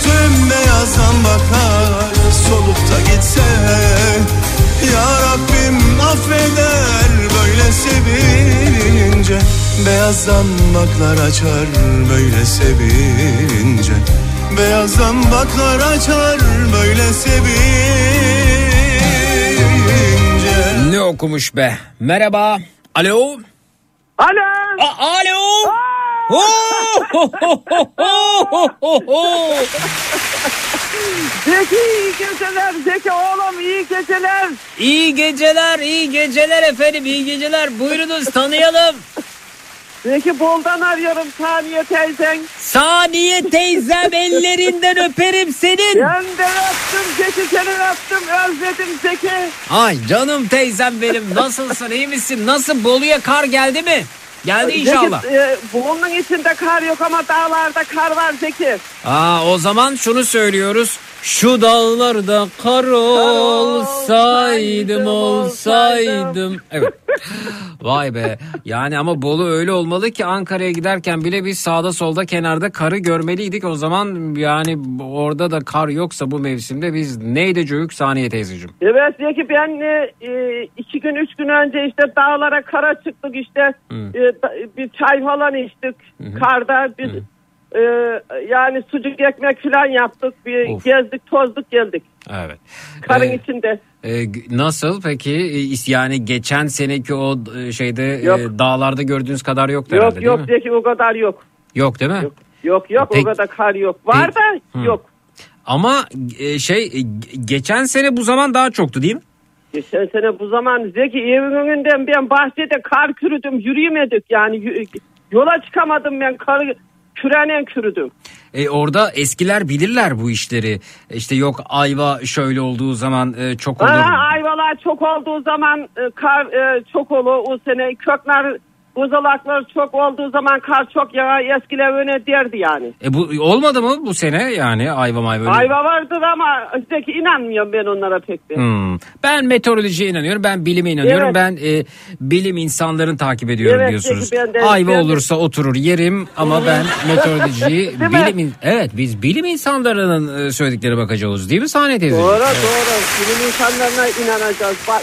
Tüm beyazdan bakar solup da gitse. Ya Rabbim affeder böyle sevince Beyazdan baklar açar böyle sevince Beyazdan baklar açar böyle sevince Ne okumuş be? Merhaba. Alo. Alo. alo. Oh, ho, ho. Zeki iyi geceler. Zeki oğlum iyi geceler. İyi geceler, iyi geceler efendim, iyi geceler. Buyurunuz tanıyalım. Zeki Bol'dan arıyorum Saniye teyzen. Saniye teyzem ellerinden öperim senin. Ben de öptüm Zeki seni öptüm özledim Zeki. Ay canım teyzem benim nasılsın iyi misin? Nasıl Bolu'ya kar geldi mi? Geldi inşallah. Zeki, e, bunun içinde kar yok ama dağlarda kar var Zeki. Aa o zaman şunu söylüyoruz. Şu dağlarda kar olsaydım olsaydım. Evet. Vay be. Yani ama Bolu öyle olmalı ki Ankara'ya giderken bile biz sağda solda kenarda karı görmeliydik. O zaman yani orada da kar yoksa bu mevsimde biz neydi cüyük saniye teyzeciğim. Evet Zeki ben e, e, iki gün üç gün önce işte dağlara kara çıktık işte e, bir çay falan içtik karda bir e, yani sucuk ekmek falan yaptık bir Of. gezdik tozduk geldik Evet. karın Ee, içinde. e, nasıl peki E, yani geçen seneki o e, şeyde e, Yok. dağlarda gördüğünüz kadar yoktu Yok herhalde yok mi? Zeki o kadar yok. Yok değil mi? Yok yok Peki- o kadar kar yok. Var da Hı. yok. Ama e, şey e, geçen sene bu zaman daha çoktu değil mi? Geçen sene bu zaman Zeki evin önünden ben bahçede kar kürüdüm yürüyemedik yani yola çıkamadım ben kar kürenen kürüdüm. E, orada eskiler bilirler bu işleri. İşte yok ayva şöyle olduğu zaman e, çok olur. Ha, ayvalar çok olduğu zaman e, kar e, çok olur o sene kökler buzulaklar çok olduğu zaman kar çok yağar eskiler öne derdi yani. E, bu olmadı mı bu sene yani ayva mayva? öyle- Ayva vardır ama Zeki inanmıyorum ben onlara pek de. Hmm. Ben meteorolojiye inanıyorum. Ben bilime inanıyorum. Evet. Ben e, bilim insanlarını takip ediyorum Evet, diyorsunuz. ben de- Ayva ben de- olursa oturur yerim ama ben meteorolojiyi mi? bilim in- evet biz bilim insanlarının e, söylediklerine bakacağız değil mi Saniye teyze? Doğru doğru. Bilim insanlarına inanacağız. Ba-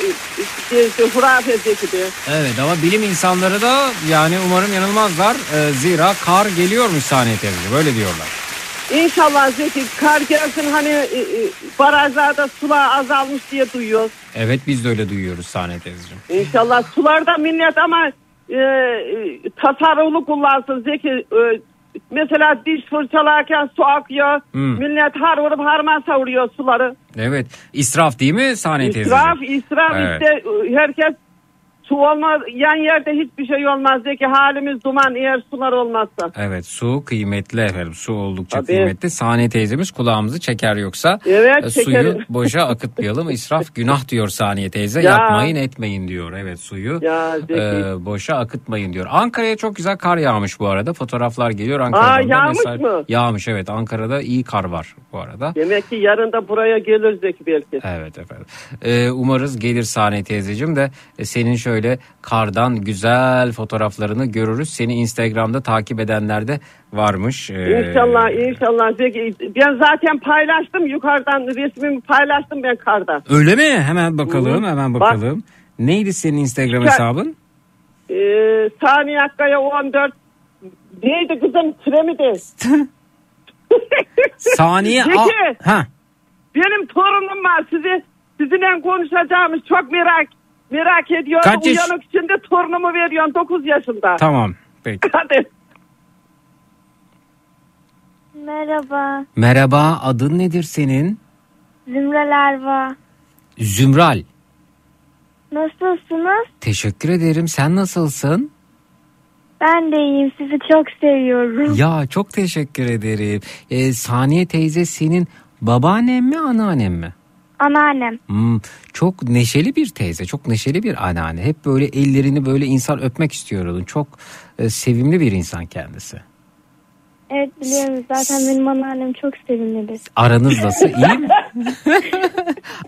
işte, hurafe Zeki de. Evet ama bilim insanları da yani umarım yanılmazlar. E, zira kar geliyormuş Saniye teyze. Böyle diyorlar. İnşallah Zeki kar gelsin hani e, e, barajlarda sular azalmış diye duyuyoruz. Evet biz de öyle duyuyoruz Saniye teyzeciğim. İnşallah sularda millet ama e, e, tasarruflu kullansın Zeki. E, mesela diş fırçalarken su akıyor. Hmm. Millet har vurup harman savuruyor suları. Evet israf değil mi Saniye teyzeciğim? İsraf, israf Evet. işte herkes su olmaz. Yan yerde hiçbir şey olmaz Zeki. Halimiz duman eğer sular olmazsa. Evet su kıymetli efendim. Su oldukça Tabii. kıymetli. Saniye teyzemiz kulağımızı çeker yoksa Evet, e, suyu çekerim. boşa akıtmayalım. İsraf günah diyor Saniye teyze. Ya. Yapmayın etmeyin diyor. Evet suyu Ya, e, boşa akıtmayın diyor. Ankara'ya çok güzel kar yağmış bu arada. Fotoğraflar geliyor Ankara'dan. Aa, yağmış Mesela- mı? Yağmış evet. Ankara'da iyi kar var bu arada. Demek ki yarın da buraya gelir Zeki belki. Evet efendim. Ee, umarız gelir Saniye teyzeciğim de e, senin şöyle kardan güzel fotoğraflarını görürüz. Seni Instagram'da takip edenler de varmış. Ee, İnşallah inşallah. Ben zaten paylaştım yukarıdan resmimi paylaştım ben karda. Öyle mi? Hemen bakalım Hı. hemen Bak. bakalım. Neydi senin Instagram İşte- hesabın? Ee, saniye Akkaya 14 neydi kızım süre mi de? Saniye Zeki. A- ha Benim torunum var sizi sizinle konuşacağımız çok merak merak ediyorum. Kaç yaş- Uyanık içinde torunumu veriyorum 9 yaşında. tamam peki. Hadi. Merhaba. Merhaba adın nedir senin? Zümrel Erva. Zümral. Nasılsınız? Teşekkür ederim. Sen nasılsın? Ben de iyiyim. Sizi çok seviyorum. Ya çok teşekkür ederim. Ee, Saniye teyze senin babaannen mi anneannen mi? Anneannem. Hmm, çok neşeli bir teyze, çok neşeli bir anneanne. Hep böyle ellerini böyle insan öpmek istiyor onun. Çok e, sevimli bir insan kendisi. Evet biliyorum zaten benim anneannem çok sevimlidir. Aranız nasıl iyi mi?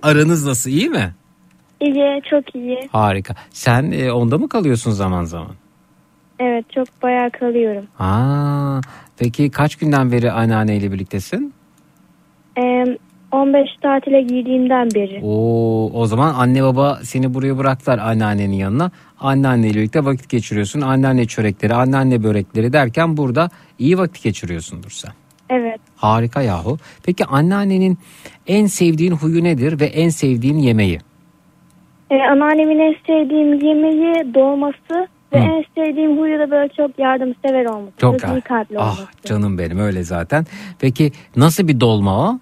Aranız nasıl iyi mi? İyi çok iyi. Harika. Sen e, onda mı kalıyorsun zaman zaman? Evet çok bayağı kalıyorum. Aa, peki kaç günden beri anneanneyle birliktesin? Ee, 15 tatile girdiğimden beri. Oo, o zaman anne baba seni buraya bıraktılar anneannenin yanına. Anneanneyle birlikte vakit geçiriyorsun. Anneanne çörekleri, anneanne börekleri derken burada iyi vakit geçiriyorsundur sen. Evet. Harika yahu. Peki anneannenin en sevdiğin huyu nedir ve en sevdiğin yemeği? Ee, anneannemin en sevdiğim yemeği dolması ve en sevdiğim huyu da böyle çok yardımsever olması. Çok iyi kalpli olması. Ah canım benim öyle zaten. Peki nasıl bir dolma o?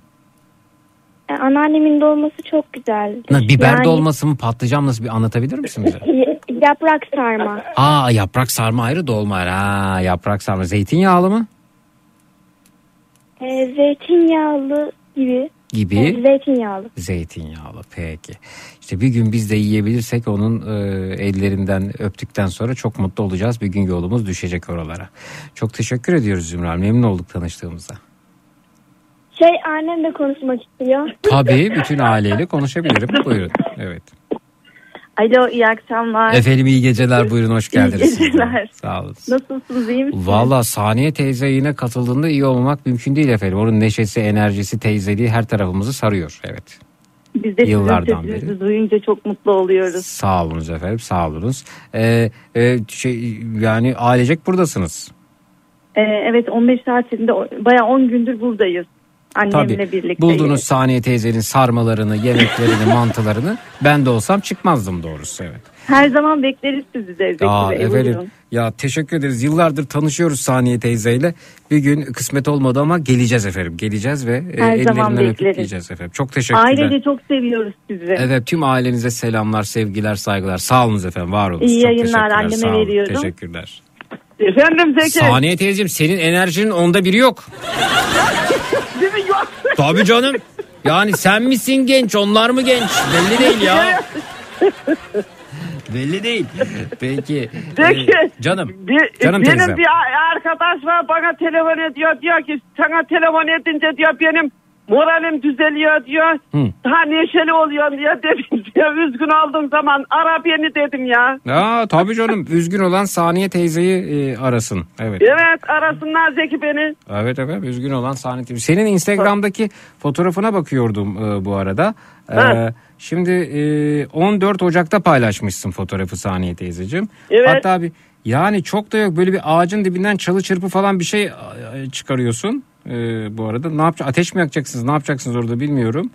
Ee, anneannemin dolması çok güzel. Na- Biber Yani- dolması mı patlıcan nasıl bir anlatabilir misin bize? Yaprak sarma. Aa yaprak sarma ayrı dolma. Ha, yaprak sarma zeytinyağlı mı? Ee, zeytinyağlı gibi. Gibi. Evet, zeytinyağlı. Zeytinyağlı peki. İşte bir gün biz de yiyebilirsek onun e, ellerinden öptükten sonra çok mutlu olacağız. Bir gün yolumuz düşecek oralara. Çok teşekkür ediyoruz Zümrüt. Memnun olduk tanıştığımıza. Şey annem de konuşmak istiyor. Tabii bütün aileyle konuşabilirim. Buyurun. Evet. Alo iyi akşamlar. Efendim iyi geceler buyurun hoş İyi geldiniz. geceler. Sağ olun. Nasılsınız iyi misiniz? Valla Saniye teyze yine katıldığında iyi olmak mümkün değil efendim. Onun neşesi, enerjisi, teyzeliği her tarafımızı sarıyor. Evet. Biz de Yıllardan sizin sesinizi beri. duyunca çok mutlu oluyoruz. Sağ olunuz efendim sağ olunuz. Ee, e, şey, yani ailecek buradasınız. Ee, evet 15 saatinde baya 10 gündür buradayız. Annemle Tabii. birlikte. Buldunuz Saniye teyzenin sarmalarını, yemeklerini, mantılarını. Ben de olsam çıkmazdım doğrusu evet. Her zaman bekleriz sizi de Zeki Aa, Bey. efendim buyurun. ya teşekkür ederiz. Yıllardır tanışıyoruz Saniye teyzeyle. Bir gün kısmet olmadı ama geleceğiz efendim. Geleceğiz ve e, Her zaman ellerinden öpüp bekleriz. efendim. Çok teşekkürler. Ailece çok seviyoruz sizi. Evet tüm ailenize selamlar, sevgiler, saygılar. Sağ olunuz efendim, var olun. İyi Çok yayınlar, anneme olun. veriyorum. Teşekkürler. Efendim Zeki. Saniye teyzeciğim senin enerjinin onda biri yok. Tabii canım. Yani sen misin genç onlar mı genç? Belli değil ya. Belli değil. Peki. E, canım. Bir, Canım benim teyzem. bir arkadaş var bana telefon ediyor diyor ki sana telefon edince diyor benim moralim düzeliyor diyor. Hı. Daha neşeli oluyor diyor dedim diyor. Üzgün olduğum zaman ara beni dedim ya. Aa, tabii canım. Üzgün olan Saniye teyzeyi e, arasın. Evet. Evet arasınlar Zeki beni. Evet efendim üzgün olan Saniye teyze. Senin Instagram'daki fotoğrafına bakıyordum e, bu arada. E, şimdi e, 14 Ocak'ta paylaşmışsın fotoğrafı Saniye teyzeciğim. Evet. Hatta bir yani çok da yok böyle bir ağacın dibinden çalı çırpı falan bir şey e, çıkarıyorsun. E, bu arada ne yapacaksınız? Ateş mi yakacaksınız? Ne yapacaksınız orada bilmiyorum.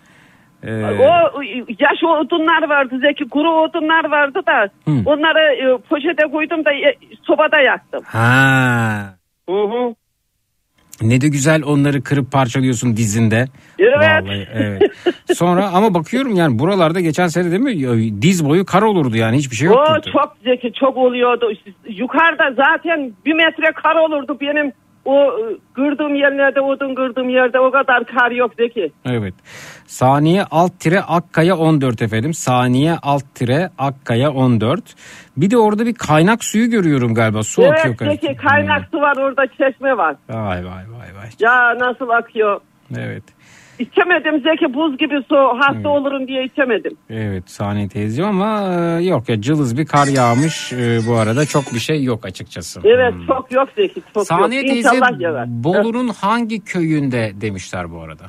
E, O yaş odunlar vardı Zeki kuru odunlar vardı da Hı. onları e, poşete koydum da e, sobada yaktım. ha. Hı hı. Ne de güzel onları kırıp parçalıyorsun dizinde. Evet. Vallahi, evet. Sonra ama bakıyorum yani buralarda geçen sene değil mi diz boyu kar olurdu yani hiçbir şey O yoktu. çok zeki çok oluyordu. Yukarıda zaten bir metre kar olurdu benim o e, kırdığım yerlerde odun kırdığım yerde o kadar kar yok zeki. Evet. Saniye alt tire Akkaya 14 efendim. Saniye alt tire Akkaya 14. Bir de orada bir kaynak suyu görüyorum galiba. Su akıyor. evet zeki kaynak su var orada çeşme var. Vay vay vay vay. Ya nasıl akıyor. Evet. İçemedim Zeki buz gibi su hasta olurum diye içemedim. Evet Saniye teyzeciğim ama e, yok ya cılız bir kar yağmış e, bu arada çok bir şey yok açıkçası. Evet çok yok Zeki çok Saniye yok. teyze. Bolu'nun hangi köyünde demişler bu arada?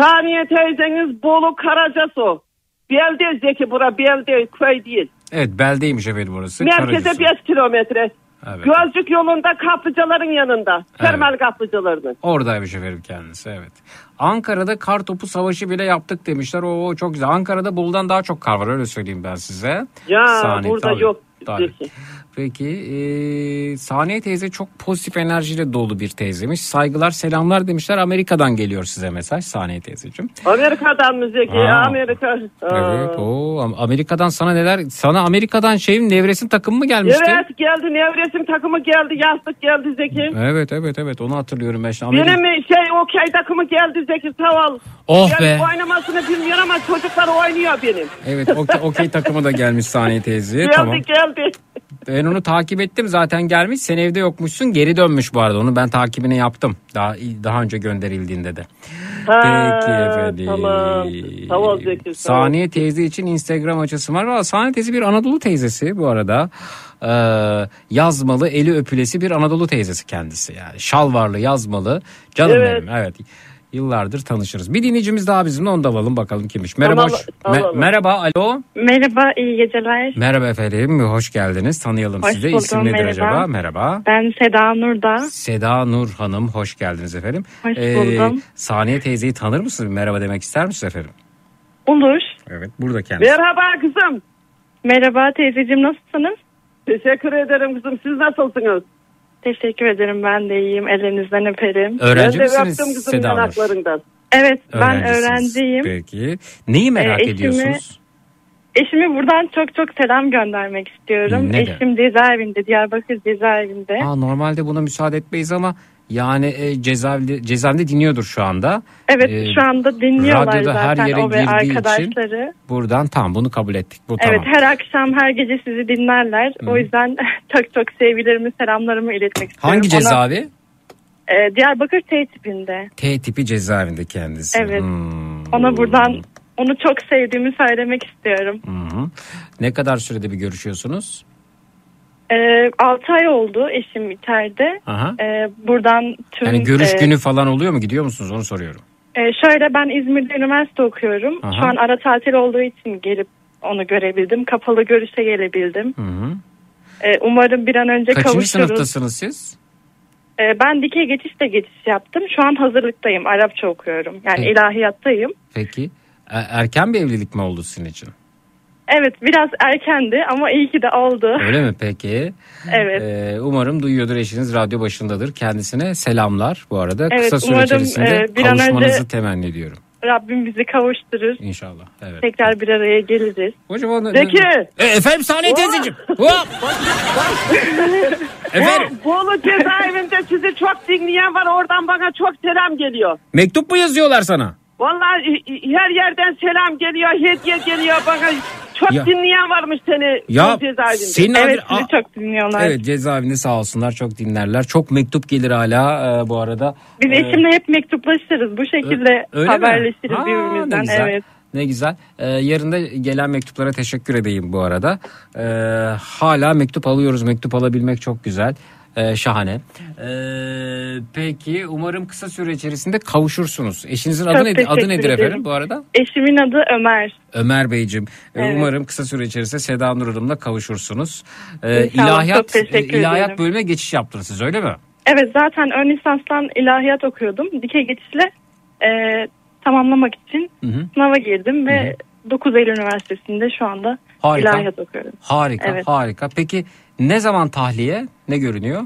Saniye teyzeniz Bolu Karacasu. Belde Zeki bura belde köy değil. Evet beldeymiş efendim orası. Merkeze Karacasu. 5 kilometre. Evet. Gölcük yolunda kaplıcaların yanında. Termal kaplıcalarının. Oradaymış efendim kendisi evet. Ankara'da kar topu savaşı bile yaptık demişler. O çok güzel. Ankara'da Bolu'dan daha çok kar var öyle söyleyeyim ben size. Ya Saniye, burada tabii, yok tabii. Peki e, Saniye teyze çok pozitif enerjiyle dolu bir teyzemiş. Saygılar selamlar demişler. Amerika'dan geliyor size mesaj Saniye teyzeciğim. Amerika'dan mı Zeki? Aa. Amerika. Aa. Evet o Amerika'dan sana neler sana Amerika'dan şeyin nevresim takımı mı gelmişti? Evet geldi nevresim takımı geldi yastık geldi Zeki. Evet evet evet onu hatırlıyorum ben. Şimdi Amerika- Benim şey okey takımı geldi Zeki sağ ol. Oh Yani be. oynamasını bilmiyor ama çocuklar oynuyor benim. Evet okey, okey takımı da gelmiş Saniye teyze. geldi tamam. geldi. Ben onu takip ettim zaten gelmiş. Sen evde yokmuşsun. Geri dönmüş bu arada. Onu ben takibini yaptım. Daha daha önce gönderildiğinde de. Ha, Peki efendim. Tamam. Ol Zeki. Saniye teyze için Instagram açısı var. Valla Saniye teyze bir Anadolu teyzesi bu arada. Ee, yazmalı, eli öpülesi bir Anadolu teyzesi kendisi yani. Şalvarlı, yazmalı. Canım Evet. benim evet. Yıllardır tanışırız. Bir dinleyicimiz daha bizimle onu da alalım bakalım kimmiş. Merhaba. Tamam, hoş- tamam. Me- merhaba, alo. Merhaba, iyi geceler. Merhaba efendim, hoş geldiniz. Tanıyalım Hoş sizi. buldum, İsim nedir merhaba. acaba? Merhaba. Ben Seda Nurda. Seda Nur Hanım, hoş geldiniz efendim. Ee, Hoş buldum. Saniye teyzeyi tanır mısınız? Merhaba demek ister misiniz efendim? Olur. Evet, burada kendisi. Merhaba kızım. Merhaba teyzeciğim, nasılsınız? Teşekkür ederim kızım. Siz nasılsınız? Teşekkür ederim, ben de iyiyim. Ellerinizden öperim. Öğrenci ben de misiniz Seda. Evet, ben öğrenciyim. Peki. Neyi merak Ee, eşimi- ediyorsunuz? Eşime buradan çok çok selam göndermek istiyorum. Neden? Eşim cezaevinde, Diyarbakır cezaevinde. Aa, normalde buna müsaade etmeyiz ama yani e, cezaevinde, cezaevinde dinliyordur şu anda. Evet, Ee, şu anda dinliyorlar radyoda her zaten yere o ve girdiği için arkadaşları. Buradan tamam bunu kabul ettik. Bu Evet, tamam. her akşam, her gece sizi dinlerler. O yüzden çok çok sevgilerimi, selamlarımı iletmek istiyorum. Hangi Ona- cezaevi? Ee, Diyarbakır T tipinde. T tipi cezaevinde kendisi. Evet. Hmm. Ona buradan onu çok sevdiğimi söylemek istiyorum. Hı hı. Ne kadar sürede bir görüşüyorsunuz? Ee, 6 ay oldu eşim içeride. Aha. Ee, buradan tüm... Yani görüş e, günü falan oluyor mu? Gidiyor musunuz? Onu soruyorum. e, şöyle ben İzmir'de üniversite okuyorum. Aha. Şu an ara tatil olduğu için gelip onu görebildim. Kapalı görüşe gelebildim. Hı hı. Ee, umarım bir an önce Kaçıncı kavuşuruz. sınıftasınız siz? Ee, ben dikey geçişte geçiş yaptım. Şu an hazırlıktayım. Arapça okuyorum. Yani Peki. ilahiyattayım. Peki. E- erken bir evlilik mi oldu sizin için? Evet biraz erkendi ama iyi ki de oldu. Öyle mi peki? Evet. Ee, umarım duyuyordur eşiniz radyo başındadır. Kendisine selamlar bu arada. Evet, Kısa süre umarım, içerisinde e, bir an kavuşmanızı önce- temenni ediyorum. Rabbim bizi kavuşturur. İnşallah. Evet. Tekrar bir araya geliriz. Hocam onu... Zeki. E, efendim Saniye teyzeciğim. Hop. Efendim? Bu Bolu cezaevinde sizi çok dinleyen var. Oradan bana çok selam geliyor. Mektup mu yazıyorlar sana? Vallahi her yerden selam geliyor, hediye geliyor bana. Çok Ya- dinleyen varmış seni Ya, cezaevinde. senin Evet adın- sizi çok dinliyorlar. Evet cezaevinde sağ olsunlar çok dinlerler. Çok mektup gelir hala e, bu arada. Biz Ee, eşimle hep mektuplaşırız. Bu şekilde Öyle mi? haberleşiriz Ha, Ne birbirimizden. güzel. Evet. Ne güzel. Ee, yarın da gelen mektuplara teşekkür edeyim bu arada. Ee, hala mektup alıyoruz. Mektup alabilmek çok güzel. Ee, şahane. Ee, peki umarım kısa süre içerisinde kavuşursunuz. Eşinizin Çok adı, nedir, adı nedir ederim. efendim bu arada? Eşimin adı Ömer. Ömer Beyciğim. Ee, Evet. Umarım kısa süre içerisinde Seda Nur Hanım'la kavuşursunuz. Ee, ilahiyat, teşekkür ilahiyat ederim. bölümüne geçiş yaptınız siz öyle mi? Evet zaten ön lisanstan ilahiyat okuyordum. Dikey geçişle e, tamamlamak için Hı hı. sınava girdim ve 9 Eylül Üniversitesi'nde şu anda Harika. ilahiyat okuyorum. Harika Evet. harika. Peki ne zaman tahliye? Ne görünüyor?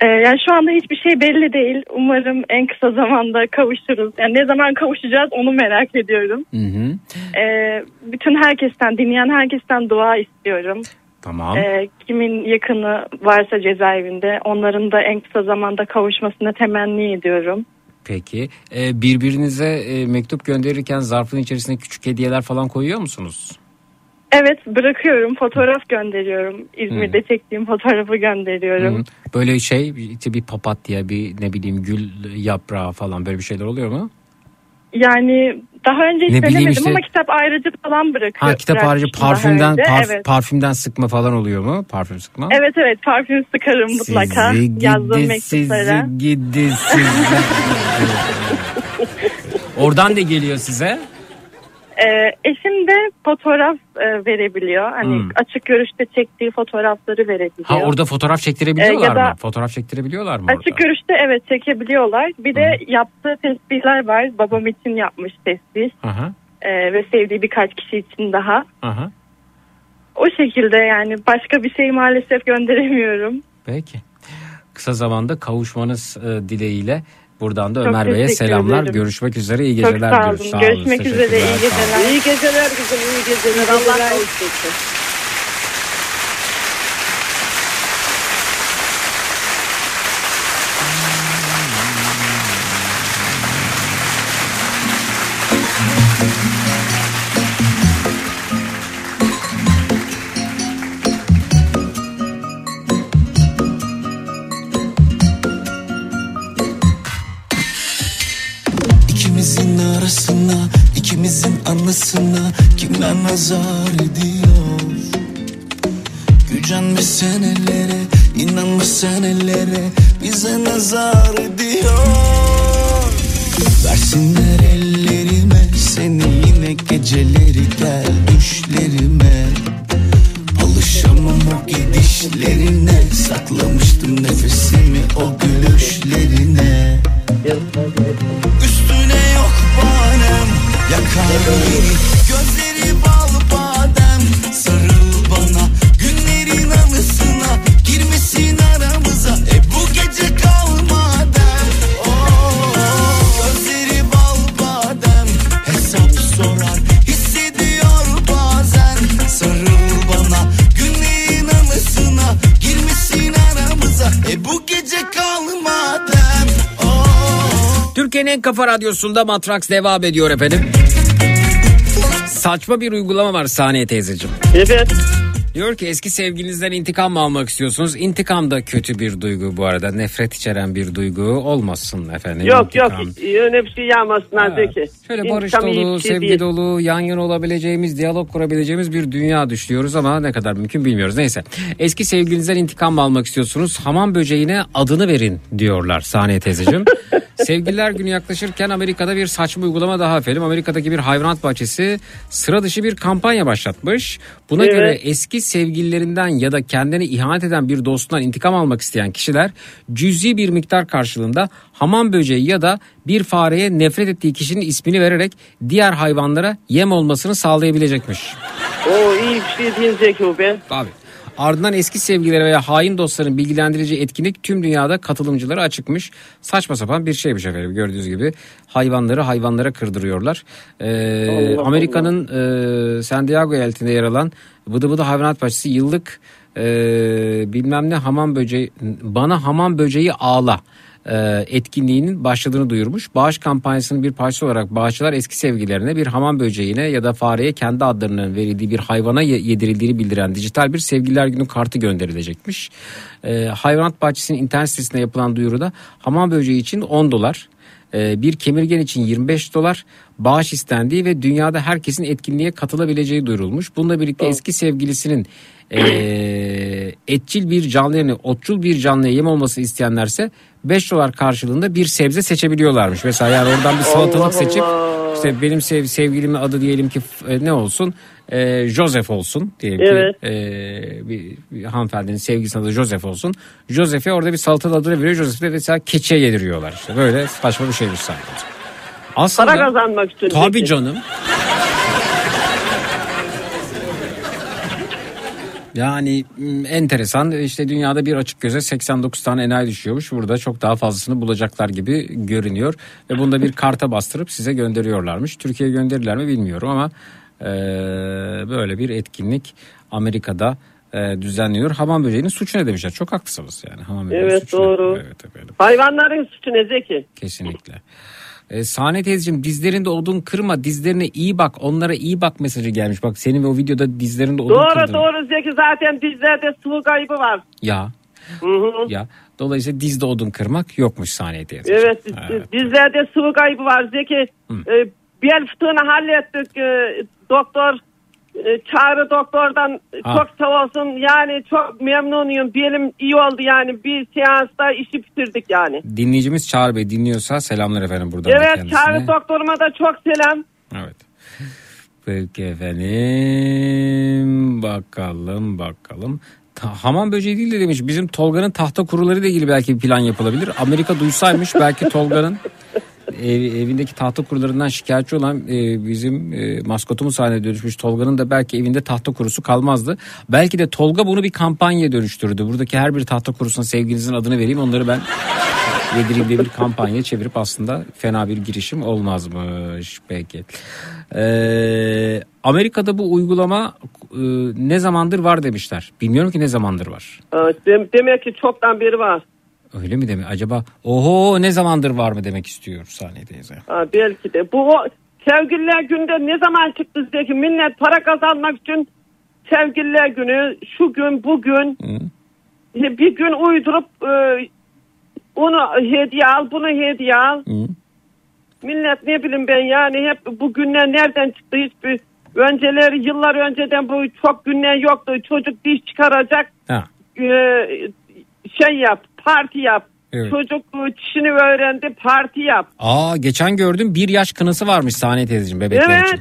E, yani şu anda hiçbir şey belli değil. Umarım en kısa zamanda kavuşuruz. Yani ne zaman kavuşacağız onu merak ediyorum. Hı hı. E, bütün herkesten, dinleyen herkesten dua istiyorum. Tamam. E, kimin yakını varsa cezaevinde onların da en kısa zamanda kavuşmasını temenni ediyorum. Peki e, birbirinize e, mektup gönderirken zarfın içerisine küçük hediyeler falan koyuyor musunuz? Evet bırakıyorum fotoğraf gönderiyorum. İzmir'de çektiğim fotoğrafı gönderiyorum. Hı. Böyle şey işte bir papatya bir ne bileyim gül yaprağı falan böyle bir şeyler oluyor mu? Yani daha önce hiç Ne denemedim işte- ama kitap ayrıcı falan bırakıyor. Ha kitap daha parfümden parf- evet. parfümden sıkma falan oluyor mu? Parfüm sıkma. evet evet parfüm sıkarım mutlaka. Sizi Yazdığım gidi mektuplara. sizi gidi sizi. Oradan da geliyor size. Ee, eşim de fotoğraf e, verebiliyor. Hani Hmm. açık görüşte çektiği fotoğrafları verebiliyor. Ha orada fotoğraf çektirebiliyorlar Ee, mı? Fotoğraf çektirebiliyorlar mı Açık orada? görüşte evet çekebiliyorlar. Bir de yaptığı tesbihler var. Babam için yapmış tesbih. Aha, Ee, ve sevdiği birkaç kişi için daha. aha. O şekilde yani başka bir şey maalesef gönderemiyorum. Peki. Kısa zamanda kavuşmanız e, dileğiyle buradan da Çok Ömer Bey'e selamlar. ederim. Görüşmek üzere. iyi Çok geceler sağ olun. Sağ olun, Görüşmek üzere. teşekkürler, İyi sağ geceler. İyi geceler kızım, iyi geceler. Allah kavuştursun. Anısına kimler nazar ediyor? Gücenme senelere inanma senelere bize nazar ediyor. Versinler ellerime seni yine geceleri gel düşlerime. Alışamam o gidişlerine Saklamıştım nefesimi o gülüşlerine. Üstüne yok Yakar. Beni Gözleri bal badem Türkiye'nin en kafa radyosunda Matrax devam ediyor efendim. Saçma bir uygulama var Saniye teyzeciğim. Evet. Diyor ki eski sevgilinizden intikam mı almak istiyorsunuz? İntikam da kötü bir duygu bu arada. Nefret içeren bir duygu olmasın efendim. Yok yok İntikam. öyle bir şey yapmasınlar Zeki. Şöyle barış İntikam iyi dolu, şey sevgi değil. dolu, yan yana olabileceğimiz, diyalog kurabileceğimiz bir dünya düşüyoruz ama ne kadar mümkün bilmiyoruz. Neyse. Eski sevgilinizden intikam mı almak istiyorsunuz? Hamam böceğine adını verin diyorlar Saniye teyzeciğim. Sevgililer günü yaklaşırken Amerika'da bir saçma uygulama daha efendim. Amerika'daki bir hayvanat bahçesi sıra dışı bir kampanya başlatmış. Buna Evet. göre eski sevgililerinden ya da kendine ihanet eden bir dostundan intikam almak isteyen kişiler cüzi bir miktar karşılığında hamam böceği ya da bir fareye nefret ettiği kişinin ismini vererek diğer hayvanlara yem olmasını sağlayabilecekmiş. O iyi bir şey değil Zeki o be. Abi. Ardından eski sevgililere veya hain dostların bilgilendirici etkinlik tüm dünyada katılımcılara açıkmış. Saçma sapan bir şeymiş efendim gördüğünüz gibi. Hayvanları hayvanlara kırdırıyorlar. Ee, Amerika'nın e, San Diego eyaletinde yer alan Bıdı Bıdı Hayvanat Bahçesi yıllık e, bilmem ne hamam böceği bana hamam böceği ağla e, etkinliğinin başladığını duyurmuş. Bağış kampanyasının bir parçası olarak bağışçılar eski sevgilerine bir hamam böceğine ya da fareye kendi adlarının verildiği bir hayvana ye- yedirildiğini bildiren dijital bir sevgililer günü kartı gönderilecekmiş. E, hayvanat bahçesinin internet sitesinde yapılan duyuruda hamam böceği için 10 dolar, e, bir kemirgen için 25 dolar bağış istendiği ve dünyada herkesin etkinliğe katılabileceği duyurulmuş. Bununla birlikte eski sevgilisinin e, etçil bir canlı yerine otçul bir canlıya yem olmasını isteyenlerse 5 dolar karşılığında bir sebze seçebiliyorlarmış. Mesela yani oradan bir salatalık Allah seçip Allah. işte benim sev, sevgilimin adı diyelim ki e, ne olsun? E, Joseph olsun diyelim Evet. ki e, bir, bir hanımefendinin sevgilisinin adı Joseph olsun. Joseph'e orada bir salatalık adını veriyor. Joseph'e mesela keçiye yediriyorlar. İşte böyle saçma bir şeymiş sadece. Aslında, Para kazanmak için. Tabii canım. Yani enteresan işte dünyada bir açık göze 89 tane enayi düşüyormuş. Burada çok daha fazlasını bulacaklar gibi görünüyor. Ve bunda bir karta bastırıp size gönderiyorlarmış. Türkiye'ye gönderirler mi bilmiyorum ama e, böyle bir etkinlik Amerika'da e, düzenliyor. Hamam böceğinin suçu ne demişler? Çok haklısınız yani. Hamam böceğinin Evet suçu ne? doğru. Evet efendim. Hayvanların suçu ne Zeki? Kesinlikle. E, Sahne teyzeciğim dizlerinde odun kırma dizlerine iyi bak onlara iyi bak mesajı gelmiş. Bak senin o videoda dizlerinde odun Doğru kırdın. doğru Zeki zaten bizlerde sıvı kaybı var. Ya Hı hı. ya dolayısıyla dizde odun kırmak yokmuş Sahne teyze. Evet, bizlerde sıvı kaybı var Zeki. E, bel fıtığını hallettik. E, doktor çağrı doktordan Ha. çok sağ olsun. Yani çok memnunuyum. Belim iyi oldu yani. Bir seansta işi bitirdik yani. Dinleyicimiz Çağrı Bey dinliyorsa selamlar efendim buradan da evet kendisine. çağrı doktoruma da çok selam. Evet. Peki efendim bakalım bakalım. Ta- hamam böceği değil de demiş bizim Tolga'nın tahta kuruları ile ilgili belki bir plan yapılabilir. Amerika duysaymış belki Tolga'nın ev- evindeki tahta kurularından şikayetçi olan e, bizim e, maskotumuz haline dönüşmüş Tolga'nın da belki evinde tahta kurusu kalmazdı. Belki de Tolga bunu bir kampanyaya dönüştürdü. Buradaki her bir tahta kurusuna sevgilinizin adını vereyim onları ben yedireyim diye bir kampanya çevirip aslında fena bir girişim olmazmış peki. Ee, Amerika'da bu uygulama e, ne zamandır var demişler. Bilmiyorum ki ne zamandır var. Dem- demek ki çoktan beri var. Öyle mi demek? Acaba oho ne zamandır var mı demek istiyor teyze. Ha, belki de. Bu o, sevgililer günde ne zaman çıktı Zeki? Millet para kazanmak için sevgililer günü şu gün bugün bir gün uydurup e, onu hediye al bunu hediye al. Millet ne bileyim ben yani hep bu günler nereden çıktı hiçbir önceleri yıllar önceden bu çok günler yoktu. Çocuk diş çıkaracak Ha. e, şey yap parti yap. Evet. Çocuk çişini öğrendi parti yap. Aa geçen gördüm bir yaş kınası varmış Saniye teyzeciğim bebekler Evet. için.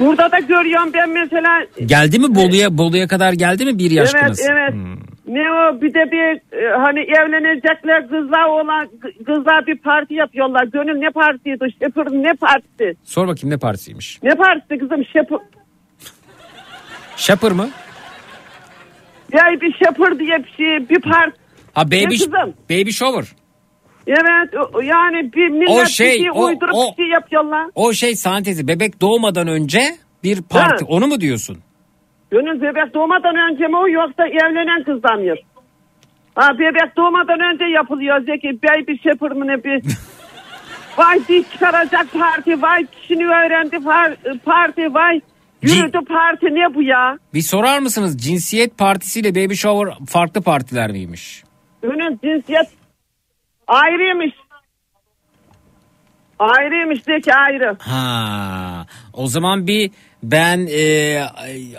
Burada da görüyorum ben mesela. Geldi mi Bolu'ya Bolu'ya kadar geldi mi bir yaş evet kınası? evet. Hmm. Ne o bir de bir e, hani evlenecekler kızlar olan kızlar bir parti yapıyorlar. Gönül ne partisiydi? Shepherd ne partisi? Sor bakayım ne partisiymiş? Ne partisi kızım? Shepherd. Shopper mı? Ya bir Shepherd diye bir şey bir part. Ha baby, baby shower. Evet yani bir millet O bir şey, şey o- uydurup o- bir şey yapıyorlar. O şey Saniye teyze bebek doğmadan önce bir parti. Ha. Onu mu diyorsun? Gönül bebek doğmadan önce mi o yoksa evlenen kızdan mı? Ha bebek doğmadan önce yapılıyor Zeki. Baby Shepherd mı ne bir... vay diş çıkaracak parti, vay kişini öğrendi par- parti, vay yürüdü parti ne bu ya? Bir sorar mısınız cinsiyet partisiyle baby shower farklı partiler miymiş? Gönül cinsiyet ayrıymış. Ayrıymış Zeki ayrı. Ha, o zaman bir ben e,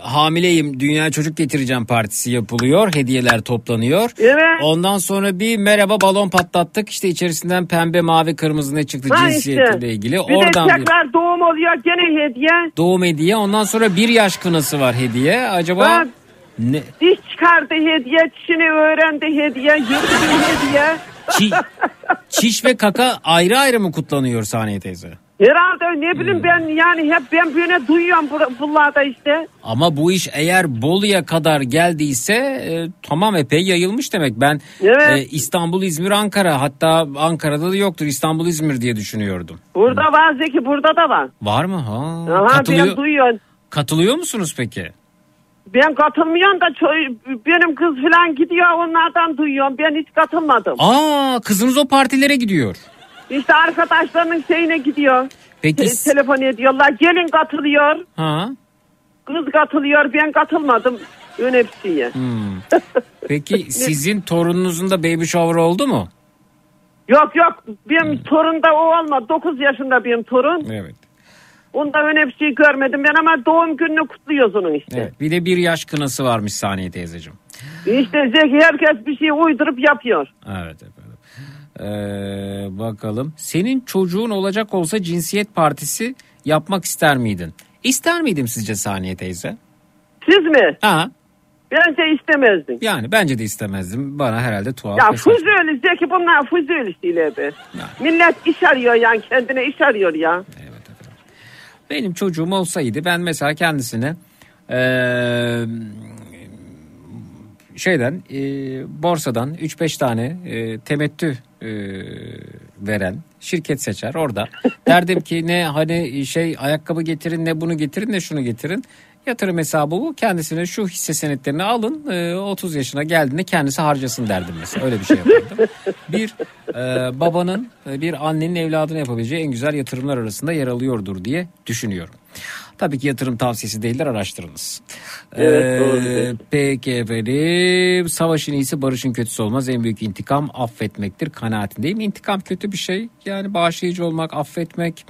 hamileyim dünya çocuk getireceğim partisi yapılıyor. Hediyeler toplanıyor. Evet. Ondan sonra bir merhaba balon patlattık. İşte içerisinden pembe mavi kırmızı ne çıktı Ha cinsiyetiyle işte. ilgili. Bir Oradan de bir doğum oluyor gene hediye. doğum hediye. Ondan sonra bir yaş kınası var hediye. Acaba Ha. ne? Diş çıkardı hediye, çişini öğrendi hediye, yürüdü hediye. Çi- çiş ve kaka ayrı ayrı mı kutlanıyor Saniye teyze? Herhalde ne bileyim Hmm. ben yani hep ben böyle duyuyorum bur- buralarda işte. Ama bu iş eğer Bolu'ya kadar geldiyse e, tamam epey yayılmış demek. Ben Evet. e, İstanbul, İzmir, Ankara hatta Ankara'da da yoktur İstanbul, İzmir diye düşünüyordum. Burada var Zeki burada da var. Var mı? Ha, Aha katılıyor, ben duyuyorum. katılıyor musunuz peki? Ben katılmıyorum da ço- benim kız falan gidiyor onlardan duyuyorum. Ben hiç katılmadım. Aa kızınız o partilere gidiyor. İşte arkadaşlarının şeyine gidiyor. Peki Te- telefon ediyorlar. Gelin katılıyor. ha? Kız katılıyor. Ben katılmadım. Öyle bir şeye. Hmm. Peki sizin torununuzun da baby shower oldu mu? Yok yok. Benim torun da o olmadı. 9 yaşında benim torun. Evet. Öyle bir şey görmedim ben ama doğum gününü kutluyoruz onun işte. evet. Bir de bir yaş kınası varmış Saniye teyzeciğim. İşte Zeki herkes bir şey uydurup yapıyor. Evet efendim. Ee, bakalım. Senin çocuğun olacak olsa cinsiyet partisi yapmak ister miydin? İster miydim sizce Saniye teyze? Siz mi? Ha. Bence istemezdim. Yani bence de istemezdim. Bana herhalde tuhaf. Ya. Fuzuli Zeki bunlar Fuzuli şeyler be. Millet iş arıyor yani kendine iş arıyor ya. Benim çocuğum olsaydı ben mesela kendisine eee, şeyden eee, borsadan 3-5 tane eee, temettü eee, veren şirket seçer orada. Derdim ki ne hani şey ayakkabı getirin ne bunu getirin ne şunu getirin. Yatırım hesabı bu. Kendisine şu hisse senetlerini alın. eee, 30 yaşına geldiğinde kendisi harcasın derdim mesela. Öyle bir şey yapardım. Bir eee, babanın e, bir annenin evladına yapabileceği en güzel yatırımlar arasında yer alıyordur diye düşünüyorum. Tabii ki yatırım tavsiyesi değildir araştırınız. Evet, doğru Ee, peki efendim savaşın iyisi barışın kötüsü olmaz. En büyük intikam affetmektir kanaatindeyim. İntikam kötü bir şey yani bağışlayıcı olmak affetmek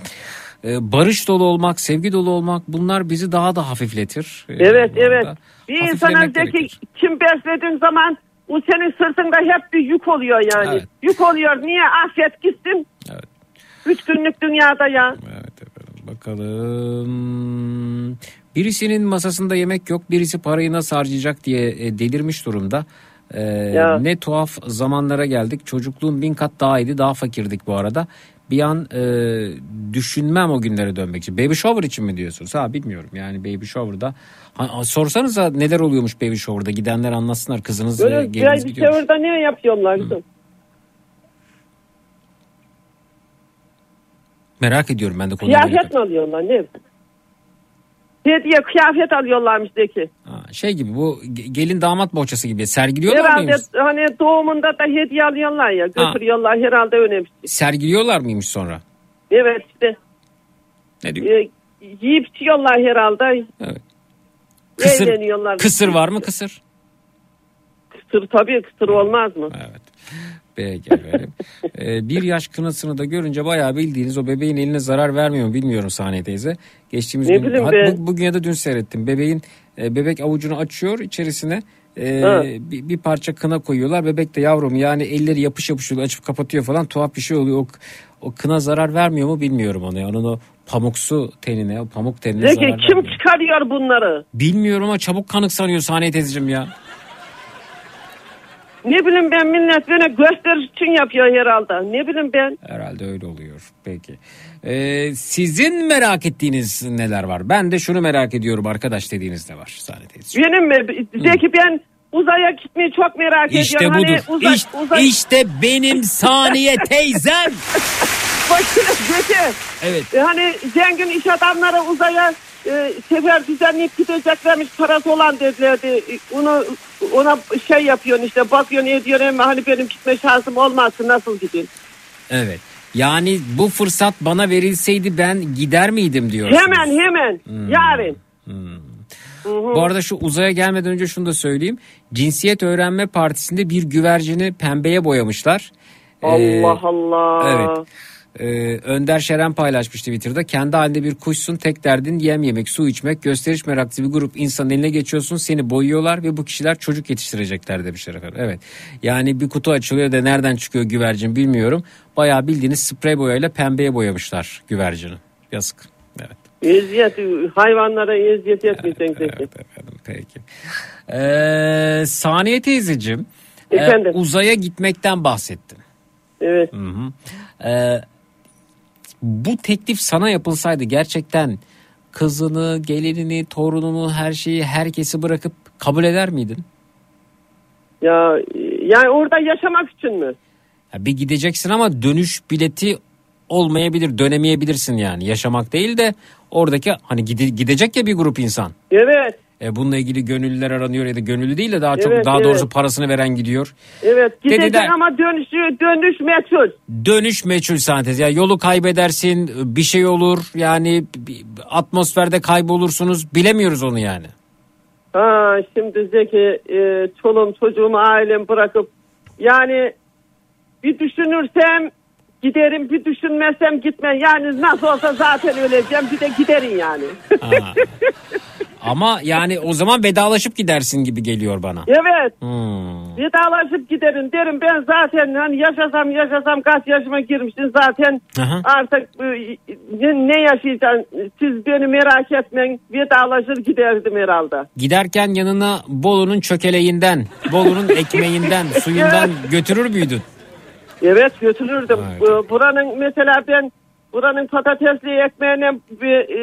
e, barış dolu olmak sevgi dolu olmak bunlar bizi daha da hafifletir. Ee, Evet bu evet. Bir insana Zeki kim beslediğin zaman o senin sırtında hep bir yük oluyor yani. Evet. Yük oluyor. Niye? Affet gitsin. Evet. Üç günlük dünyada ya. Bakalım. Birisinin masasında yemek yok, birisi parayı nasıl harcayacak diye e, delirmiş durumda. Ee, Ya. ne tuhaf zamanlara geldik. Çocukluğum bin kat daha iyiydi, daha fakirdik bu arada. Bir an e, düşünmem o günlere dönmek için. Baby shower için mi diyorsunuz? Ha bilmiyorum yani baby shower'da. Ha, sorsanıza neler oluyormuş baby shower'da gidenler anlatsınlar kızınız Böyle geliniz gidiyor. çevirde ne yapıyorlar kızım? Merak ediyorum ben de konuyu. Kıyafet mi alıyorlar ne? Hediye kıyafet alıyorlarmış Zeki. Ha, Şey gibi bu ge- gelin damat bohçası gibi sergiliyorlar Herhalde mıymış? hani doğumunda da hediye alıyorlar ya götürüyorlar herhalde öyle bir şey. Sergiliyorlar mıymış sonra? Evet işte. Ne diyor? Ee, yiyip içiyorlar herhalde. Evet. Kısır, Eğleniyorlar. kısır var mı kısır? Kısır tabii kısır olmaz mı? Evet. Peki efendim. Ee, bir yaş kınasını da görünce bayağı bildiğiniz o bebeğin eline zarar vermiyor mu bilmiyorum Saniye teyze. Geçtiğimiz Ne gün bileyim ha- be. bu- bugün ya da dün seyrettim. Bebeğin e, bebek avucunu açıyor içerisine e, Ha. bir, bir parça kına koyuyorlar. Bebek de yavrum yani elleri yapış yapış oluyor, açıp kapatıyor falan tuhaf bir şey oluyor. O, o kına zarar vermiyor mu bilmiyorum onu. Onun o pamuksu tenine, o pamuk tenine Peki zarar kim vermiyor. çıkarıyor bunları? Bilmiyorum ama çabuk kanık sanıyor Saniye teyzeciğim ya. Ne bileyim ben millet bana gösteriş için yapıyor herhalde. Ne bileyim ben. Herhalde öyle oluyor. Peki. Ee, sizin merak ettiğiniz neler var? Ben de şunu merak ediyorum arkadaş dediğiniz de var teyzeciğim. Benim mi? Zeki ben uzaya gitmeyi çok merak İşte ediyorum. budur. Hani uzay, İşte, uzay... işte benim Saniye teyzem. Bak Zeki. Evet. Hani zengin iş adamları uzaya e, sefer düzenleyip gideceklermiş parası olan dedilerdi. Onu ona şey yapıyorsun işte bakıyorsun ediyorsun ama hani benim gitme şansım olmazsa nasıl gideyim? Evet. Yani bu fırsat bana verilseydi ben gider miydim diyorsunuz. Hemen hemen Hmm. yarın. Bu arada şu uzaya gelmeden önce şunu da söyleyeyim. Cinsiyet Öğrenme Partisi'nde bir güvercini pembeye boyamışlar. Ee, Allah Allah. Evet. Ee, Önder Şeren paylaşmıştı Twitter'da. Kendi halinde bir kuşsun tek derdin yem yemek su içmek gösteriş meraklısı bir grup insanın eline geçiyorsun seni boyuyorlar ve bu kişiler çocuk yetiştirecekler demişler efendim. Evet yani bir kutu açılıyor da nereden çıkıyor güvercin bilmiyorum. Bayağı bildiğiniz sprey boyayla pembeye boyamışlar güvercini. Yazık. Evet. Eziyet hayvanlara eziyet etmeyeceksin Zeki. Peki. Ee, Saniye teyzeciğim e, Efendim? uzaya gitmekten bahsettin. Evet. Hı hı. Ee, bu teklif sana yapılsaydı gerçekten kızını, gelinini, torununu, her şeyi, herkesi bırakıp kabul eder miydin? Ya yani orada yaşamak için mi? Ya bir gideceksin ama dönüş bileti olmayabilir, dönemeyebilirsin yani. Yaşamak değil de oradaki hani gide- gidecek ya bir grup insan. Evet. E, bununla ilgili gönüllüler aranıyor ya da gönüllü değil de daha çok Evet, daha evet. doğrusu parasını veren gidiyor. Evet gidecek Dediler- ama dönüşü dönüş meçhul. Dönüş meçhul sentez. Ya yolu kaybedersin, bir şey olur. Yani atmosferde kaybolursunuz. Bilemiyoruz onu yani. Ha şimdi Zeki e, çoluğum çocuğumu ailem bırakıp yani bir düşünürsem giderim bir düşünmezsem gitmem. Yani nasıl olsa zaten öleceğim bir de giderim yani. Ama yani o zaman vedalaşıp gidersin gibi geliyor bana. evet Hmm. vedalaşıp giderim derim ben zaten hani yaşasam yaşasam kaç yaşıma girmişsin zaten Aha. artık e, ne, yaşayacaksın siz beni merak etmeyin vedalaşır giderdim herhalde. Giderken yanına Bolu'nun çökeleğinden, Bolu'nun ekmeğinden, suyundan götürür müydün? Evet götürürdüm. Bu- Buranın mesela ben buranın patatesli ekmeğine bir e,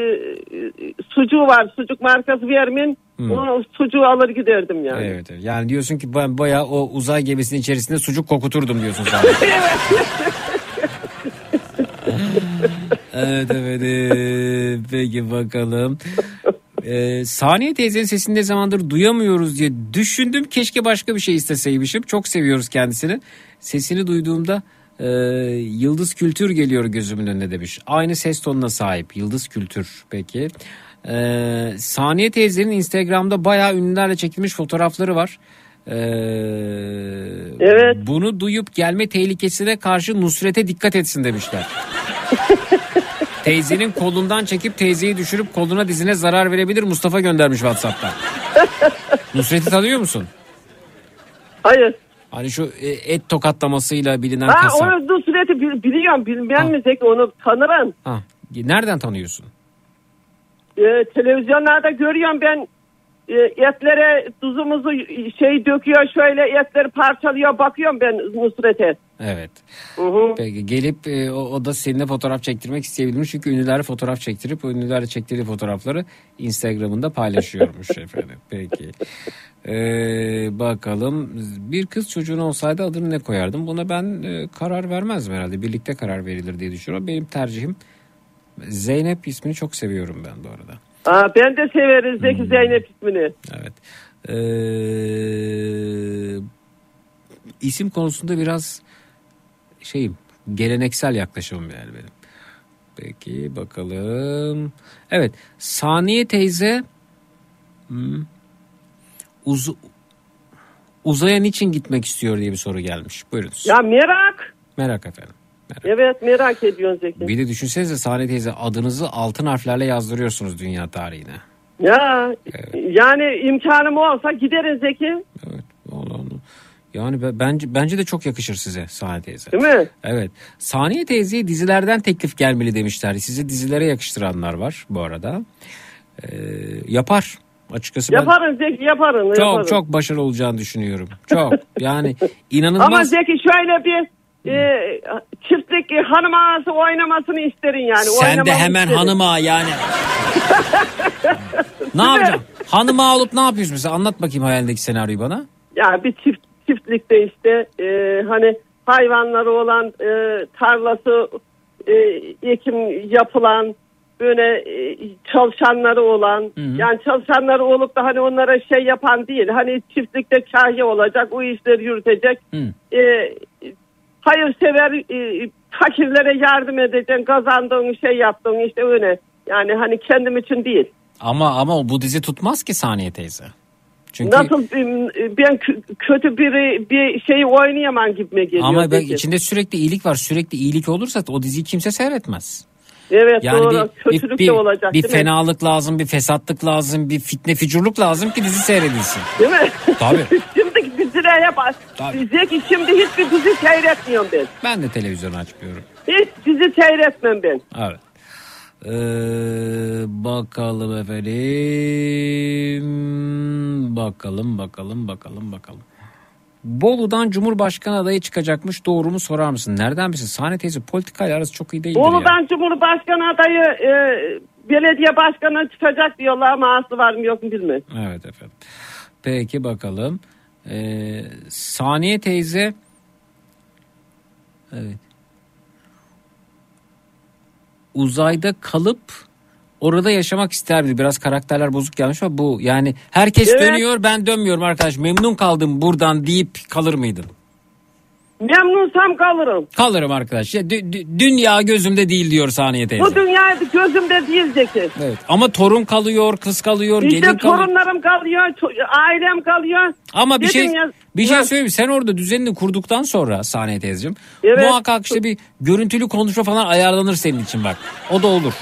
e, sucuğu var. Sucuk markası vermin. Hmm. Onu sucuğu alır giderdim yani. Evet, evet. Yani diyorsun ki ben bayağı o uzay gemisinin içerisinde sucuk kokuturdum diyorsun sen. evet evet. ee, Peki bakalım. Ee, Saniye teyzenin sesini ne zamandır duyamıyoruz diye düşündüm. Keşke başka bir şey isteseymişim. Çok seviyoruz kendisini. Sesini duyduğumda e, Yıldız Kültür geliyor gözümün önüne demiş. Aynı ses tonuna sahip Yıldız Kültür. Peki. Ee, Saniye teyzenin Instagram'da bayağı ünlülerle çekilmiş fotoğrafları var. Ee, Evet. Bunu duyup gelme tehlikesine karşı Nusret'e dikkat etsin demişler. Teyzenin kolundan çekip teyzeyi düşürüp koluna dizine zarar verebilir Mustafa göndermiş Whatsapp'tan. Nusret'i tanıyor musun? Hayır. Hani şu e, et tokatlamasıyla bilinen Ha kasap. onu bil- biliyorum. Bilmeyen mi Zeki onu tanırım. Ha, nereden tanıyorsun? Ee, televizyonlarda görüyorum ben e, etlere tuzumuzu şey döküyor şöyle etleri parçalıyor bakıyorum ben Nusret'e. Evet. Peki gelip e, o, o da seninle fotoğraf çektirmek isteyebilmiş. Çünkü ünlüler fotoğraf çektirip ünlülerle çektirdiği fotoğrafları Instagram'ında paylaşıyormuş efendim. Peki. Ee, bakalım bir kız çocuğun olsaydı adını ne koyardım? Buna ben e, karar vermezdim herhalde. Birlikte karar verilir diye düşünüyorum. Benim tercihim Zeynep ismini çok seviyorum ben bu arada. Aa, ben de severiz Zeki Hmm. Zeynep ismini. Evet. Ee, isim konusunda biraz şeyim geleneksel yaklaşımım yani benim. Peki bakalım. Evet Saniye teyze hmm, uz, Uzaya niçin gitmek istiyor diye bir soru gelmiş. Buyurunuz. Ya merak. Merak efendim. Evet merak ediyorsun Zeki. Bir de düşünsenize Saniye teyze adınızı altın harflerle yazdırıyorsunuz dünya tarihine. Ya yani imkanım olsa gideriz Zeki. Yani be- bence bence de çok yakışır size Saniye teyze. Değil mi? Evet. Saniye teyzeye dizilerden teklif gelmeli demişler. Sizi dizilere yakıştıranlar var bu arada. Ee, yapar. Açıkçası ben Yaparım Zeki yaparım. çok yaparım. çok başarılı olacağını düşünüyorum. Çok. Yani inanılmaz. Ama Zeki şöyle bir e, çiftlik e, hanım ağası oynamasını isterin yani. Sen de hemen isterim. hanıma yani. ne yapacaksın? Hanıma olup ne yapıyorsun mesela? Anlat bakayım hayalindeki senaryoyu bana. Ya bir çift çiftlikte işte e, hani hayvanları olan e, tarlası e, ekim yapılan böyle e, çalışanları olan yani çalışanları olup da hani onlara şey yapan değil. Hani çiftlikte kahya olacak o işleri yürütecek. E, hayırsever e, fakirlere yardım edeceksin kazandığın şey yaptığın işte öyle. Yani hani kendim için değil. Ama ama bu dizi tutmaz ki Saniye teyze. Çünkü Nasıl e, ben kö- kötü biri bir şeyi oynayamam gibime geliyor. ama ben, içinde sürekli iyilik var. Sürekli iyilik olursa o diziyi kimse seyretmez. Evet Yani doğru. bir, Kötülük bir, de olacak bir mi? fenalık lazım, bir fesatlık lazım, bir fitne fücurluk lazım ki dizi seyredilsin. Değil mi? Tabii. şimdi diziler hep Zeki şimdi hiçbir dizi seyretmiyorum ben. Ben de televizyon açmıyorum. Hiç dizi seyretmem ben. Evet. Ee, bakalım efendim. Bakalım bakalım bakalım bakalım. Bolu'dan Cumhurbaşkanı adayı çıkacakmış doğru mu sorar mısın? Nereden bilsin? Sahne teyze politikayla arası çok iyi değildir ya. Bolu'dan Cumhurbaşkanı adayı e, belediye başkanı çıkacak diyorlar ama aslı var mı yok mu bilmiyorum. Evet efendim. Peki bakalım. Ee, Saniye teyze Evet. Uzayda kalıp orada yaşamak isterdi. Biraz karakterler bozuk gelmiş ama bu yani herkes Evet. dönüyor ben dönmüyorum arkadaş. Memnun kaldım buradan deyip kalır mıydın? Memnunsam kalırım. Kalırım arkadaş. Ya, dü- dü- dünya gözümde değil diyor Saniye teyze. Bu dünya gözümde değil Zeki. Evet. Ama torun kalıyor, kız kalıyor, İşte gelin kalıyor. torunlarım kalıyor, to- ailem kalıyor. Ama bir Dedim şey ya- bir şey söyleyeyim. Sen orada düzenini kurduktan sonra Saniye teyzeciğim Evet. muhakkak işte bir görüntülü konuşma falan ayarlanır senin için bak. O da olur.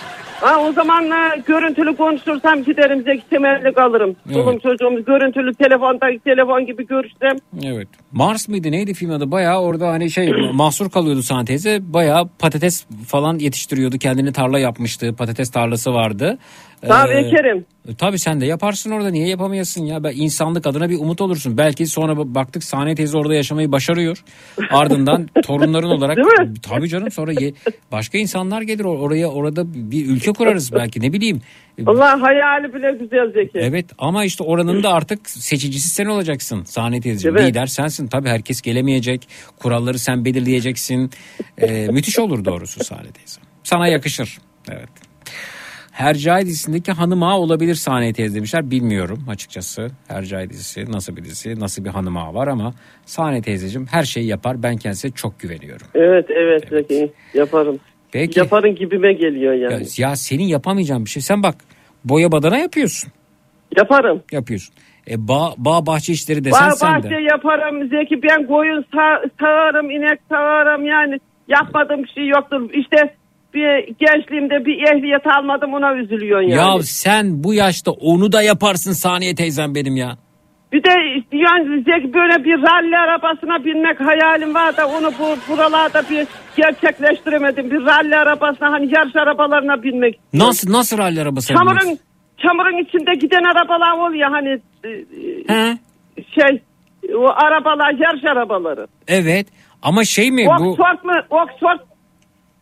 Ha, o zaman e, görüntülü konuşursam giderim Zeki temelli kalırım. Evet. Çolum çocuğumuz görüntülü telefonda telefon gibi görüşsem. Evet. Mars mıydı neydi film adı? Bayağı orada hani şey mahsur kalıyordu Saniye teyze. Bayağı patates falan yetiştiriyordu. Kendini tarla yapmıştı. Patates tarlası vardı. Tabii Ee, ekerim. E, Tabii sen de yaparsın orada niye yapamayasın ya? Ben insanlık adına bir umut olursun. Belki sonra ba- baktık Saniye teyze orada yaşamayı başarıyor. Ardından torunların olarak tabii canım sonra ye- başka insanlar gelir or- oraya orada bir ülke kurarız belki ne bileyim. Allah hayali bile güzel Zeki. Evet ama işte oranın da artık seçicisi sen olacaksın Saniye teyzeciğim. Evet. Lider sensin. Tabii herkes gelemeyecek. Kuralları sen belirleyeceksin. E, müthiş olur doğrusu Saniye teyze. Sana yakışır. Evet. Hercai dizisindeki hanım ağa olabilir Saniye teyze demişler. Bilmiyorum açıkçası. Hercai dizisi nasıl bir dizi, nasıl bir hanım ağa var ama Saniye teyzeciğim her şeyi yapar. Ben kendisine çok güveniyorum. Evet evet Zeki yaparım. Peki. Yaparın gibime geliyor yani. Ya, ya senin yapamayacağın bir şey. Sen bak boya badana yapıyorsun. Yaparım. Yapıyorsun. E, bağ, bağ bahçe işleri desen Bağ sen bahçe de. yaparım Zeki. Ben koyun sağ, sağarım, inek sağarım yani. Yapmadığım bir şey yoktur. İşte bir gençliğimde bir ehliyet almadım ona üzülüyorsun yani. Ya sen bu yaşta onu da yaparsın Saniye teyzem benim ya. Bir de yani böyle bir ralli arabasına binmek hayalim var da onu bu buralarda bir gerçekleştiremedim. Bir ralli arabasına hani yarış arabalarına binmek. Nasıl nasıl ralli arabası Çamurun çamurun içinde giden arabalar oluyor hani e, He? şey o arabalar yarış arabaları. Evet ama şey mi bu Oxford mu? Oxford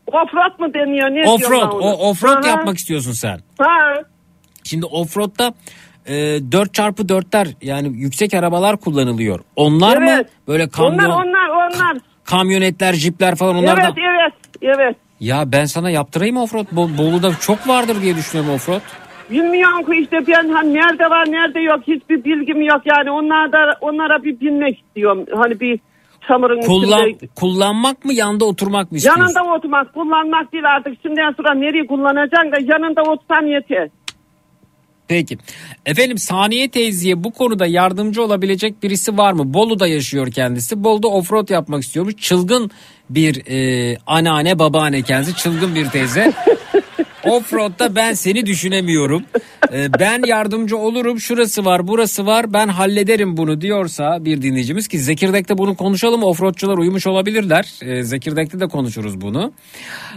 Offroad mu deniyor? Ne offroad o offroad Aha. yapmak istiyorsun sen. Ha. Şimdi offroad'da e, 4x4'ler yani yüksek arabalar kullanılıyor. Onlar mı Evet. böyle kamyon Onlar onlar onlar. kamyonetler, jipler falan onlar evet da evet evet. Ya ben sana yaptırayım offroad. Bo- Bolu'da çok vardır diye düşünüyorum offroad. Bilmiyorum ki işte ben hani nerede var nerede yok hiçbir bilgim yok yani onlarda onlara bir binmek istiyorum. Hani bir çamurun Kullan, içinde. kullanmak mı yanda oturmak mı istiyorsun? Yanında oturmak kullanmak değil artık şimdiden sonra nereye kullanacaksın da yanında otursan yeter. Peki. Efendim Saniye teyzeye bu konuda yardımcı olabilecek birisi var mı? Bolu'da yaşıyor kendisi. Bolu'da offroad yapmak istiyormuş. Çılgın bir e, anneanne babaanne kendisi. Çılgın bir teyze. Offroad'da ben seni düşünemiyorum. E, ben yardımcı olurum. Şurası var burası var. Ben hallederim bunu diyorsa bir dinleyicimiz ki Zekirdek'te bunu konuşalım. Offroadçular uyumuş olabilirler. E, Zekirdek'te de konuşuruz bunu.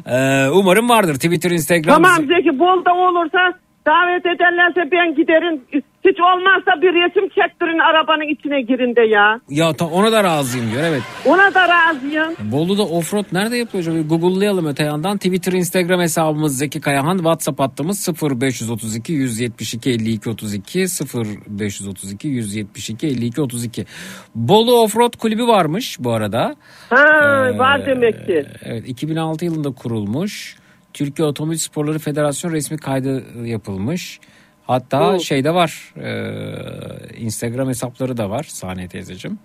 E, umarım vardır. Twitter, Instagram. Tamam Zeki Bol'da olursa davet ederlerse ben giderim. Hiç olmazsa bir resim çektirin arabanın içine girin de ya. Ya ta- ona da razıyım diyor evet. Ona da razıyım. Bolu'da offroad nerede yapıyor acaba? Google'layalım öte yandan. Twitter, Instagram hesabımız Zeki Kayahan. WhatsApp hattımız 0532 172 52 32 0532 172 52 32. Bolu Offroad Kulübü varmış bu arada. Ha Ee, var demek ki. Evet 2006 yılında kurulmuş. Türkiye Otomobil Sporları Federasyonu resmi kaydı yapılmış. Hatta Hı. şeyde var. e, Instagram hesapları da var Saniye teyzeciğim.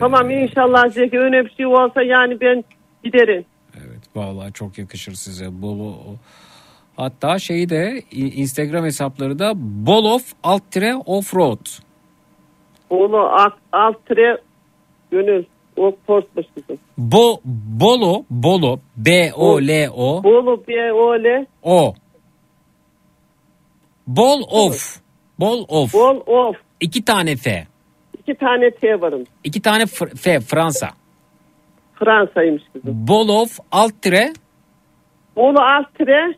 Tamam inşallah Zeki öyle bir şey olsa yani ben giderim. Vallahi çok yakışır size. Bolu Hatta şeyi de Instagram hesapları da Bolof alt tire offroad. Oğlu alt, alt tire gönül. O postmuş. Bo Bolo Bolo B O L O Bolu B O L O Bol of. Bol of. Bol of. İki tane F. İki tane T varım. İki tane Fr- F Fransa. Fransa'ymış kızım. Bol of alt tire Bolu alt tire.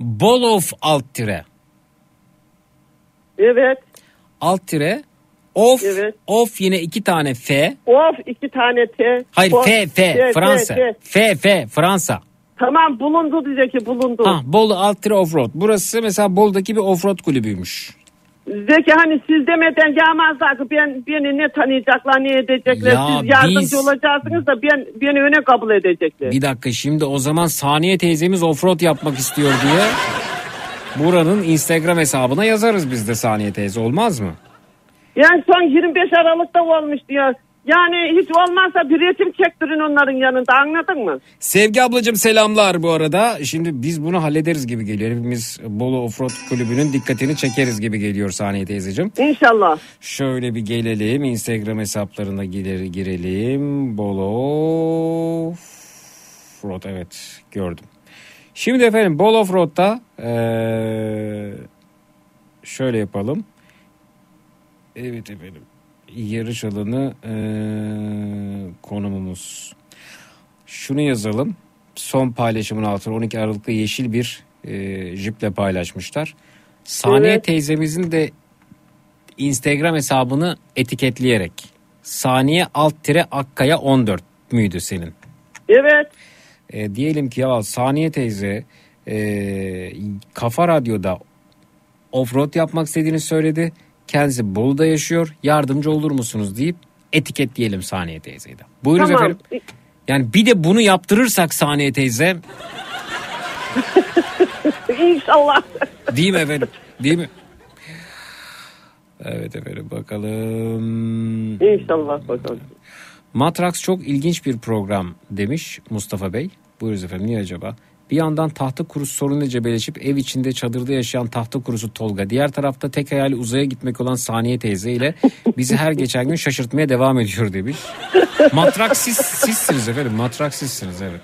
Bol of alt tire Evet. alt tire of Evet. of yine iki tane F. Of iki tane T. Hayır Of, F F Fransa. T. F F Fransa. Tamam bulundu diyecek ki bulundu. Ha, Bolu alt tire offroad. Burası mesela Bolu'daki bir offroad kulübüymüş. Zeki hani siz demeden yağmazlar ki ben, beni ne tanıyacaklar ne edecekler. Ya siz yardımcı biz- olacaksınız da ben, beni öne kabul edecekler. Bir dakika şimdi o zaman Saniye teyzemiz offroad yapmak istiyor diye buranın Instagram hesabına yazarız biz de Saniye teyze olmaz mı? Yani son 25 Aralık'ta olmuş diyor. Yani hiç olmazsa bir resim çektirin onların yanında anladın mı? Sevgi ablacığım selamlar bu arada. Şimdi biz bunu hallederiz gibi geliyor. Hepimiz Bolu Offroad Kulübü'nün dikkatini çekeriz gibi geliyor Saniye teyzeciğim. İnşallah. Şöyle bir gelelim Instagram hesaplarına girer, girelim. Bolu Offroad evet gördüm. Şimdi efendim Bolu Offroad'da eee, şöyle yapalım. Evet efendim. Yarış alanı eee, konumumuz. Şunu yazalım. Son paylaşımın altına 12 Aralık'ta yeşil bir eee jiple paylaşmışlar. Saniye Evet. teyzemizin de Instagram hesabını etiketleyerek saniye alt tire akkaya 14 müydü senin? Evet. E, diyelim ki ya saniye teyze e, Kafa Radyo'da offroad yapmak istediğini söyledi. Kendisi Bolu'da yaşıyor. Yardımcı olur musunuz deyip etiketleyelim Saniye teyzeyi de. Buyurun Tamam. efendim. Yani bir de bunu yaptırırsak Saniye teyze İnşallah. değil mi efendim? Değil mi? Evet efendim bakalım. İnşallah bakalım. Matrax çok ilginç bir program demiş Mustafa Bey. Buyuruz efendim niye acaba? Bir yandan tahta kurusu sorunla cebeleşip ev içinde çadırda yaşayan tahta kurusu Tolga. Diğer tarafta tek hayali uzaya gitmek olan Saniye teyze ile bizi her geçen gün şaşırtmaya devam ediyor demiş. Matrax siz, sizsiniz efendim. Matrax sizsiniz evet.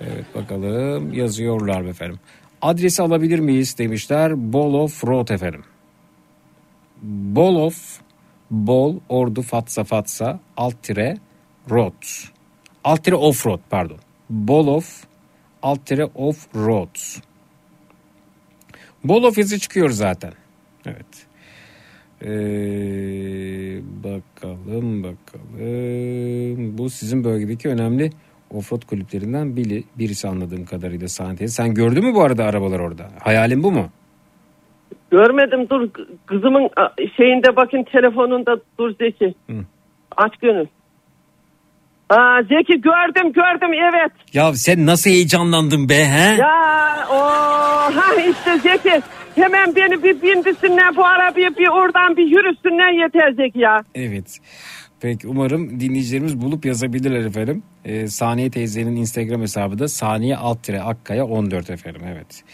Evet bakalım yazıyorlar efendim. Adresi alabilir miyiz demişler. Ball of Road efendim. Ball of Bol Ordu Fatsa Fatsa alt tire road. Alt tire off road pardon. Bol of alt tire off road. Bol of yazı çıkıyor zaten. Evet. Ee, bakalım bakalım. Bu sizin bölgedeki önemli offroad kulüplerinden biri, birisi anladığım kadarıyla Saniye. Sen gördün mü bu arada arabalar orada? Hayalin bu mu? Görmedim dur kızımın şeyinde bakın telefonunda dur Zeki. Hı. Aç gönül. Aa, Zeki gördüm gördüm evet. Ya sen nasıl heyecanlandın be he? Ya o ha işte Zeki hemen beni bir bindirsinler bu arabaya bir oradan bir yürüsünler yeter Zeki ya. Evet. Peki umarım dinleyicilerimiz bulup yazabilirler efendim. Ee, Saniye teyzenin Instagram hesabı da saniye alt tire akkaya 14 efendim evet.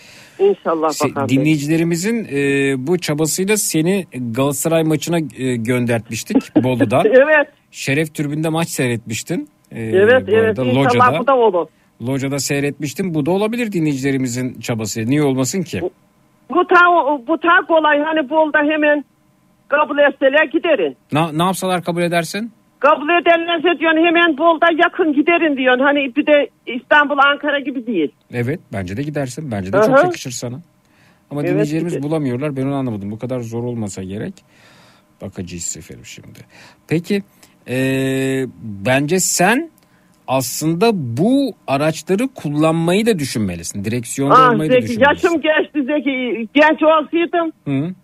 İnşallah bakalım. dinleyicilerimizin e, bu çabasıyla seni Galatasaray maçına e, göndertmiştik Bolu'dan. Evet. Şeref Tribün'de maç seyretmiştin. E, Evet bu evet arada inşallah Loca'da. bu da olur. Loca'da seyretmiştim. Bu da olabilir dinleyicilerimizin çabası. Niye olmasın ki? Bu ta, bu ta kolay hani Bol'da hemen kabul etseler giderin. Na, ne yapsalar kabul edersin? Kabul ederlerse diyorsun hemen Bol'da yakın giderin diyorsun. Hani bir de İstanbul Ankara gibi değil. Evet bence de gidersin. Bence de Aha. çok yakışır sana. Ama Evet, dinleyicilerimiz giderim. bulamıyorlar. Ben onu anlamadım. Bu kadar zor olmasa gerek. Bakacağız efendim şimdi. Peki eee, bence sen aslında bu araçları kullanmayı da düşünmelisin. Direksiyonda Ah olmayı da Zeki düşünmelisin. yaşım geçti Zeki. Genç olsaydım, Hı?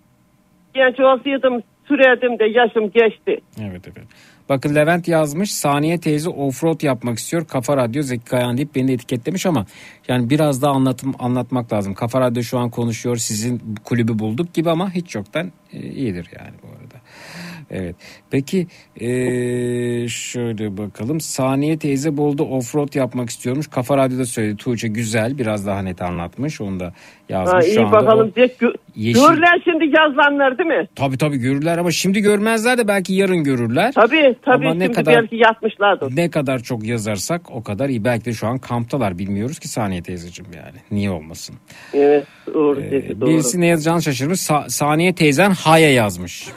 genç olsaydım sürerdim de yaşım geçti. Evet efendim. Bakın Levent yazmış Saniye teyze offroad yapmak istiyor. Kafa Radyo Zeki Kayan deyip beni de etiketlemiş ama yani biraz daha anlatım anlatmak lazım. Kafa Radyo şu an konuşuyor sizin kulübü bulduk gibi ama hiç yoktan e, iyidir yani bu arada. Evet. Peki e, şöyle bakalım. Saniye teyze Bolu'da offroad yapmak istiyormuş. Kafa Radyo'da söyledi. Tuğçe güzel biraz daha net anlatmış. Onu da yazmış. Ha, şu iyi anda bakalım. o- Zeki, gö- yeşil- Görürler şimdi yazılanlar değil mi? Tabii tabii görürler ama şimdi görmezler de belki yarın görürler. Tabii tabii Ama ne kadar- belki yatmışlardır. Ne kadar çok yazarsak o kadar iyi. Belki de şu an kamptalar bilmiyoruz ki Saniye teyzeciğim yani. Niye olmasın? Evet doğru Ee, Zeki doğru. birisi ne yazacağını şaşırmış. Sa- Saniye teyzen Haya yazmış.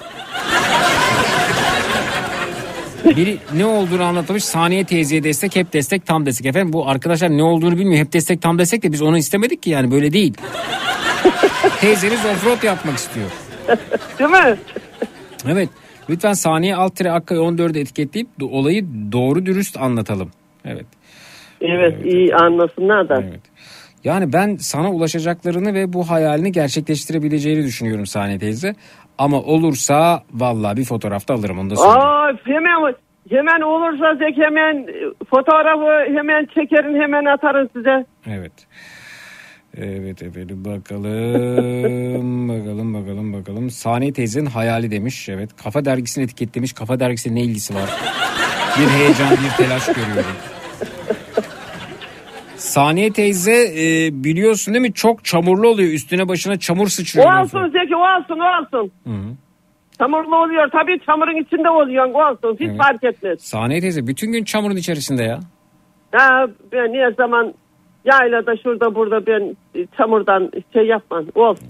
Biri ne olduğunu anlatmış. Saniye teyzeye destek hep destek tam destek. Efendim bu arkadaşlar ne olduğunu bilmiyor. Hep destek tam destek de biz onu istemedik ki yani böyle değil. Teyzeniz offroad yapmak istiyor. Değil mi? Evet. Lütfen saniye alt tire Akkaya 14'ü etiketleyip olayı doğru dürüst anlatalım. Evet. Evet, iyi anlasınlar da. Yani ben sana ulaşacaklarını ve bu hayalini gerçekleştirebileceğini düşünüyorum Saniye teyze. Ama olursa vallahi bir fotoğrafta alırım onu da söyleyeyim. Aa, hemen hemen olursa Zeki hemen e, fotoğrafı hemen çekerin hemen atarım size. Evet. Evet efendim bakalım bakalım bakalım bakalım. Saniye teyzenin hayali demiş. Evet kafa dergisini etiketlemiş. Kafa dergisiyle ne ilgisi var? Bir heyecan bir telaş görüyorum. Saniye teyze e, biliyorsun değil mi çok çamurlu oluyor. Üstüne başına çamur O sıçrıyor. olsun Zeki o olsun o olsun. Hı hı. Çamurlu oluyor tabii çamurun içinde oluyor o olsun hiç Evet. fark etmez. Saniye teyze bütün gün çamurun içerisinde ya. Ha, ben ne zaman yaylada şurada burada ben çamurdan şey yapmam o olsun.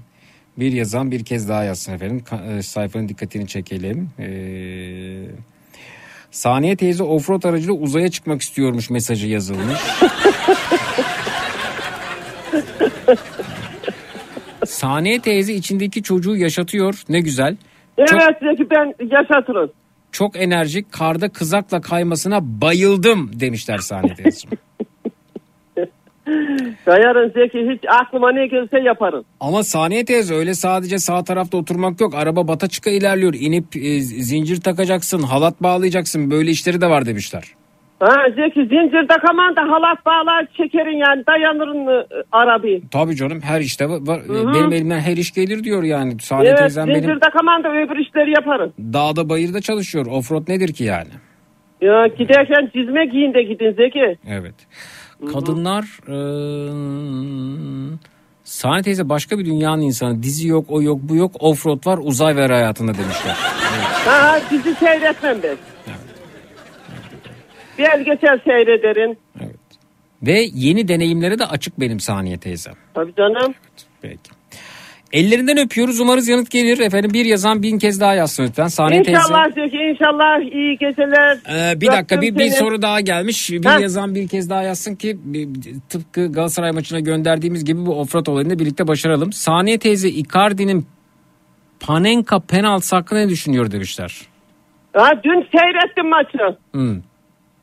Bir yazan bir kez daha yazsın efendim. E, sayfanın dikkatini çekelim. Ee, Saniye teyze offroad aracıyla uzaya çıkmak istiyormuş mesajı yazılmış. Saniye teyze içindeki çocuğu yaşatıyor. Ne güzel. Evet Zeki ben yaşatırım. Çok enerjik karda kızakla kaymasına bayıldım demişler Saniye teyzeciğim. Kayarın Zeki hiç aklıma ne gelse yaparım. Ama Saniye teyze öyle sadece sağ tarafta oturmak yok. Araba bata çıka ilerliyor. İnip e, zincir takacaksın, halat bağlayacaksın. Böyle işleri de var demişler. Ha Zeki zincir takaman da halat bağlar çekerin yani dayanırın e, arabayı. Tabii canım her işte var. var. Hı hı. Benim elimden her iş gelir diyor yani. Saniye evet teyzem zincir benim takaman da öbür işleri yaparım. dağda bayırda çalışıyor. Offroad nedir ki yani? Ya giderken çizme giyin de gidin Zeki. Evet. Kadınlar e, Saniye teyze başka bir dünyanın insanı. Dizi yok, o yok, bu yok. Offroad var, uzay ver hayatında demişler. Ha dizi seyretmem ben. Belgesel seyrederim. Ve yeni deneyimlere de açık benim Saniye teyzem. Tabii canım. Peki. Ellerinden öpüyoruz. Umarız yanıt gelir. Efendim bir yazan bin kez daha yazsın lütfen. Saniye teyze. İnşallah Zeki inşallah iyi geceler. Ee, bir dakika bir, bir soru daha gelmiş. Bir Ha. yazan bir kez daha yazsın ki tıpkı Galatasaray maçına gönderdiğimiz gibi bu offroad olayını birlikte başaralım. Saniye teyze Icardi'nin Panenka penaltısı hakkında ne düşünüyor demişler. Ha, dün seyrettim maçı. Hmm.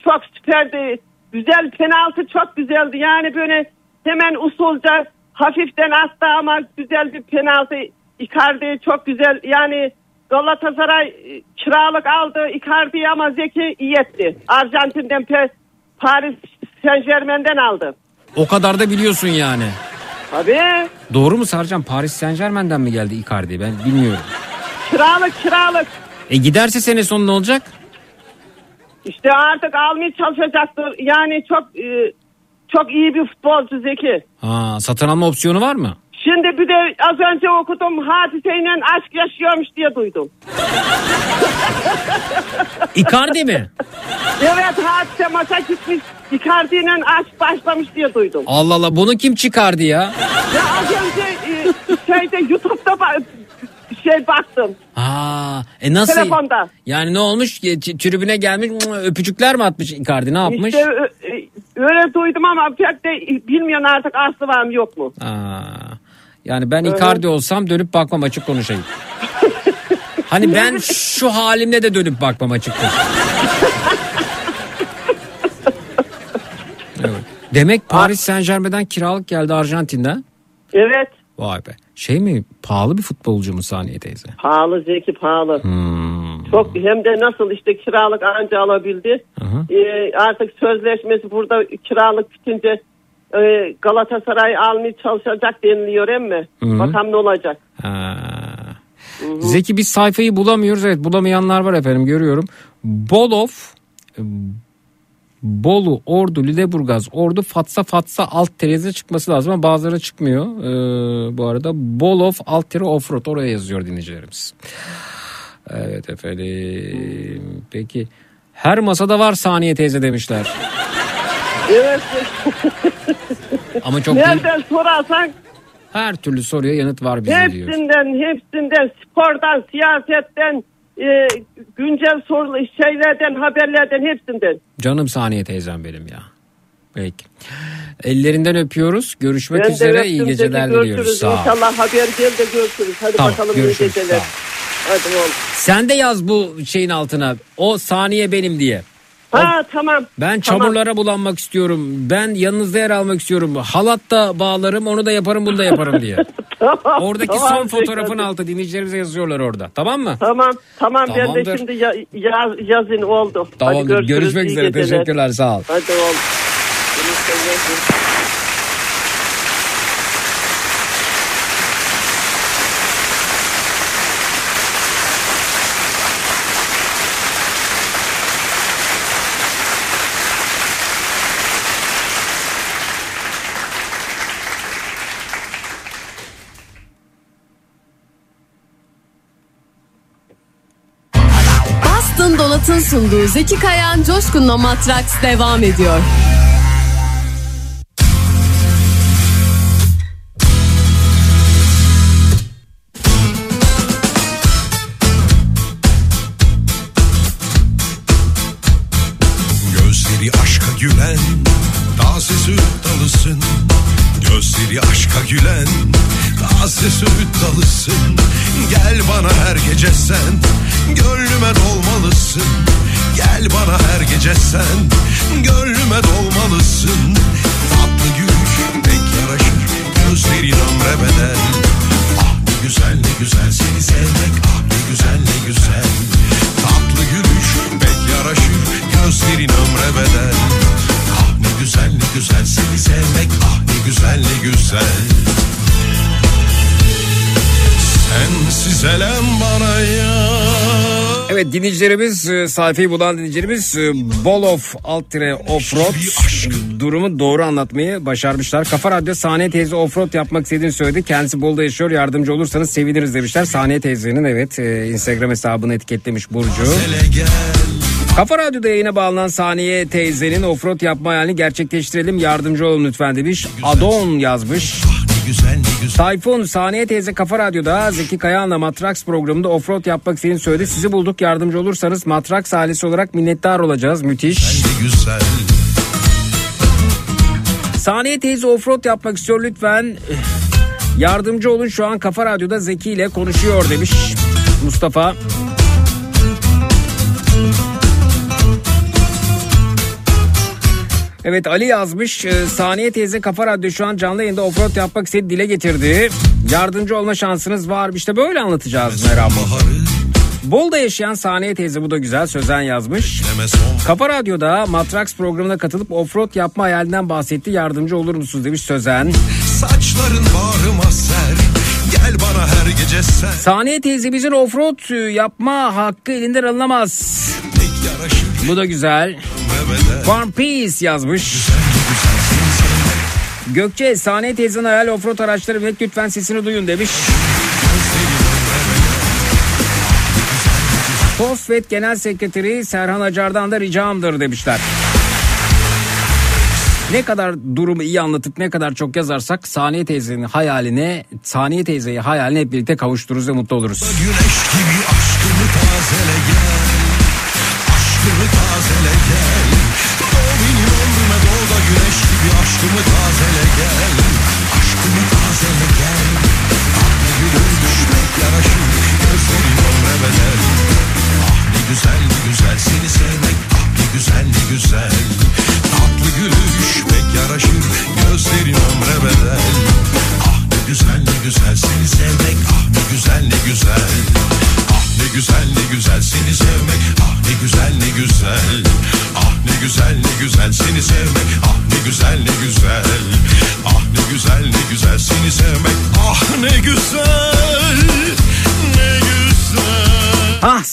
Çok süperdi. Güzel penaltı çok güzeldi. Yani böyle hemen usulca hafiften attı ama güzel bir penaltı. Icardi çok güzel. Yani Galatasaray e, kiralık aldı Icardi'yi ama Zeki iyi etti. Arjantin'den pe- Paris Saint Germain'den aldı. O kadar da biliyorsun yani. Tabii. Doğru mu Sarcan? Paris Saint Germain'den mi geldi Icardi? Ben bilmiyorum. Kiralık kiralık. E giderse sene sonu ne olacak? İşte artık almaya çalışacaktır. Yani çok e, çok iyi bir futbolcu Zeki. Ha, satın alma opsiyonu var mı? Şimdi bir de az önce okudum hadiseyle aşk yaşıyormuş diye duydum. Icardi mi? Evet hadise maça gitmiş. Icardi'yle aşk başlamış diye duydum. Allah Allah bunu kim çıkardı ya? Ya az önce e, şeyde YouTube'da şey baktım. Aa, e nasıl? Telefonda. Yani ne olmuş? E, Tribüne gelmiş öpücükler mi atmış Icardi ne yapmış? İşte e, öyle duydum ama pek de bilmiyorum artık aslı var mı yok mu? Aa, yani ben Evet. Icardi olsam dönüp bakmam açık konuşayım. hani ben şu halimle de dönüp bakmam açıkçası. Evet. Demek Paris Saint Germain'den kiralık geldi Arjantin'den. Evet. Vay be. Şey mi pahalı bir futbolcu mu Saniye teyze? Pahalı Zeki pahalı. Hmm. Çok hem de nasıl işte kiralık anca alabildi. Ee, artık sözleşmesi burada kiralık bitince e, Galatasaray almaya çalışacak deniliyor emmi. Hı. Bakalım ne olacak. Ha. Zeki biz sayfayı bulamıyoruz. Evet bulamayanlar var efendim görüyorum. Bolof e, Bolu, Ordu, Lüleburgaz, Ordu, Fatsa, Fatsa alt tereze çıkması lazım ama bazıları çıkmıyor. Ee, bu arada Bolof alt tere offroad oraya yazıyor dinleyicilerimiz. Evet efendim. Peki her masada var saniye teyze demişler. Evet. Ama çok Nereden sorarsan her türlü soruya yanıt var bizde diyor. hepsinden hepsinden spordan, siyasetten, e, güncel soru şeylerden, haberlerden hepsinden. Canım saniye teyzem benim ya. Peki. Ellerinden öpüyoruz. Görüşmek Ben üzere. iyi geceler görüşürüz. diliyoruz. Sağ ol. İnşallah haber gel de görüşürüz. Hadi Tamam, bakalım iyi görüşürüz. geceler. Sağ ol. Hadi oğlum. Sen de yaz bu şeyin altına. O saniye benim diye. Ha tamam. Ben Tamam. çamurlara bulanmak istiyorum. Ben yanınızda yer almak istiyorum. Halat da bağlarım onu da yaparım bunu da yaparım diye. Oradaki tamam, son fotoğrafın altı dinleyicilerimize yazıyorlar orada. Tamam mı? Tamam tamam ben de Tamamdır. şimdi ya, yaz, yazın oldu. Hadi Tamamdır. görüşürüz, Görüşmek üzere. geceler. Teşekkürler. Sağ ol. Hadi oğlum. Dolat'ın sunduğu Zeki Kayan Coşkun'la Matraks devam ediyor. Gözleri aşka gülen Taze süt dalısın Gözleri aşka gülen Taze süt dalısın. Gel bana her gece sen. Gönlüme dolmalısın. Gel bana her gece sen. Gönlüme dolmalısın. Tatlı gül pek yaraşır. Gözlerin ömre bedel. Ah ne güzel ne güzel seni sevmek. Ah ne güzel ne güzel. Tatlı gülüş pek yaraşır. Gözlerin ömre bedel. Ah ne güzel ne güzel seni sevmek. Ah ne güzel ne güzel Sensiz elem bana ya Evet dinleyicilerimiz e, sayfayı bulan dinleyicilerimiz e, Bolof alt tire offroad durumu doğru anlatmayı başarmışlar. Kafa Radyo Saniye teyze offroad yapmak istediğini söyledi. Kendisi Bolu'da yaşıyor yardımcı olursanız seviniriz demişler. Saniye teyzenin evet e, Instagram hesabını etiketlemiş Burcu. Kafa Radyo'da yayına bağlanan Saniye teyzenin offroad yapma hayalini gerçekleştirelim yardımcı olun lütfen demiş. Adon yazmış. Tayfun Saniye teyze Kafa Radyo'da Zeki Kayahan'la Matrax programında offroad yapmak istediğini söyledi. Sizi bulduk yardımcı olursanız Matrax ailesi olarak minnettar olacağız. Müthiş. güzel Saniye teyze offroad yapmak istiyor lütfen. Yardımcı olun şu an Kafa Radyo'da Zeki ile konuşuyor demiş Mustafa. Evet Ali yazmış. Ee, Saniye teyze Kafa Radyo şu an canlı yayında offroad yapmak istedi dile getirdi. Yardımcı olma şansınız var. İşte böyle anlatacağız Meram. Bol'da yaşayan Saniye teyze bu da güzel sözen yazmış. Kafa Radyo'da Matrax programına katılıp offroad yapma hayalinden bahsetti. Yardımcı olur musunuz demiş sözen. Saçların bağrıma ser Gel bana her gece sen Saniye teyzemizin offroad e, yapma hakkı elinden alınamaz. Bu da güzel. One Piece yazmış. Gökçe Saniye teyzenin hayal offroad araçları ve lütfen sesini duyun demiş. Fosfet Genel Sekreteri Serhan Acar'dan da ricamdır demişler. Ne kadar durumu iyi anlatıp ne kadar çok yazarsak Saniye teyzenin hayaline, Saniye teyzeyi hayaline hep birlikte kavuştururuz ve mutlu oluruz. Güneş gibi aşkımı tazele gel Aşkımı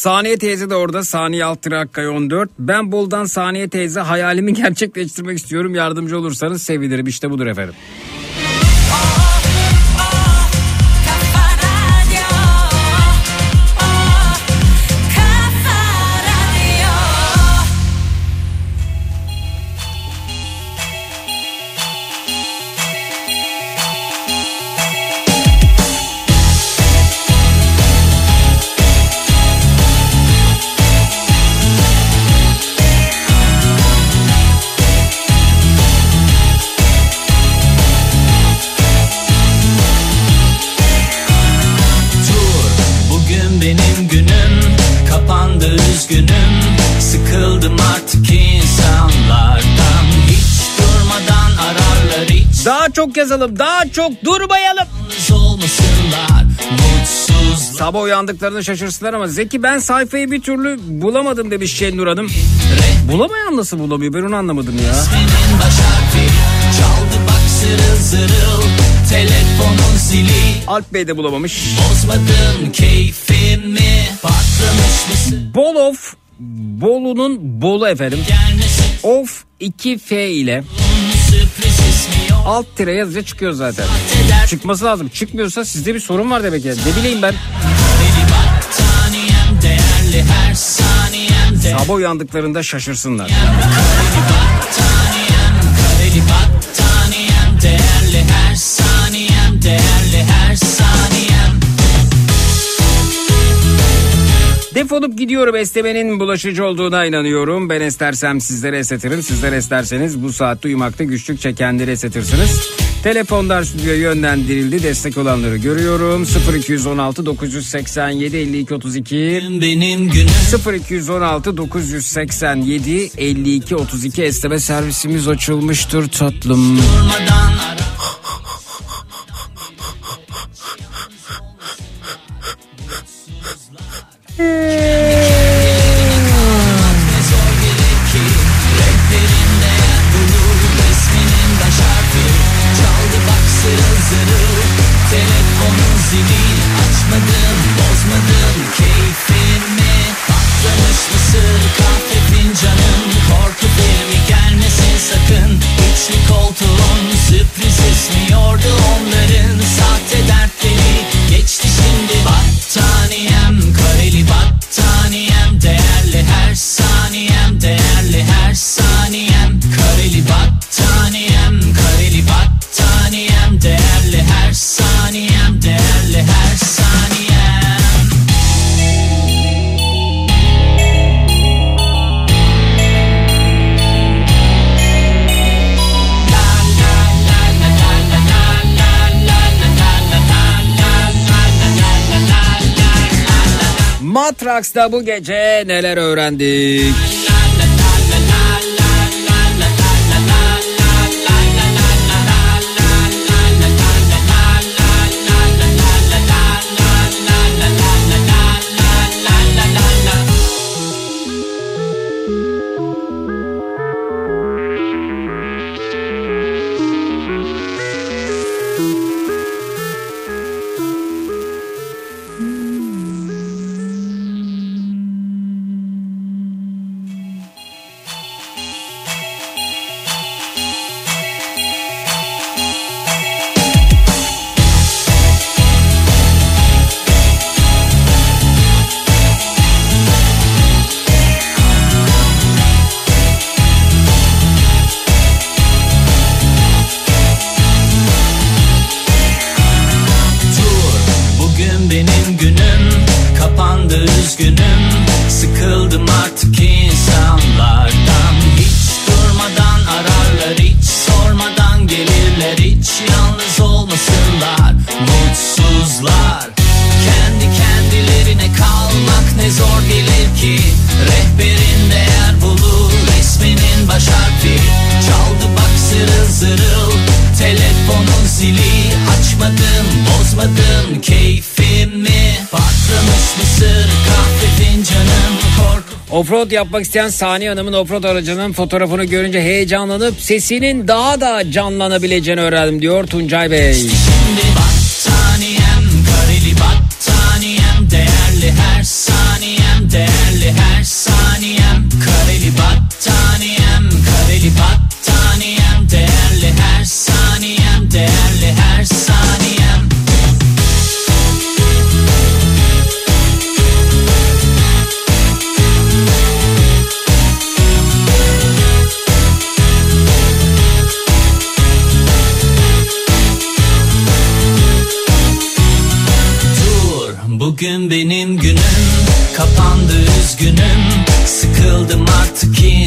Saniye teyze de orada. Saniye alt tire Hakkari 14. Ben Bol'dan Saniye teyze hayalimi gerçekleştirmek istiyorum. Yardımcı olursanız sevinirim. İşte budur efendim. Çok yazalım daha çok durmayalım Sabah uyandıklarında şaşırsınlar ama Zeki ben sayfayı bir türlü bulamadım demiş Şenur Hanım. Bulamayan nasıl bulamıyor ben onu anlamadım ya. Alp Bey de bulamamış. Bozmadın keyfimi Patlamış mısın Bolof Bolu'nun Bolu efendim. Of 2F ile alt tire yazınca çıkıyor zaten. Çıkması lazım. Çıkmıyorsa sizde bir sorun var demek yani. Ne bileyim ben. Sabah uyandıklarında şaşırsınlar. değerli her saniyem değerli Defolup gidiyorum esnemenin bulaşıcı olduğuna inanıyorum. Ben estersem sizlere esetirim. Sizler esterseniz bu saatte uyumakta güçlük çekenleri esetirsiniz. Telefonlar stüdyoya yönlendirildi. Destek olanları görüyorum. 0216 987 52 32 benim günüm 0216 987 52 32 esneme servisimiz açılmıştır tatlım. durmadan ara sürpriz ismiyordu onların Sahte Matrax'ta bu gece neler öğrendik? not to keep Offroad yapmak isteyen Saniye Hanım'ın offroad aracının fotoğrafını görünce heyecanlanıp sesinin daha da canlanabileceğini öğrendim diyor Tuncay Bey. Şimdi battaniyem kareli battaniyem Değerli her saniyem değerli benim günüm. Kapandı üzgünüm. Sıkıldım artık insanlardan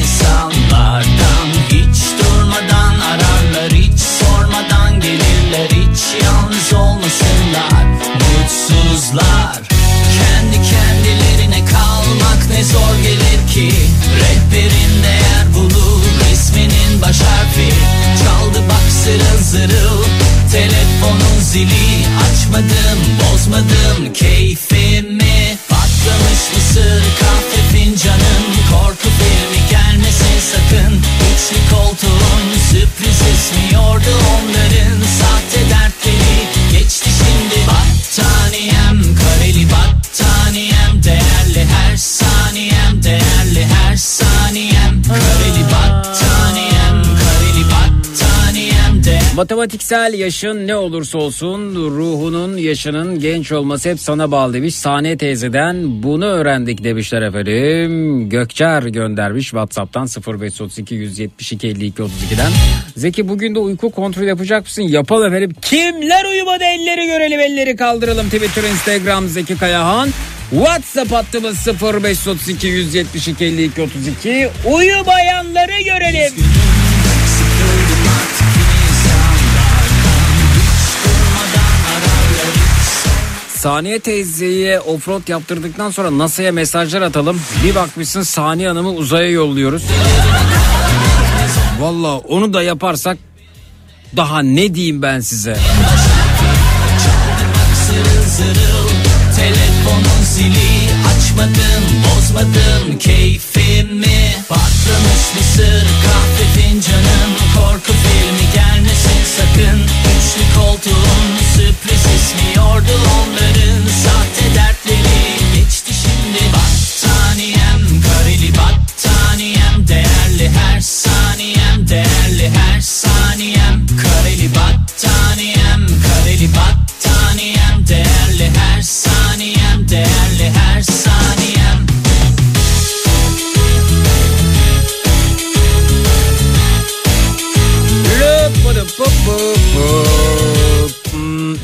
zili açmadım bozmadım. Keyfimi Patlamış mısır kahve fincanım. Korku filmi gelmesin sakın. Üçlü koltuğun sürpriz esmiyordu onların. Sahte dertleri Matematiksel yaşın ne olursa olsun ruhunun yaşının genç olması hep sana bağlı demiş. Saniye teyzeden bunu öğrendik demişler efendim. Gökçer göndermiş Whatsapp'tan 0532 172 52 32'den. Zeki bugün de uyku kontrol yapacak mısın? Yapalım efendim. Kimler uyumadı elleri görelim elleri kaldıralım. Twitter, Instagram Zeki Kayahan. WhatsApp hattımız 0532 172 52 32. Uyumayanları görelim. Saniye teyzeye offroad yaptırdıktan sonra NASA'ya mesajlar atalım. Bir bakmışsın Saniye Hanım'ı uzaya yolluyoruz. Valla onu da yaparsak daha ne diyeyim ben size. Telefonun zili açmadım bozmadım keyfimi Patlamış mısır sakın. Üçlü koltuğun sürpriz ismiyordu onların. Sahte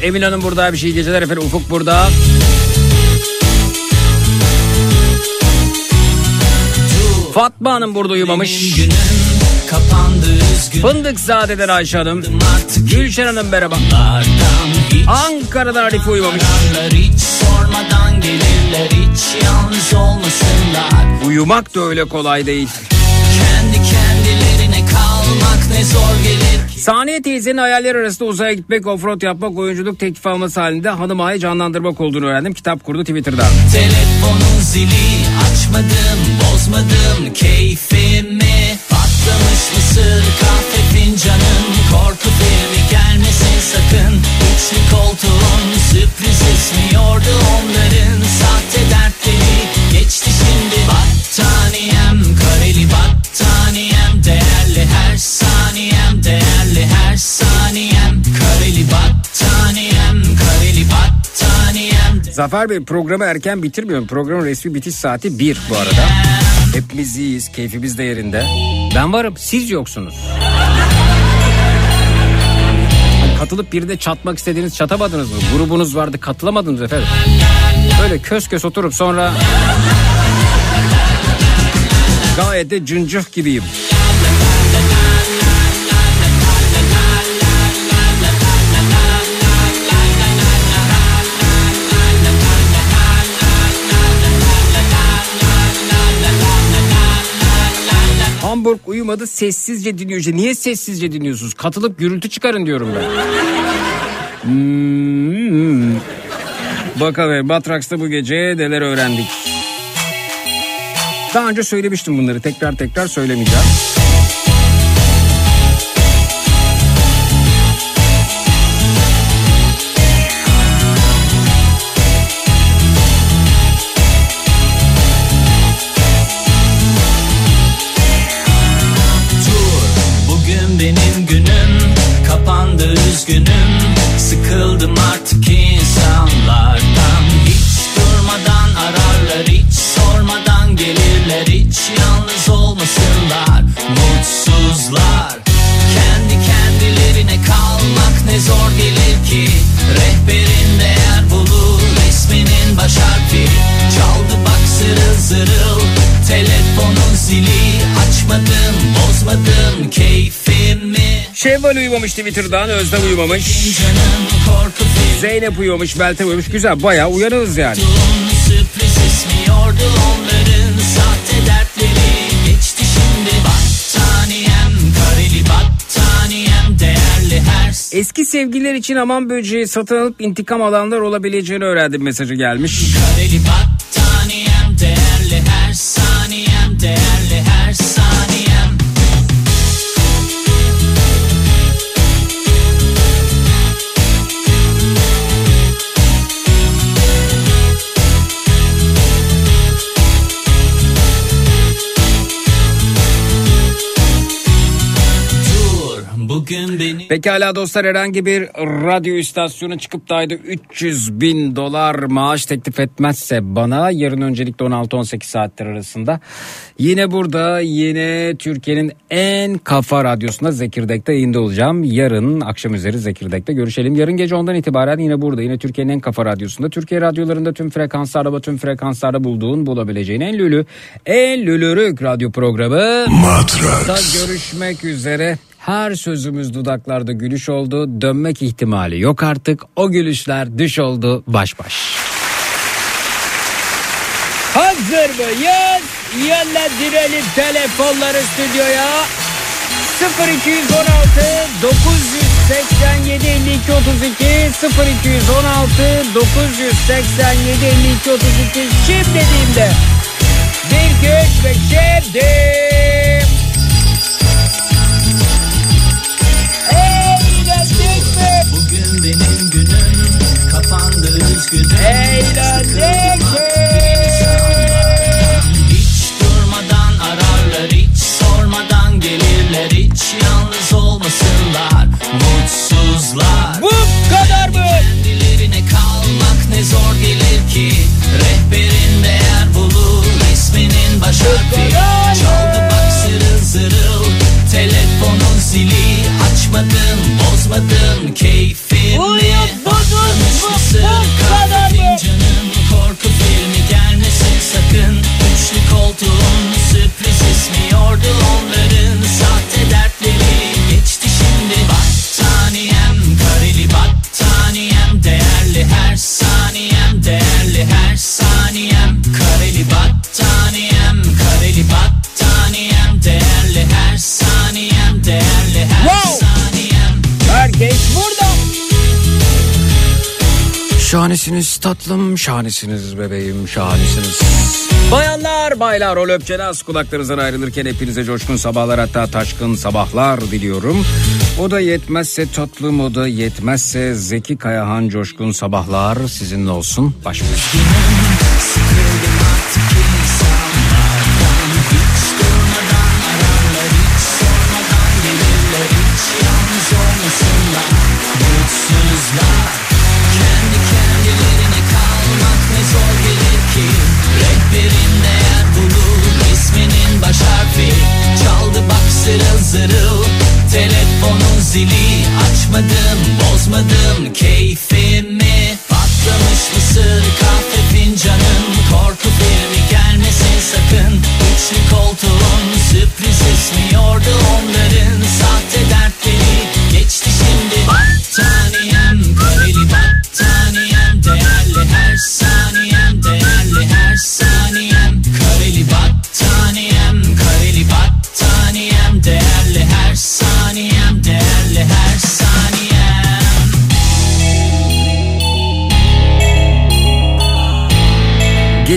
Emin Hanım burada bir şey geceler efendim Ufuk burada. Fatma Hanım burada uyumamış. Fındık Zade'den Ayşe Hanım. Gülşen Hanım merhaba. Ankara'dan Arif uyumamış. Uyumak da öyle kolay değil. Ne zor gelir ki. Saniye teyzenin hayalleri arasında uzaya gitmek, offroad yapmak, oyunculuk teklif alması halinde hanım ağayı canlandırmak olduğunu öğrendim. Kitap kurdu Twitter'da. Telefonun zili açmadım bozmadım. Keyfimi Patlamış mısır kahve fincanım. Korku filmi gelmesin sakın. Üçlü koltuğun sürpriz esmiyordu onların. Sahte dertleri geçti şimdi Battaniyem. Kareli battaniyem saniyem Zafer Bey programı erken bitirmiyorum. Programın resmi bitiş saati 1 bu arada. Hepimiz iyiyiz, keyfimiz de yerinde. Ben varım, siz yoksunuz. Katılıp bir de çatmak istediğiniz çatamadınız mı? Grubunuz vardı katılamadınız efendim. Böyle kös kös oturup sonra gayet de cıncık gibiyim. Hamburg uyumadı sessizce dinliyor. İşte niye sessizce dinliyorsunuz? Katılıp gürültü çıkarın diyorum ben. Hmm. Bakalım Batraks'ta bu gece neler öğrendik. Daha önce söylemiştim bunları tekrar tekrar söylemeyeceğim. Yalnız olmasınlar mutsuzlar kendi kendilerine kalmak ne zor gelir ki rehberin değer bulur resminin baş harfi çaldı bak zırıl zırıl telefonun zili açmadım bozmadım keyfimi Şevval uyumamış Twitter'dan, Özlem uyumamış. Zeynep uyumamış, Meltem uyumamış. Güzel, bayağı uyanığız yani. Sürpriz onların Eski sevgililer için aman böceği satın alıp intikam alanlar olabileceğini öğrendim mesajı gelmiş. kareli battaniyem değerli her saniyem değerli beni Pekala dostlar herhangi bir radyo istasyonu çıkıp da ayda 300 bin dolar maaş teklif etmezse bana yarın öncelikle 16-18 saatler arasında yine burada yine Türkiye'nin en kafa radyosunda Zekirdek'te yayında olacağım. Yarın akşam üzeri Zekirdek'te görüşelim. Yarın gece ondan itibaren yine burada yine Türkiye'nin en kafa radyosunda Türkiye radyolarında tüm frekanslarda tüm frekanslarda bulduğun bulabileceğin en lülü en lülürük radyo programı Matrax. Da görüşmek üzere. Her sözümüz dudaklarda gülüş oldu. Dönmek ihtimali yok artık. O gülüşler düş oldu baş baş. Hazır mıyız? Yolla direlim telefonları stüdyoya. 0216 987 52 32 0216 987 52 32 şimdi dediğimde bir güç ve şimdi benim günüm. Kapandı üzgünüm. Eğlendik Hiç durmadan ararlar hiç sormadan gelirler hiç yalnız olmasınlar mutsuzlar. Bu kadar mı? Kendilerine kalmak ne zor gelir ki? Rehberin değer bulur resminin baş harfi çaldı bak zırıl zırıl telefonun zili. Açmadım bozmadım keyfimi patlamış mısır kahve fincanım korku filmi gelmesin sakın üçlü koltuğun sürpriz esmiyordu onların sahte dertleri geçti şimdi battaniyem kareli battaniyem değerli her saniyem değerli her saniyem kareli battaniyem kareli battaniyem değerli her saniyem değerli her Wow! saniyem Herkes burada. Şahanesiniz tatlım, şahanesiniz bebeğim, şahanesiniz. Bayanlar, baylar, o löpçenaz kulaklarınızdan ayrılırken hepinize coşkun sabahlar hatta taşkın sabahlar diliyorum. O da yetmezse tatlım, o da yetmezse Zeki Kayahan coşkun sabahlar sizinle olsun. Baş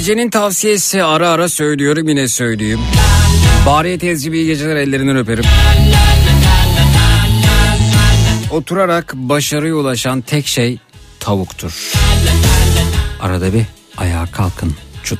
Gecenin tavsiyesi ara ara söylüyorum yine söyleyeyim. Bariye teyzeciğim iyi geceler ellerinden öperim. Oturarak başarıya ulaşan tek şey tavuktur. Arada bir ayağa kalkın. Çut.